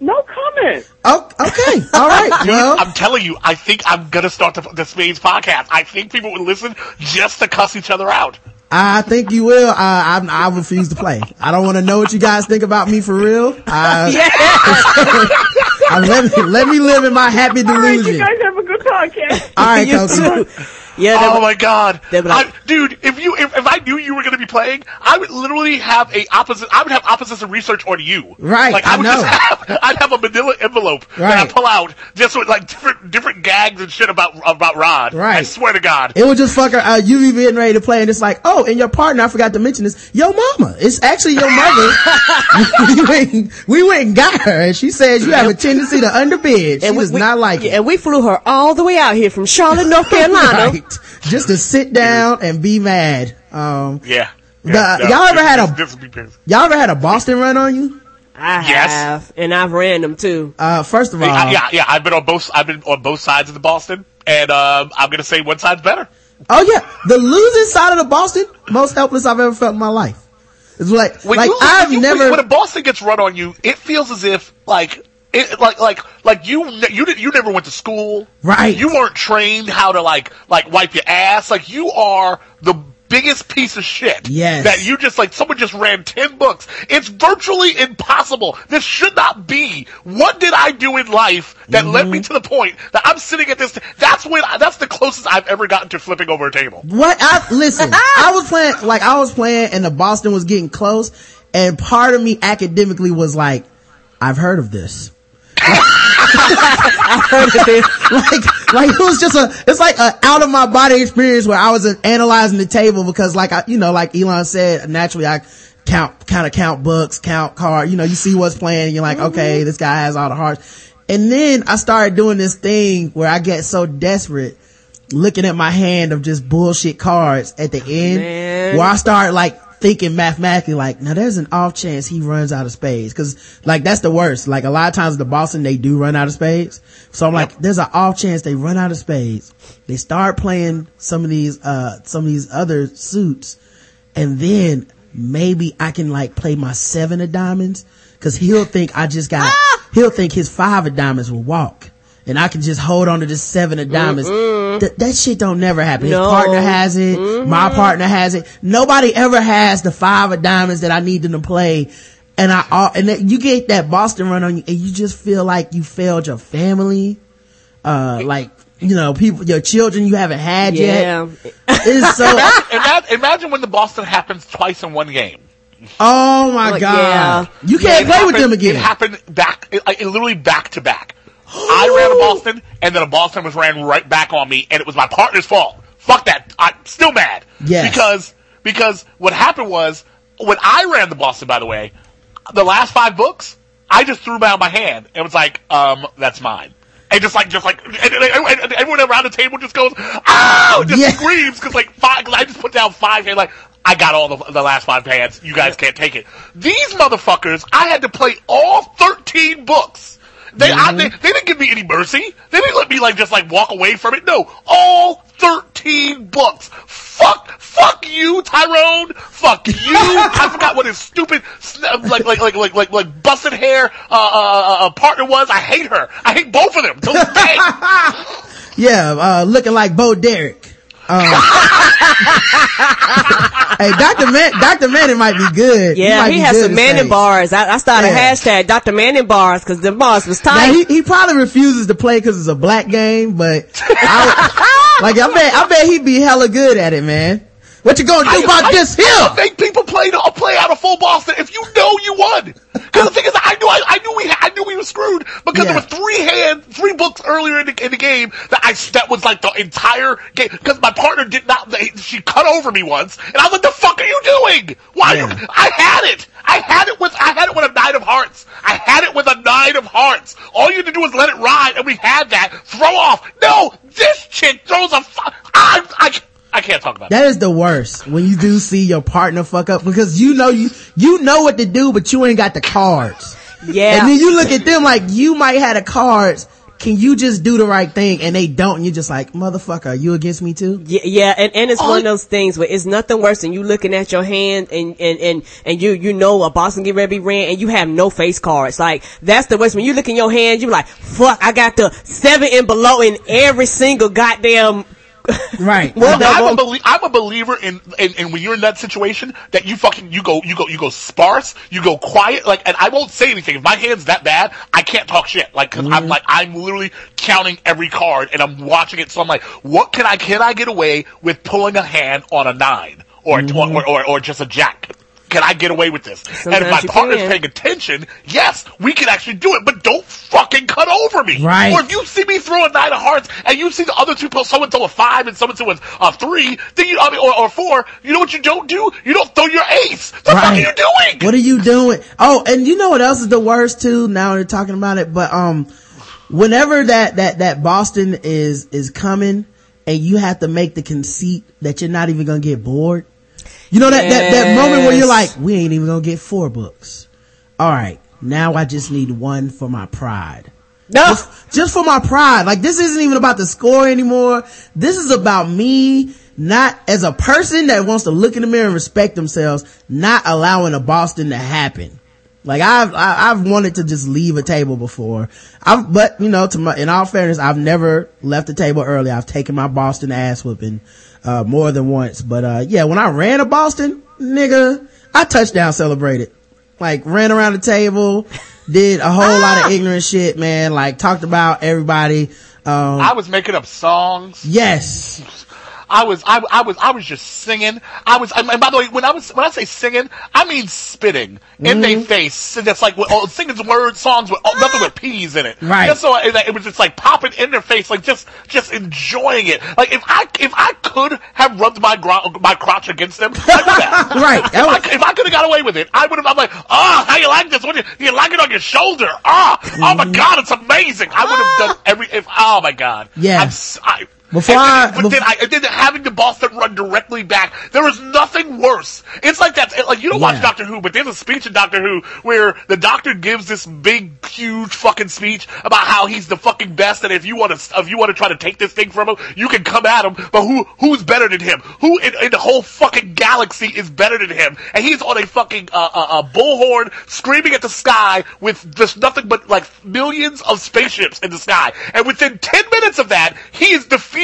no comment. Oh, okay, all right. [LAUGHS] Dude, Well, I'm telling you, I think I'm gonna start the, the Spades podcast. I think people would listen just to cuss each other out. I think you will. Uh, I, I refuse to play. I don't want to know what you guys think about me for real. Uh, I, [LAUGHS] let me let me live in my happy All right, you delusion. guys have a good podcast. All right, [LAUGHS] too. Yeah, oh my god, they were like- I, dude! If you if, if I knew you were going to be playing, I would literally have a opposite. I would have opposites of research on you. Right, Like I, I would know. just have. I'd have a Manila envelope that I pull out just with like different different gags and shit about about Rod. Right. I swear to God. It was just fucker, uh, you be getting ready to play and it's like, oh, and your partner, I forgot to mention this, your mama. It's actually your mother. [LAUGHS] [LAUGHS] we, went, we went and got her and she says you have a tendency to underbid. She And we- does we- not like it. And we flew her all the way out here from Charlotte, North Carolina. [LAUGHS] right. Just to sit down and be mad. Um, yeah. The- no, y'all ever had a- this- this would be painful. y'all ever had a Boston run on you? I Yes. have, and I've ran them too. Uh, first of all, Hey, I- yeah, yeah. I've been on both. I've been on both sides of the Boston, and um, I'm going to say one side's better. oh yeah, the losing side of the Boston, most helpless I've ever felt in my life. It's like, When like you, I've when you- never, when a Boston gets run on you, it feels as if like it like like like you you did, you never went to school, Right. You weren't trained how to like like wipe your ass. Like you are the biggest piece of shit. Yes. That you just like someone just ran ten books. It's virtually impossible. This should not be. What did I do in life that led Mm-hmm. me to the point that I'm sitting at this? That's when that's the closest I've ever gotten to flipping over a table. What I listen, [LAUGHS] I was playing like I was playing and the Boston was getting close and part of me academically was like, I've heard of this. Like, like it was just a, it's like a out of my body experience where I was analyzing the table because like I, you know, like Elon said, naturally I count, kind of count books, count card, you know, you see what's playing and you're like, okay, mm-hmm. this guy has all the hearts. And then I started doing this thing where I get so desperate looking at my hand of just bullshit cards at the end Man. where I start like thinking mathematically like now there's an off chance he runs out of spades. Because like that's the worst. Like a lot of times the Boston they do run out of spades. So I'm like there's an off chance they run out of spades. They start playing some of these uh some of these other suits. And then maybe I can like play my seven of diamonds. Cause he'll think I just got, he'll think his five of diamonds will walk. And I can just hold on to this seven of diamonds. Th- that shit don't never happen. No. His partner has it. My partner has it. Nobody ever has the five of diamonds that I need them to play. And I, uh, and then you get that Boston run on you and you just feel like you failed your family. Uh, like, you know, people, your children you haven't had Yeah. yet. [LAUGHS] It's so, imagine, imagine when the Boston happens twice in one game. Oh my Like, god. yeah. You can't It play with them again. It happened back, it, it literally back to back. [GASPS] I ran a [GASPS] Boston, and then a Boston was ran right back on me, and it was my partner's fault. Fuck that. I'm still mad. Yes. Because, because what happened was, when I ran the Boston, by the way, the last five books, I just threw them out of my hand, and was like, um, that's mine. And just like, just like, and, and- and- everyone around the table just goes, "Ow!" Just Yeah. screams because like five, because I just put down five hands. Like I got all the, the last five hands. You guys can't take it. These motherfuckers, I had to play all thirteen books. They, I, they, they didn't give me any mercy. They didn't let me like just like walk away from it. No, all thirteen books. Fuck, fuck you, Tyrone. Fuck you. [LAUGHS] I forgot what his stupid, like, like, like, like, like, like, busted hair uh, uh, uh, partner was. I hate her. I hate both of them. Till. [LAUGHS] Yeah, uh, looking like Bo Derek. Um, [LAUGHS] hey, Dr. Man, Dr. Manning might be good. Yeah, might he has some Manning bars. I, I started Yeah. a hashtag Dr. Manning bars because the bars was Now, tight. he, he probably refuses to play because it's a black game, but I, [LAUGHS] like I bet, I bet he'd be hella good at it, man. What you gonna do about I, this I here? don't think people play to play out of full Boston if you know you won. Because the thing is, I knew I, I knew we I knew we were screwed because Yeah. there were three hand three books earlier in the, in the game that I that was like the entire game because my partner did not she cut over me once and I was like, the fuck are you doing? Why? Yeah. You, I had it. I had it with I had it with a nine of hearts. I had it with a nine of hearts. All you had to do was let it ride, and we had that. Throw off. No, this chick throws a. Fu- I I I can't talk about that. That is the worst when you do see your partner fuck up because you know you, you know what to do, but you ain't got the cards. yeah. And then you look at them like you might have the cards. Can you just do the right thing? And they don't. And you're just like, motherfucker, are you against me too? Yeah, yeah, and, and it's Oh, one of those things where it's nothing worse than you looking at your hand and, and, and, and you, you know a Boston get ready to be ran and you have no face cards. Like, that's the worst. When you look in your hand, you're like, fuck, I got the seven and below in every single goddamn right. Well, I'm a, belie- I'm a believer in, in, in when you're in that situation that you fucking you go you go you go sparse, you go quiet, like, and I won't say anything. If my hand's that bad, I can't talk shit, like, because I'm mm-hmm. like I'm literally counting every card and I'm watching it. So I'm like, what can I can I get away with pulling a hand on a nine or a tw- mm-hmm. or, or or just a jack? Can I get away with this? and if my partner's can. paying attention, yes, we can actually do it, but don't fucking cut over me. Right. Or if you see me throw a nine of hearts and you see the other two, someone throw a five and someone throw a, a three, then you, I mean, or, or four, you know what you don't do? You don't throw your ace. The fuck are you doing? What are you doing? Oh, and you know what else is the worst too? Now they're talking about it, but um, whenever that that that Boston is is coming, and you have to make the conceit that you're not even gonna get bored. You know that that that moment where you're like, we ain't even gonna get four books. All right, now I just need one for my pride. No. Just, just for my pride. Like this isn't even about the score anymore. This is about me not as a person that wants to look in the mirror and respect themselves, not allowing a Boston to happen. Like I've, I- I've wanted to just leave a table before. I've, but you know, to my, in all fairness, I've never left the table early. I've taken my Boston ass whooping, uh, more than once. But, uh, yeah, when I ran a Boston, nigga, I touchdown celebrated. Like ran around the table, [LAUGHS] did a whole lot of ignorant shit, man. Like talked about everybody. Um, I was making up songs. yes. [LAUGHS] I was, I, I was, I was just singing. I was, and by the way, when I was, when I say singing, I mean spitting in their mm-hmm. face. And that's like, oh, singing words, songs with oh, nothing with P's in it. Right. Just so it, it was just like popping in their face, like just, just enjoying it. Like if I, if I could have rubbed my gro- my crotch against them, I would have. Right. If That I, if I could have got away with it, I would have. I'm like, oh, how you like this? What you, you like it on your shoulder? Oh, oh my mm-hmm. god, it's amazing. I would have done ah! every. If oh my god, Yeah. I'm, I, Before and I- but then I, then having the Boston run directly back, there is nothing worse. It's like that. Like you don't watch Doctor Who, but there's a speech in Doctor Who where the Doctor gives this big, huge fucking speech about how he's the fucking best, and if you want to, if you want to try to take this thing from him, you can come at him. But who, who's better than him? Who in, in the whole fucking galaxy is better than him? And he's on a fucking uh, uh, uh, bullhorn, screaming at the sky with just nothing but like millions of spaceships in the sky. And within ten minutes of that, he is defeated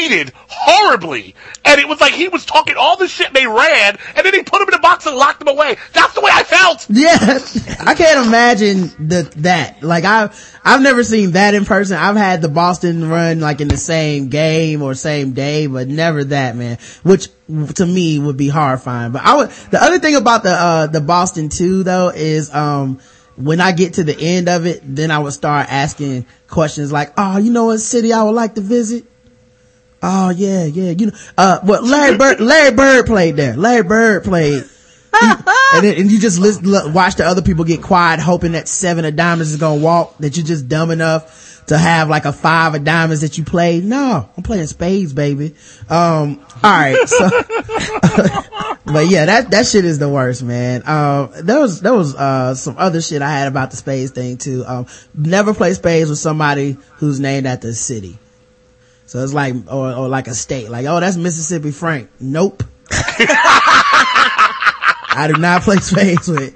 horribly. And it was like he was talking all this shit they ran, and then he put him in a box and locked him away. That's the way I felt. Yeah, I can't imagine the that. Like I've I've never seen that in person. I've had the Boston run like in the same game or same day, but never that man. Which to me would be horrifying. But I would. The other thing about the uh the Boston two though is um when I get to the end of it, then I would start asking questions like, "Oh, you know what city I would like to visit?" Oh yeah, yeah. You know, uh, what Larry Bird, Larry Bird played there. Larry Bird played. [LAUGHS] and, then, and you just listen, look, watch the other people get quiet, hoping that seven of diamonds is gonna walk. That you're just dumb enough to have like a five of diamonds that you play. No, I'm playing spades, baby. Um, all right. [LAUGHS] So, [LAUGHS] but yeah, that that shit is the worst, man. Um, there was there was uh some other shit I had about the spades thing too. Um, never play spades with somebody who's named after a city. So it's like, or, or like a state, like, oh, that's Mississippi Frank. Nope. [LAUGHS] I do not play spades with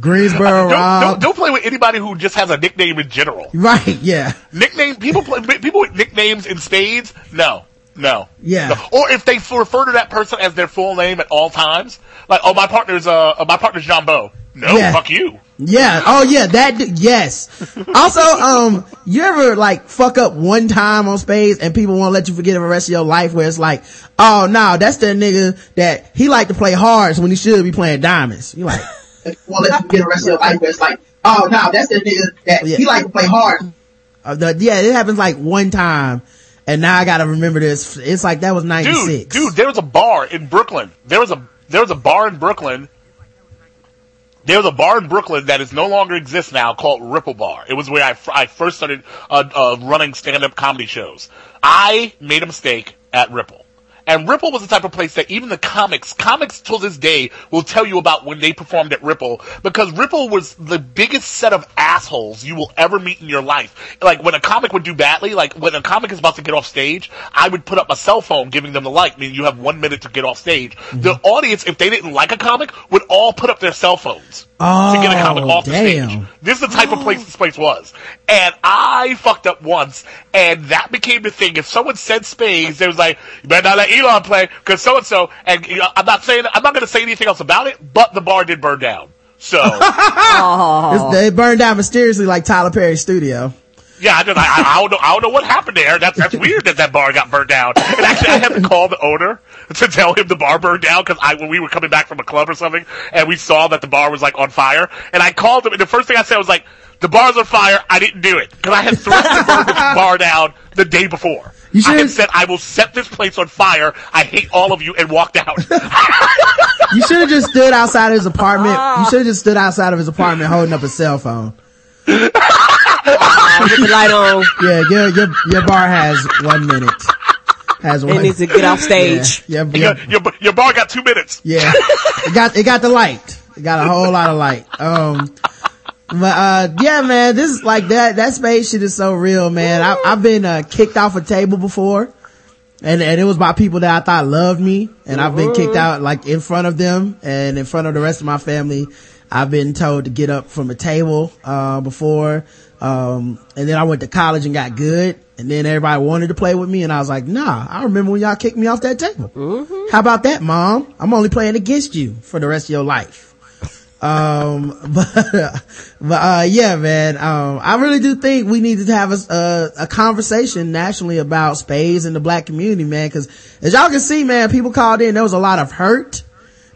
Greensboro Don't, don't, don't play with anybody who just has a nickname in general. Right, yeah. Nickname people play people with nicknames in spades. No, no. Yeah. No. Or if they refer to that person as their full name at all times, like oh my partner's uh uh, my partner's John Bo. No, Yeah. fuck you. Yeah. Oh yeah, that, d- yes. [LAUGHS] Also, um, you ever like fuck up one time on spades and people won't let you forget it the rest of your life where it's like, oh no, that's the nigga that he like to play hearts when he should be playing diamonds. You like, [LAUGHS] won't let you get the rest of your life. But it's like, oh no, that's the nigga that Yeah. he like to play hard. uh, the, yeah, it happens like one time and now I gotta remember this. It's like that was 96. Dude, dude, there was a bar in Brooklyn. There was a there was a bar in Brooklyn. There was a bar in Brooklyn that is no longer exists now called Ripple Bar. It was where I, I first started uh, uh, running stand up comedy shows. I made a mistake at Ripple, And Ripple was the type of place that even the comics, comics till this day will tell you about when they performed at Ripple because Ripple was the biggest set of assholes you will ever meet in your life. Like when a comic would do badly, like when a comic is about to get off stage, I would put up my cell phone giving them the light, meaning you have one minute to get off stage. Mm-hmm. The audience, if they didn't like a comic, would all put up their cell phones to get a oh, comic Oh, off the stage. This is the type of place this place was. And I fucked up once, and that became the thing. If someone said Spades, they was like, you better not let Elon play, cause so and so, and I'm not saying, I'm not gonna say anything else about it, but the bar did burn down. So, [LAUGHS] It's- they burned down mysteriously like Tyler Perry's studio. yeah, I, just, I, I don't know, I don't know what happened there. That's, that's weird that that bar got burned down. And actually, I had to call the owner to tell him the bar burned down because I, when we were coming back from a club or something, and we saw that the bar was like on fire, and I called him, and the first thing I said was like, the bar's on fire, I didn't do it. Because I had threatened to burn this bar down the day before. You I should've- said, I will set this place on fire, I hate all of you, and walked out. [LAUGHS] [LAUGHS] You should have just stood outside of his apartment. You should have just stood outside of his apartment holding up a cell phone. Get the light on. Yeah, your your your bar has one minute. Has one. It needs to get off stage. Yeah, yeah, your, your, your bar got two minutes. yeah. It got it got the light. It got a whole lot of light. Um, but uh, yeah, man, this is like that. That spades shit is so real, man. I, I've been uh, kicked off a table before. And, and it was by people that I thought loved me. And I've been kicked out like in front of them and in front of the rest of my family. I've been told to get up from a table, uh, before. Um, and then I went to college and got good. And then everybody wanted to play with me. And I was like, nah, I remember when y'all kicked me off that table. How about that, mom? I'm only playing against you for the rest of your life. Um, [LAUGHS] but, but, uh, yeah, man, um, I really do think we need to have a, a, a conversation nationally about spades in the black community, man, cause as y'all can see, man, people called in, there was a lot of hurt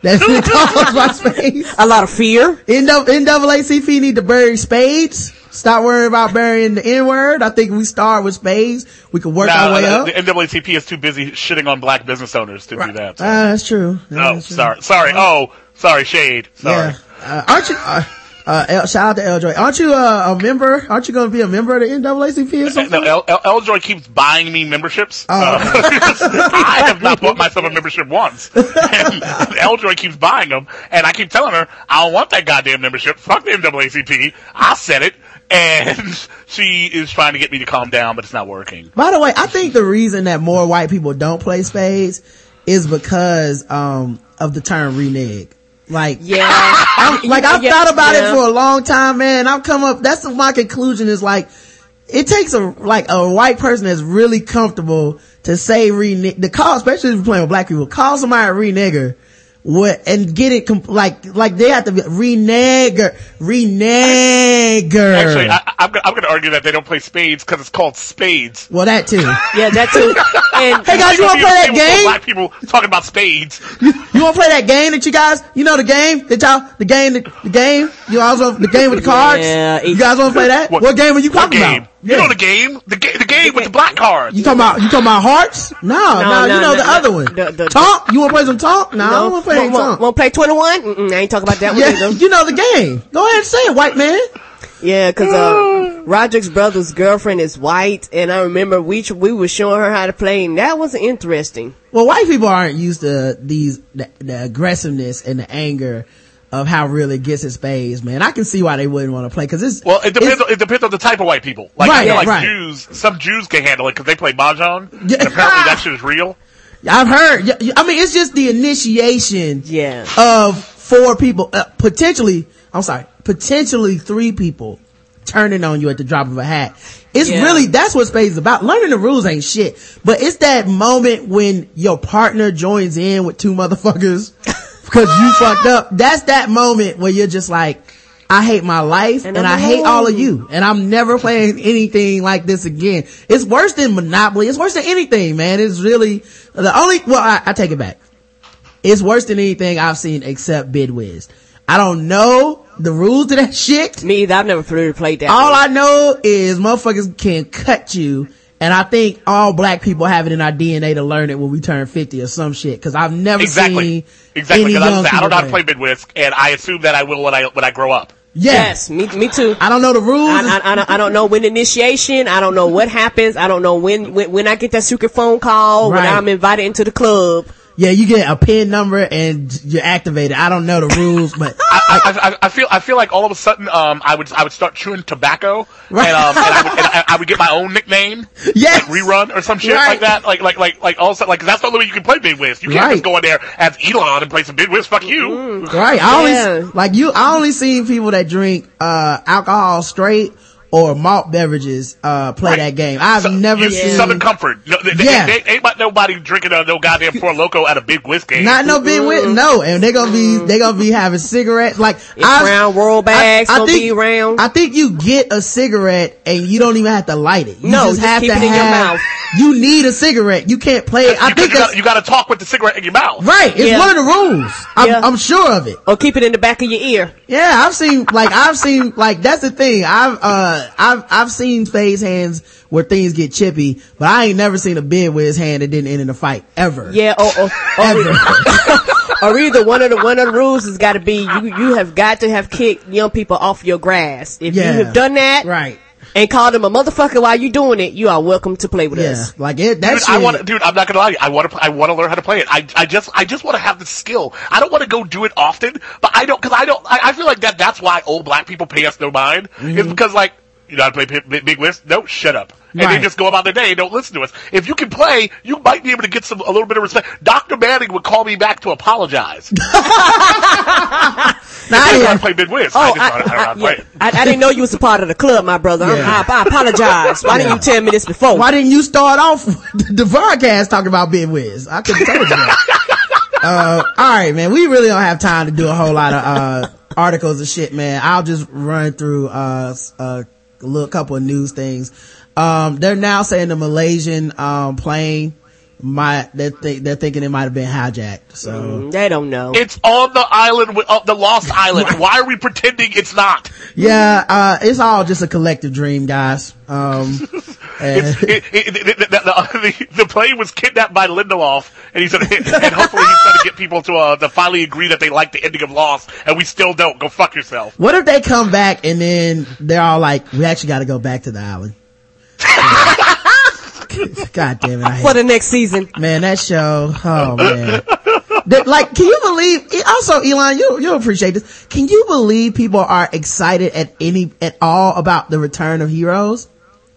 that's [LAUGHS] been caused by spades. A lot of fear. NAACP need to bury spades. Stop worrying about burying the N word. I think we start with spades. We can work our way No, up. the NAACP is too busy shitting on black business owners to do that. so. Ah, that's true. No, That's true. sorry, sorry. Oh, sorry, shade. Sorry. Yeah. Uh, aren't you, uh, uh, shout out to Eljoy. Aren't you uh, a member? Aren't you going to be a member of the NAACP or something? No, El, El, Eljoy keeps buying me memberships. Oh. Uh, [LAUGHS] I have not bought myself a membership once. [LAUGHS] And Eljoy keeps buying them, and I keep telling her, I don't want that goddamn membership. Fuck the NAACP. I said it, and [LAUGHS] she is trying to get me to calm down, but it's not working. By the way, I think the reason that more white people don't play spades is because, um, of the term renege. Like, Yeah. [LAUGHS] I'm, like I've Yeah, thought about yeah. it for a long time, man. I've come up, that's my conclusion is like, it takes a, like a white person that's really comfortable to say renege, the call, especially if you're playing with black people, call somebody a renegger. What, and get it, comp- like, like they have to be renegger, renegger. Actually, I, I'm, gonna, I'm going to argue that they don't play spades because it's called spades. well, that too. Yeah, that too. And Hey guys, you wanna play that game? Black people talking about spades. You, you want to play that game that you guys, you know the game that y'all, the game, that, the game, you guys want, the game with the cards? Yeah, you guys want to play that? What, game are you What talking game? about? You know the game. The, ga- the game with the black cards. You talking about, you talking about hearts? No, no, No, you know no, the no. other one. The- the- Tonk? You want to play some talk? No, I don't want to play any want, Tonk. want to play 21? I ain't talking about that one Yeah, either. you know the game. Go ahead and say it, white man. Yeah, cause, uh, [SIGHS] Roderick's brother's girlfriend is white, and I remember we, we were showing her how to play, and that was interesting. Well, white people aren't used to these, the, the aggressiveness and the anger of how real it gets in spades, man. I can see why they wouldn't want to play, cause it's, Well, it depends. On, it depends on the type of white people. Like, Right, I feel like right. Jews, some Jews can handle it because they play mahjong. Yeah. And apparently, that [LAUGHS] shit is real. I've heard, yeah, yeah, I mean, it's just the initiation Yeah. of four people, uh, potentially, I'm sorry, potentially three people turning on you at the drop of a hat. It's Yeah. really, that's what spades is about. Learning the rules ain't shit, but it's that moment when your partner joins in with two motherfuckers [LAUGHS] because you ah! fucked up. That's that moment where you're just like, I hate my life and, And I hate all of you and I'm never playing anything like this again. It's worse than Monopoly. It's worse than anything, man. It's really the only, well, I, I take it back. It's worse than anything I've seen except Bid Whist. I don't know the rules to that [LAUGHS] shit. Me either, I've never played that. All. I know is motherfuckers can cut you. And I think all black people have it in our DNA to learn it when we turn 50 or some shit. Cause I've never Exactly. seen Exactly. any Because young I, I don't know how to play. play Bid Whist, and I assume that I will when I when I grow up. Yeah. Yes, me, me too. I don't know the rules. I, I, I, don't, I don't know when initiation. I don't know what happens. I don't know when, when, when I get that secret phone call, when I'm invited into the club. Yeah, you get a pin number and you're activated. I don't know the rules, but [LAUGHS] I, I, I, I feel I feel like all of a sudden um I would I would start chewing tobacco Right. and um and I, would, and I, I would get my own nickname [LAUGHS] Yes. like rerun or some shit Right. like that like like like like all of a sudden like 'cause that's the only way you can play Bid Whist you can't Right. just go in there as Elon and play some Bid Whist fuck you Right. I Yeah. only like you. I only seen people that drink uh alcohol straight or malt beverages uh play Right. that game. I've So- never you- seen Southern Comfort no, they, Yeah. they, they, ain't about nobody drinking uh, no goddamn Four Loco at a Bid Whist game not no bid whist. No, and they're gonna be they gonna be having cigarettes like It's round roll bags gonna be round. I think you get a cigarette and you don't even have to light it. You No, just just have keep to it in your mouth. You need a cigarette. You can't play it. I you, think you, gotta, you gotta talk with the cigarette in your mouth right. It's Yeah. one of the rules. I'm, Yeah. I'm sure of it. Or keep it in the back of your ear. Yeah, I've seen like I've seen like that's the thing. I've uh I've I've seen spades hands where things get chippy, but I ain't never seen a bid with his hand that didn't end in a fight ever. Yeah, or, or, Ever. or, [LAUGHS] or either one of the, one of the rules has got to be you, you have got to have kicked young people off your grass. If Yeah. you have done that right. and called them a motherfucker while you doing it, you are welcome to play with Yeah. us. Like it that Dude. I want, dude. I'm not gonna lie. to you. I want to. I want to learn how to play it. I, I just, I just want to have the skill. I don't want to go do it often, but I don't, because I don't. I, I feel like that. That's why old black people pay us no mind. Is mm-hmm. because like, you know how to play Big, Bid Whist? No, shut up. And Right. they just go about their day and don't listen to us. If you can play, you might be able to get some a little bit of respect. Dr. Manning would call me back to apologize. [LAUGHS] Nah, I I didn't play Bid Whist. Oh, I just don't know how to play yeah. I, I didn't know you was a part of the club, my brother. I'm- Yeah. I, I apologize. Why didn't you tell me this before? Why didn't you start off [LAUGHS] the broadcast talking about Bid Whist? I could have told you that. [LAUGHS] uh, all right, man. We really don't have time to do a whole lot of uh, articles and shit, man. I'll just run through uh, uh, a little couple of news things. Um, they're now saying the Malaysian um, plane might they're, th- they're thinking it might have been hijacked. So They don't know. It's on the island, with, uh, the Lost [LAUGHS] Island. Why are we pretending it's not? yeah, uh, it's all just a collective dream, guys. Um, [LAUGHS] it, it, it, the, the, the, the plane was kidnapped by Lindelof, and he's [LAUGHS] gonna, and hopefully he's trying to get people to uh, to finally agree that they like the ending of Lost, and we still don't. Go fuck yourself. What if they come back and then they're all like, we actually got to go back to the island? [LAUGHS] God damn it. I For the next season. Man, that show. Oh man. That- like, can you believe, also Elon, you, you'll appreciate this. Can you believe people are excited at any, at all about the return of heroes?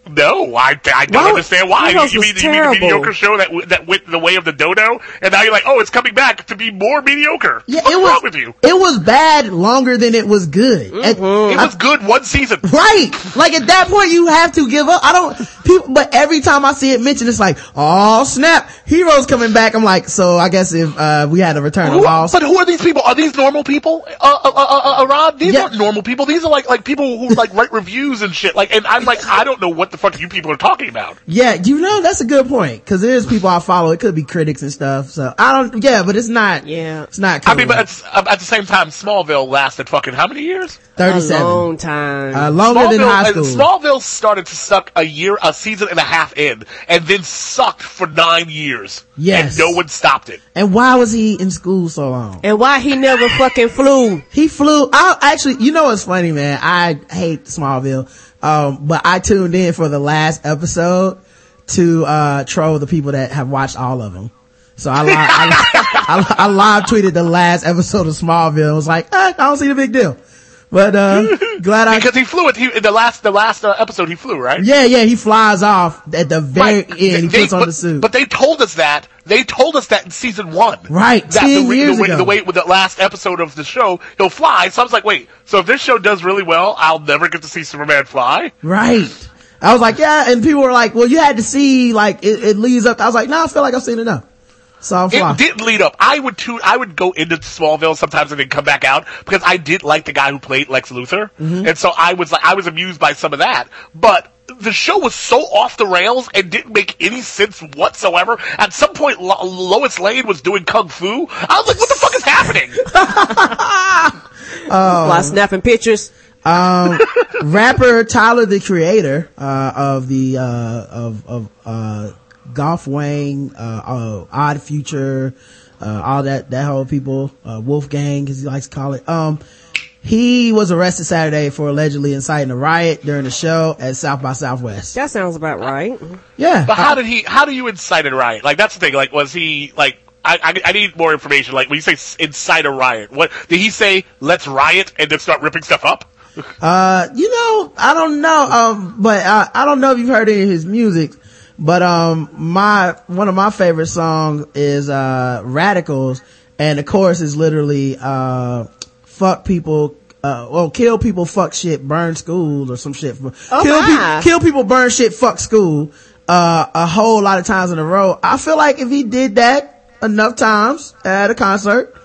No, I, I don't Why- understand why. You, you, mean, you mean the mediocre show that that went the way of the dodo, and now you're like, oh, it's coming back to be more mediocre. Yeah, What's it was, wrong with you? it was bad longer than it was good. At- It was good one season. Right. Like at that point you have to give up. I don't, people, but every time I see it mentioned, it's like, oh snap, heroes coming back. I'm like, so I guess if, uh, we had a return of Who, Lost. but who are these people? Are these normal people? Uh, uh, uh, uh, uh Rob, these Yeah. aren't normal people. These are like like people who like write reviews and shit. Like, and I'm like, I don't know what the fuck you people are talking about. Yeah, you know, that's a good point. Cause there's people I follow. It could be critics and stuff. So I don't, yeah, but it's not, Yeah. it's not I mean, but it's, uh, at the same time, Smallville lasted fucking how many years? 37. A 37. long time. Uh, longer than high school. Smallville started to suck a year, a season and a half in, and then sucked for nine years. Yes. And no one stopped it. and why was he in school so long? and why he never fucking flew? He flew. I actually, you know what's funny, man? I hate Smallville, um, but I tuned in for the last episode to uh, troll the people that have watched all of them. So I live, I, [LAUGHS] I, I live tweeted the last episode of Smallville. I was like, eh, I don't see the big deal, but uh, [LAUGHS] glad I. Because he flew it. He, in the last, the last uh, episode, he flew, right? Yeah, yeah, he flies off at the very Right. end. He They- puts on but, the suit. But they told us that. They told us that in season one. Right, That 10 the, years the way, ago. The way with the last episode of the show, he'll fly. So I was like, wait, so if this show does really well, I'll never get to see Superman fly? right. I was like, yeah, and people were like, well, you had to see, like, it, it leads up. I was like, no, I feel like I've seen enough. So It didn't lead up. I would tune, I would go into Smallville sometimes and then come back out because I did like the guy who played Lex Luthor, Mm-hmm. and so I was like, I was amused by some of that. But the show was so off the rails and didn't make any sense whatsoever. At some point, Lo- Lois Lane was doing kung fu. I was like, what the fuck is happening? [LAUGHS] While snapping pictures. um, [LAUGHS] rapper Tyler the Creator uh, of the uh, of of uh, Golf Wang, uh, uh, Odd Future, uh, all that that whole people, uh, Wolfgang as he likes to call it. Um, he was arrested Saturday for allegedly inciting a riot during a show at South by Southwest. That sounds about right. Yeah. But how did he? How do you incite a riot? Like that's the thing. Like was he like? I, I, I need more information. Like when you say s- incite a riot, what did he say? Let's riot and then start ripping stuff up. Uh, you know, I don't know, um, but uh, I don't know if you've heard any of his music, but, um, my, one of my favorite songs is, uh, Radicals, and the chorus is literally, uh, fuck people, uh, well, kill people, fuck shit, burn schools or some shit. Oh, kill, my. pe- kill people, burn shit, fuck school, uh, a whole lot of times in a row. I feel like if he did that enough times at a concert,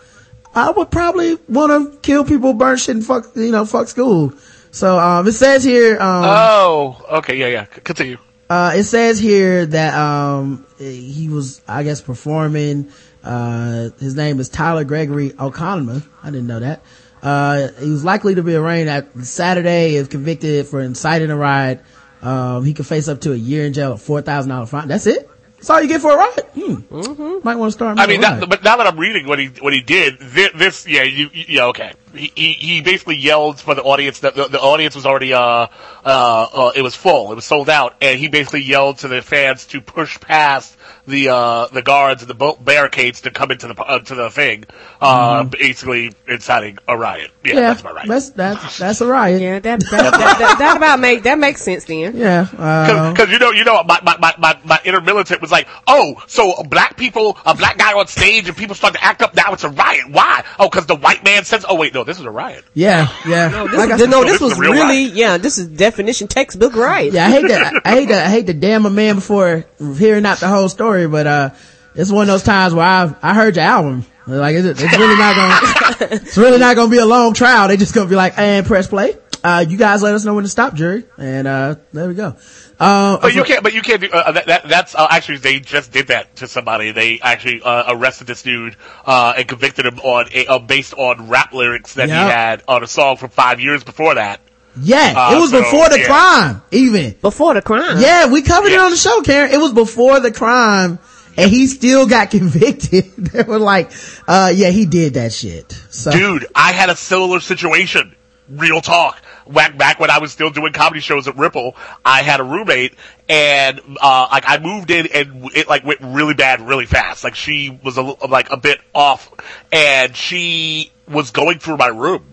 I would probably want to kill people, burn shit, and fuck, you know, fuck school. So, um, it says here, um, Oh, okay, yeah, yeah. Continue. Uh, it says here that, um, he was, I guess, performing, uh, his name is Tyler Gregory Okonma. I didn't know that. Uh, he was likely to be arraigned at Saturday if convicted for inciting a riot. Um, he could face up to a year in jail, a $4,000 fine. That's it? That's all you get for a riot? Hmm. Mm-hmm. Might want to start. I mean, that, but now that I'm reading what he what he did, this, this yeah, you, you- yeah, okay. He, he he basically yelled for the audience that the, the audience was already uh, uh uh it was full, it was sold out, and he basically yelled to the fans to push past the uh the guards and the bo- barricades to come into the uh, to the thing, uh basically inciting a riot. Yeah, Mm-hmm. yeah, that's about right. That's, that's, that's a riot. Yeah, that that, that, that, that about make that makes sense then. Yeah. Uh, Because you know, you know, my, my, my, my, my inner militant was like, oh, so black people, a black guy on stage, and people start to act up. Now it's a riot. Why? Oh, because the white man says, oh wait, no, this is a riot. yeah, yeah. No, this, Like I is- said- no, this this was a real really yeah. This is definition textbook right. yeah, [LAUGHS] I hate that. I hate that. I hate to damn a man before hearing out the whole story, but, uh, it's one of those times where I, I heard your album. Like, it's, it's really not gonna, [LAUGHS] it's really not gonna be a long trial. They just gonna be like, and press play. Uh, you guys let us know when to stop, jury. And, uh, there we go. Uh, But you can't. But you can't do uh, that. that that's uh, actually they just did that to somebody. They actually uh, arrested this dude uh, and convicted him on a, uh, based on rap lyrics that Yeah. he had on a song from five years before that. Yeah, Uh, it was so, before the yeah. crime, even. Before the crime. Yeah, we covered it on the show, Karen. It was before the crime and he still got [LAUGHS] convicted. they were like, uh, yeah, he did that shit. So, Dude, I had a similar situation. Real talk. Back, back when I was still doing comedy shows at Ripple, I had a roommate and, uh, like I moved in and it like went really bad really fast. Like she was a, like a bit off and she was going through my room.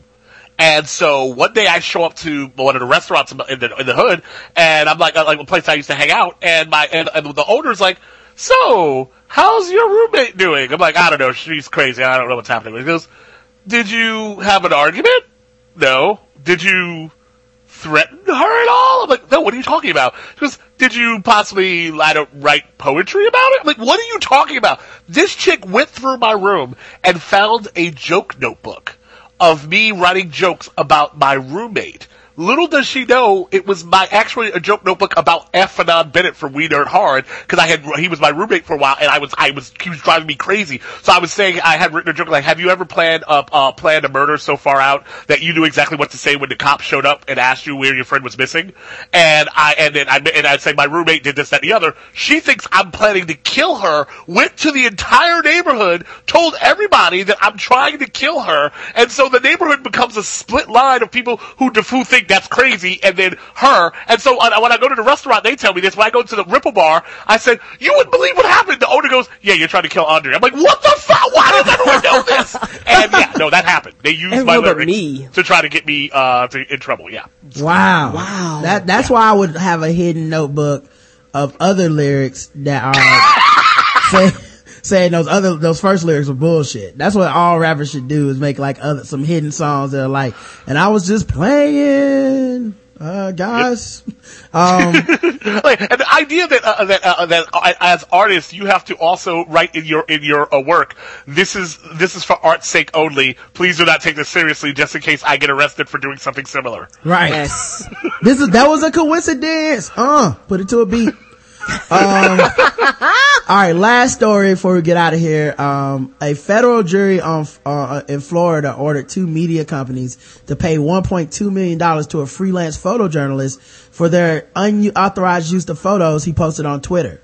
And so one day I show up to one of the restaurants in the, in the hood and I'm like, like a place I used to hang out and my, and, and the owner's like, so how's your roommate doing? I'm like, I don't know. She's crazy. I don't know what's happening. He goes, did you have an argument? No. Did you threaten her at all? I'm like, no, what are you talking about? She goes, did you possibly to write poetry about it? I'm like, what are you talking about? This chick went through my room and found a joke notebook of me writing jokes about my roommate. Little does she know it was my actually a joke notebook about F Bennett from We Nerd Hard because I had he was my roommate for a while and I was I was he was driving me crazy. So I was saying I had written a joke like, "Have you ever planned uh, uh planned a murder so far out that you knew exactly what to say when the cops showed up and asked you where your friend was missing?" And I and then I and I'd say my roommate did this that and the other. She thinks I'm planning to kill her. Went to the entire neighborhood, told everybody that I'm trying to kill her, and so the neighborhood becomes a split line of people who who think that's crazy, and then her. And so uh, when I go to the restaurant, they tell me this. When I go to the Ripple Bar, I said, "You wouldn't believe what happened." The owner goes, "Yeah, you're trying to kill Andre." I'm like, "What the fuck? Why does everyone know this?" [LAUGHS] And yeah, no, that happened. They used my Everyone lyrics me. to try to get me uh, to, in trouble. Yeah. wow. Wow. That, that's why I would have a hidden notebook of other lyrics that are [LAUGHS] say, saying those other, those first lyrics are bullshit. That's what all rappers should do is make like other, some hidden songs that are like, and I was just playing, uh, guys. [LAUGHS] Um, like, and the idea that uh, that uh, that uh, as artists you have to also write in your in your uh, work. This is this is for art's sake only. Please do not take this seriously, just in case I get arrested for doing something similar. right. Yes. [LAUGHS] This is, that was a coincidence. Uh, put it to a beat. Um, all right, last story before we get out of here. Um, a federal jury on, uh, in Florida ordered two media companies to pay $1.2 million to a freelance photojournalist for their unauthorized use of photos he posted on Twitter.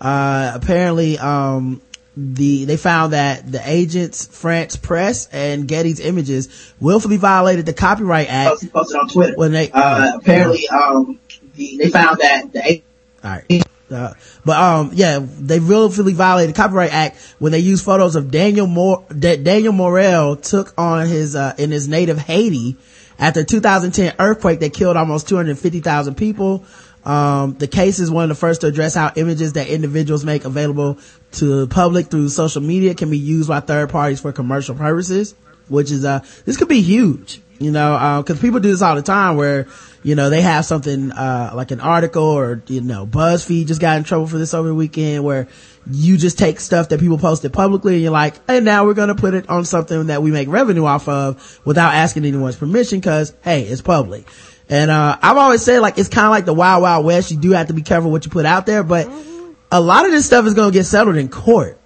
Uh, apparently, um, the they found that the Agence France-Presse and Getty's Images willfully violated the Copyright Act. Posted on Twitter. When they uh, apparently, um, the, they found that the. All right. Uh, but um, yeah, they willfully violated the Copyright Act when they used photos of Daniel Moore that Daniel Morel took on his uh, in his native Haiti after 2010 earthquake that killed almost 250,000 people. Um, the case is one of the first to address how images that individuals make available to the public through social media can be used by third parties for commercial purposes, which is, uh, this could be huge, you know, uh, cause people do this all the time where, you know, they have something, uh, like an article or, you know, BuzzFeed just got in trouble for this over the weekend where you just take stuff that people posted publicly and you're like, hey, now we're going to put it on something that we make revenue off of without asking anyone's permission cause, hey, it's public. And, uh, I've always said like, it's kind of like the wild, wild west. You do have to be careful what you put out there, but a lot of this stuff is going to get settled in court.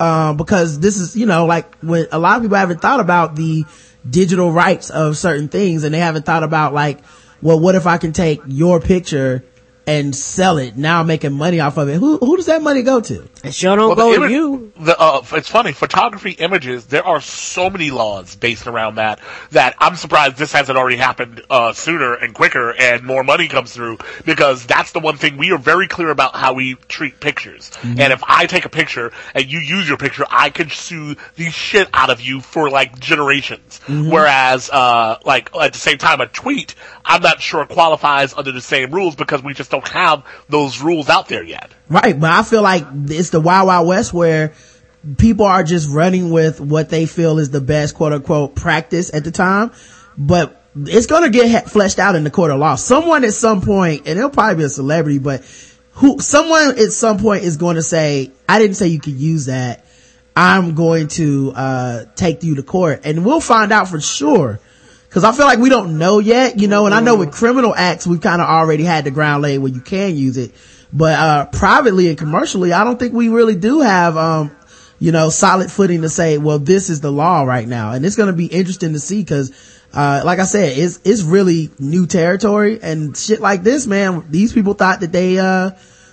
Um, because this is, you know, like when a lot of people haven't thought about the digital rights of certain things and they haven't thought about like, well, what if I can take your picture and sell it. Now I'm making money off of it. Who, who does that money go to? It sure don't Well, go the to you. The, uh, it's funny, photography images, there are so many laws based around that, that I'm surprised this hasn't already happened, uh, sooner and quicker and more money comes through because that's the one thing we are very clear about how we treat pictures. And if I take a picture and you use your picture, I could sue the shit out of you for like generations. Whereas, uh, like at the same time, a tweet, I'm not sure qualifies under the same rules because we just don't have those rules out there yet. Right. But I feel like it's the wild, wild west where people are just running with what they feel is the best quote unquote practice at the time. But it's going to get he- fleshed out in the court of law. Someone at some point, and it'll probably be a celebrity, but who, someone at some point is going to say, I didn't say you could use that. I'm going to, uh, take you to court and we'll find out for sure. Cause I feel like we don't know yet, you know, and I know with criminal acts, we've kind of already had the ground laid where you can use it. But, uh, privately and commercially, I don't think we really do have, um, you know, solid footing to say, well, this is the law right now. And it's going to be interesting to see because, uh, like I said, it's, it's really new territory and shit like this, man. These people thought that they, uh,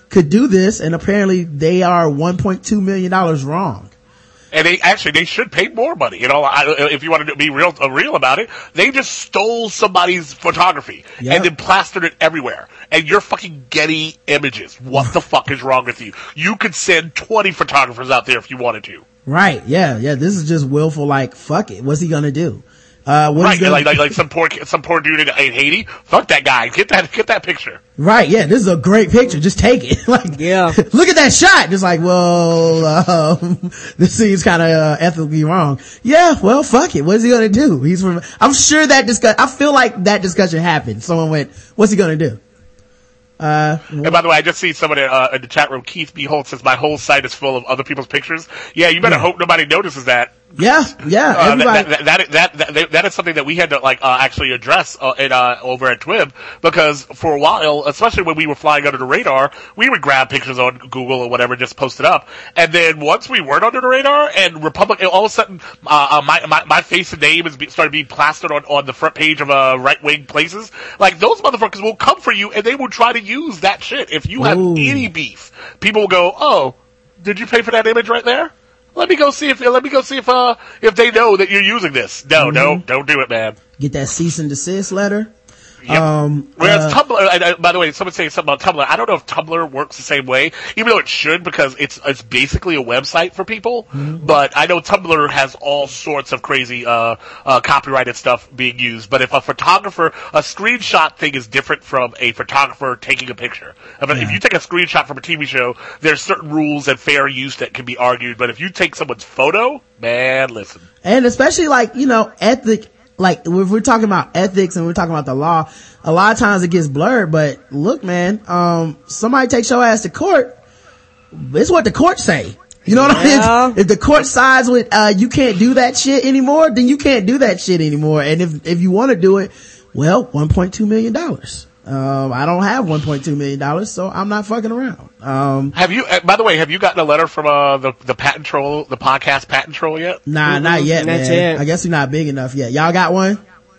could do this and apparently they are $1.2 million wrong. And they actually they should pay more money. You know, I, if you want to be real uh, real about it, they just stole somebody's photography and then plastered it everywhere. And you're fucking Getty Images. What the fuck is wrong with you? You could send twenty photographers out there if you wanted to. Right. Yeah. Yeah. This is just willful, like, fuck it. What's he going to do? Uh, what right? gonna- Like, like like some poor some poor dude in, in Haiti. Fuck that guy. Get that get that picture. Right, yeah, this is a great picture. Just take it. [LAUGHS] like, Yeah. [LAUGHS] look at that shot. Just like, well, um, [LAUGHS] this seems kind of uh, ethically wrong. Yeah, well, fuck it. What's he gonna do? He's from. I'm sure that discuss. I feel like that discussion happened. Someone went, "What's he gonna do?" Uh, And by the way, I just see somebody uh, in the chat room. Keith Behold says my whole site is full of other people's pictures. Yeah, you better Yeah. hope nobody notices that. Yeah, yeah. Uh, that, that, that, that, that, is something that we had to like uh, actually address uh, in, uh, over at Twib because for a while, especially when we were flying under the radar, we would grab pictures on Google or whatever, just post it up, and then once we weren't under the radar, and Republic, all of a sudden, uh, uh, my, my my face and name is be, started being plastered on, on the front page of uh, right wing places. Like those motherfuckers will come for you, and they will try to use that shit. If you have Ooh. any beef, people will go, "Oh, did you pay for that image right there?" Let me go see if let me go see if uh if they know that you're using this. No, no, Mm-hmm. don't do it, man. Get that cease and desist letter. Yep. Um, Whereas uh, Tumblr, and, uh, by the way, someone's saying something about Tumblr. I don't know if Tumblr works the same way, even though it should because it's it's basically a website for people. Mm-hmm. But I know Tumblr has all sorts of crazy uh, uh, copyrighted stuff being used. But if a photographer, a screenshot thing is different from a photographer taking a picture. I mean, If you take a screenshot from a TV show, there's certain rules and fair use that can be argued. But if you take someone's photo, man, listen. and especially like you know ethic like if we're talking about ethics and we're talking about the law a lot of times it gets blurred but look man um somebody takes your ass to court it's what the court say you know what Yeah. I mean? If the court sides with, uh, you can't do that shit anymore, then you can't do that shit anymore. And if, if you want to do it, well, $1.2 million. Um, I don't have $1.2 million, so I'm not fucking around. Um, Have you? Uh, by the way, have you gotten a letter from uh, the the patent troll, the podcast patent troll yet? nah, not yet, Not man. yet. I guess you're not big enough yet. Y'all got one?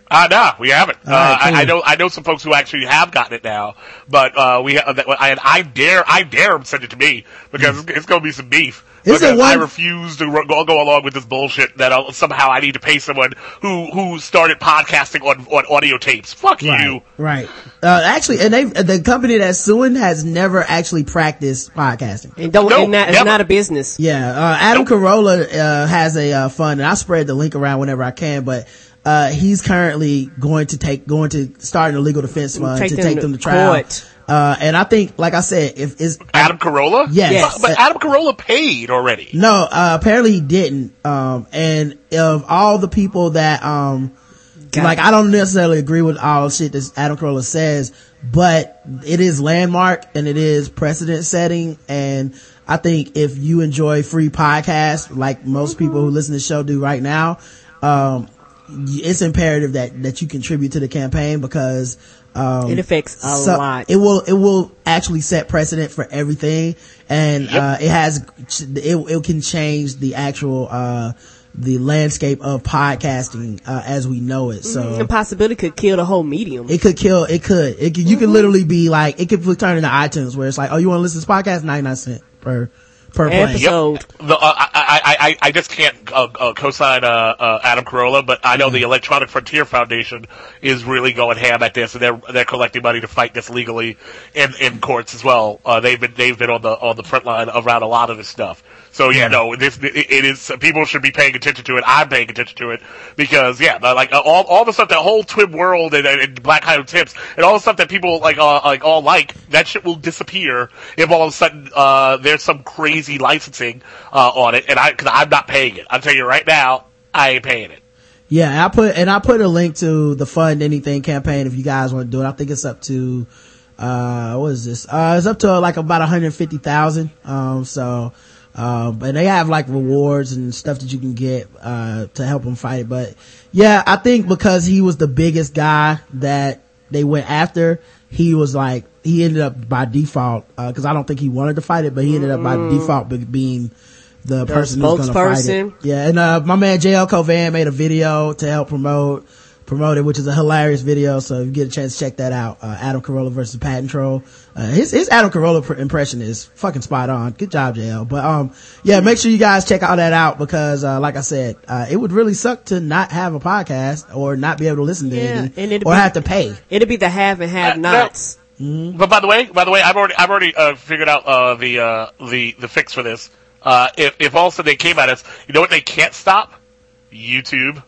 Uh, no, we haven't. Uh, right, I, I know, I know some folks who actually have gotten it now, but, uh, we, ha- that, I, I dare, I dare them send it to me because it's, it's gonna be some beef. Is it Because I refuse to go, go along with this bullshit that I'll, somehow I need to pay someone who who started podcasting on on audio tapes. Fuck you. Right. Uh, actually, and they the company that's suing has never actually practiced podcasting. And don't, and that, it's not a business. Yeah, uh, Adam Carolla, uh, has a, uh, fund and I spread the link around whenever I can, but, uh, he's currently going to take, going to start a legal defense fund Take to them take to them to trial. court. Uh, and I think, like I said, if is Adam Carolla? Yes. But, but Adam Carolla paid already. no, uh, apparently he didn't. Um, and of all the people that, um, like I don't necessarily agree with all shit that Adam Carolla says, but it is landmark and it is precedent setting. And I think if you enjoy free podcasts, like most people who listen to the show do right now, um, it's imperative that, that you contribute to the campaign because, um, It affects a so- lot. It will, it will actually set precedent for everything. And, uh, it has, it, it can change the actual, uh, the landscape of podcasting, uh, as we know it. So the possibility could kill the whole medium. it could kill, it could, it could, you could literally be like, it could turn into iTunes where it's like, oh, you want to listen to this podcast? 99 cent per, per play. Episode. The, uh, I, I, I, I just can't uh, uh, co-sign uh, uh, Adam Carolla, but I know the Electronic Frontier Foundation is really going ham at this, and they're they're collecting money to fight this legally in, in courts as well. Uh, they've been they've been on the on the front line around a lot of this stuff. So yeah, no, this it, it is people should be paying attention to it. I'm paying attention to it because yeah, like all all the stuff that whole Twib world and, and Black Guy Who Tips and all the stuff that people like uh, like all like that shit will disappear if all of a sudden uh, there's some crazy licensing uh, on it, and I because I'm not paying it. I'm telling you right now, I ain't paying it. Yeah, I put and I put a link to the Fund Anything campaign if you guys want to do it. I think it's up to uh what is this? Uh it's up to like about 150,000. Um so um and they have like rewards and stuff that you can get uh to help them fight it. But yeah, I think because he was the biggest guy that they went after, he was like he ended up by default uh cuz I don't think he wanted to fight it, but he ended up by Mm. default being the, The person who's going to fight it. Yeah, and uh, my man JL Cauvin made a video to help promote promote it, which is a hilarious video. So if you get a chance, check that out. Uh, Adam Carolla versus Patent Troll. Uh, his his Adam Carolla pr- impression is fucking spot on. Good job, JL. But um, yeah, make sure you guys check all that out because uh, like I said, uh, it would really suck to not have a podcast or not be able to listen to Yeah, it, and it'd or be- have to pay. It'd be the have and have nots. But by the way, by the way, I've already I've already uh, figured out uh, the uh, the the fix for this. Uh, if if all of a sudden they came at us, you know what they can't stop? YouTube.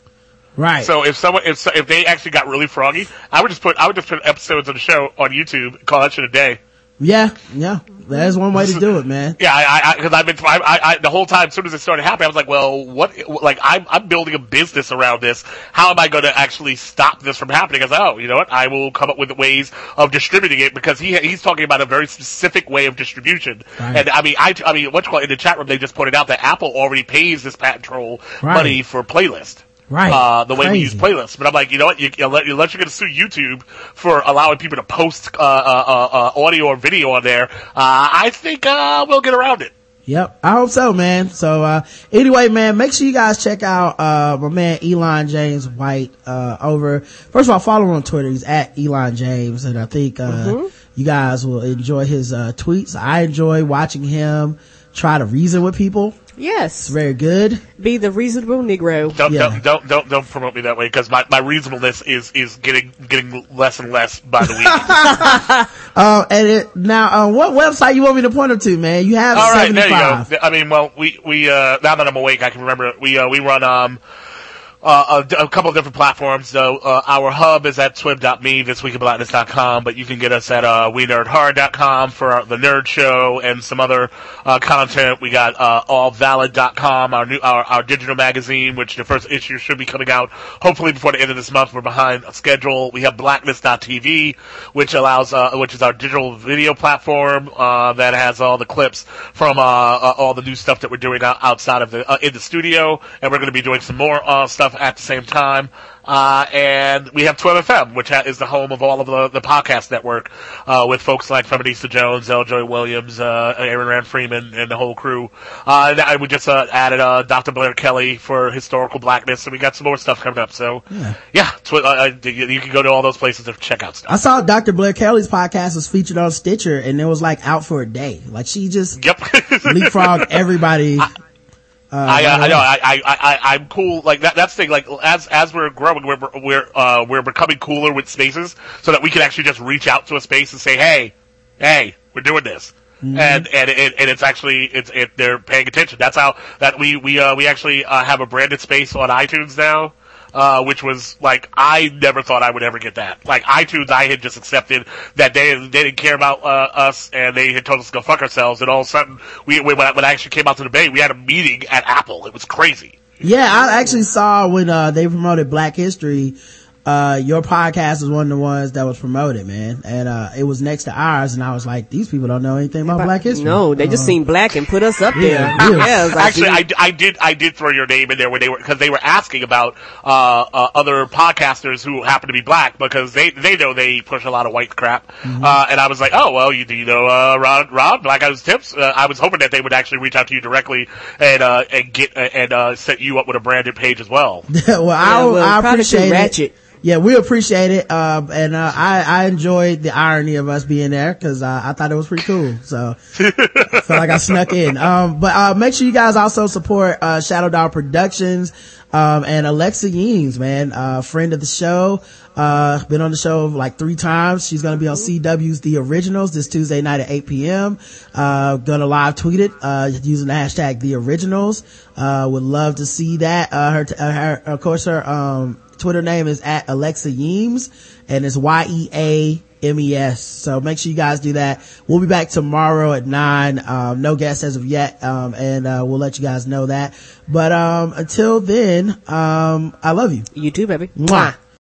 Right. So if someone if if they actually got really froggy, I would just put I would just put episodes of the show on YouTube, call that shit a day. Yeah, yeah, that's one way to do it, man. Yeah, I, I, because I've been, I, I, I, the whole time, as soon as it started happening, I was like, well, what, like, I'm, I'm building a business around this. How am I going to actually stop this from happening? I was like, oh, you know what? I will come up with ways of distributing it because he, he's talking about a very specific way of distribution. Right. And I mean, I, I mean, what's called in the chat room, they just pointed out that Apple already pays this patent troll Right. money for playlist. Right. Uh, the way we use playlists. But I'm like, you know what? You, unless, unless you're going to sue YouTube for allowing people to post uh, uh, uh, uh, audio or video on there, uh, I think uh, we'll get around it. Yep. I hope so, man. So, uh, anyway, man, make sure you guys check out, uh, my man Elon James White, uh, over, first of all, follow him on Twitter. He's at Elon James. And I think, uh, Mhm. you guys will enjoy his, uh, tweets. I enjoy watching him try to reason with people. Yes. It's very good. Be the reasonable Negro. Don't, Yeah. don't don't don't don't promote me that way because my, my reasonableness is is getting getting less and less by the week. Uh, [LAUGHS] and it, now, uh, what website you want me to point them to, man? You have All right, there you go. I mean, well, we we uh, now that I'm awake, I can remember we uh, we run um. Uh, a, a couple of different platforms. Uh, our hub is at twib.me, thisweekinblackness.com, but you can get us at uh, wenerdhard.com for our, the nerd show and some other uh, content. We got uh, allvalid.com, our new our, our digital magazine, which the first issue should be coming out hopefully before the end of this month. We're behind schedule. We have blackness.tv, which allows uh, which is our digital video platform uh, that has all the clips from uh, all the new stuff that we're doing outside of the in the studio, and we're going to be doing some more stuff stuff at the same time. Uh, and we have 12 FM, which ha- is the home of all of the, the podcast network, uh, with folks like Feminista Jones, L. Joy Williams, uh, Aaron Rand Freeman, and the whole crew. Uh, and I- we just, uh, added, uh, Dr. Blair Kelley for historical blackness, and we got some more stuff coming up. So, yeah, tw- uh, you can go to all those places to check out stuff. I saw Dr. Blair Kelley's podcast was featured on Stitcher and it was like out for a day. Like she just Yep. [LAUGHS] leapfrogged everybody. Uh, I, uh, I know. I, I, I, I'm cool. Like that. That's the thing. Like as as we're growing, we're we're uh, we're becoming cooler with spaces, so that we can actually just reach out to a space and say, "Hey, hey, we're doing this." Mm-hmm. And and it, and it's actually it's it, they're paying attention. That's how that we we uh, we actually uh, have a branded space on iTunes now, uh, which was like I never thought I would ever get that. Like iTunes, I had just accepted that they they didn't care about uh, us and they had told us to go fuck ourselves. And all of a sudden, we when I, when I actually came out to the Bay, we had a meeting at Apple. It was crazy. Yeah, I actually saw when, uh, they promoted Black History, uh, your podcast was one of the ones that was promoted, man. And, uh, it was next to ours and I was like, these people don't know anything about Black History. No, they just Uh, seen black and put us up there. Yeah, [LAUGHS] Yeah, yeah. it was like, Actually, I, I did I did throw your name in there when they were because they were asking about uh, uh, other podcasters who happen to be black because they they know they push a lot of white crap, uh, and I was like, oh well, you do you know uh, Rod Rod Black Guy Who Tips? Uh, I was hoping that they would actually reach out to you directly and uh, and get uh, and uh, set you up with a branded page as well. [LAUGHS] well, I, well, I probably too appreciate ratchet. Yeah, we appreciate it. Uh, and, uh, I, I enjoyed the irony of us being there because, uh, I thought it was pretty cool. So, [LAUGHS] I felt like I snuck in. Um, but, uh, make sure you guys also support, uh, Shadow Dog Productions, um, and Alexa Yeames, man, uh, friend of the show, uh, been on the show like three times. She's going to be on CW's The Originals this Tuesday night at 8 p.m. Uh, gonna live tweet it, uh, using the hashtag The Originals. Uh, would love to see that. Her, her, of course, her, um, Twitter name is at Alexa Yeames and it's Y-E-A-M-E-S. So make sure you guys do that. We'll be back tomorrow at nine. Um, no guests as of yet. Um, and, uh, we'll let you guys know that. But, um, until then, um, I love you. you too, baby. Mwah.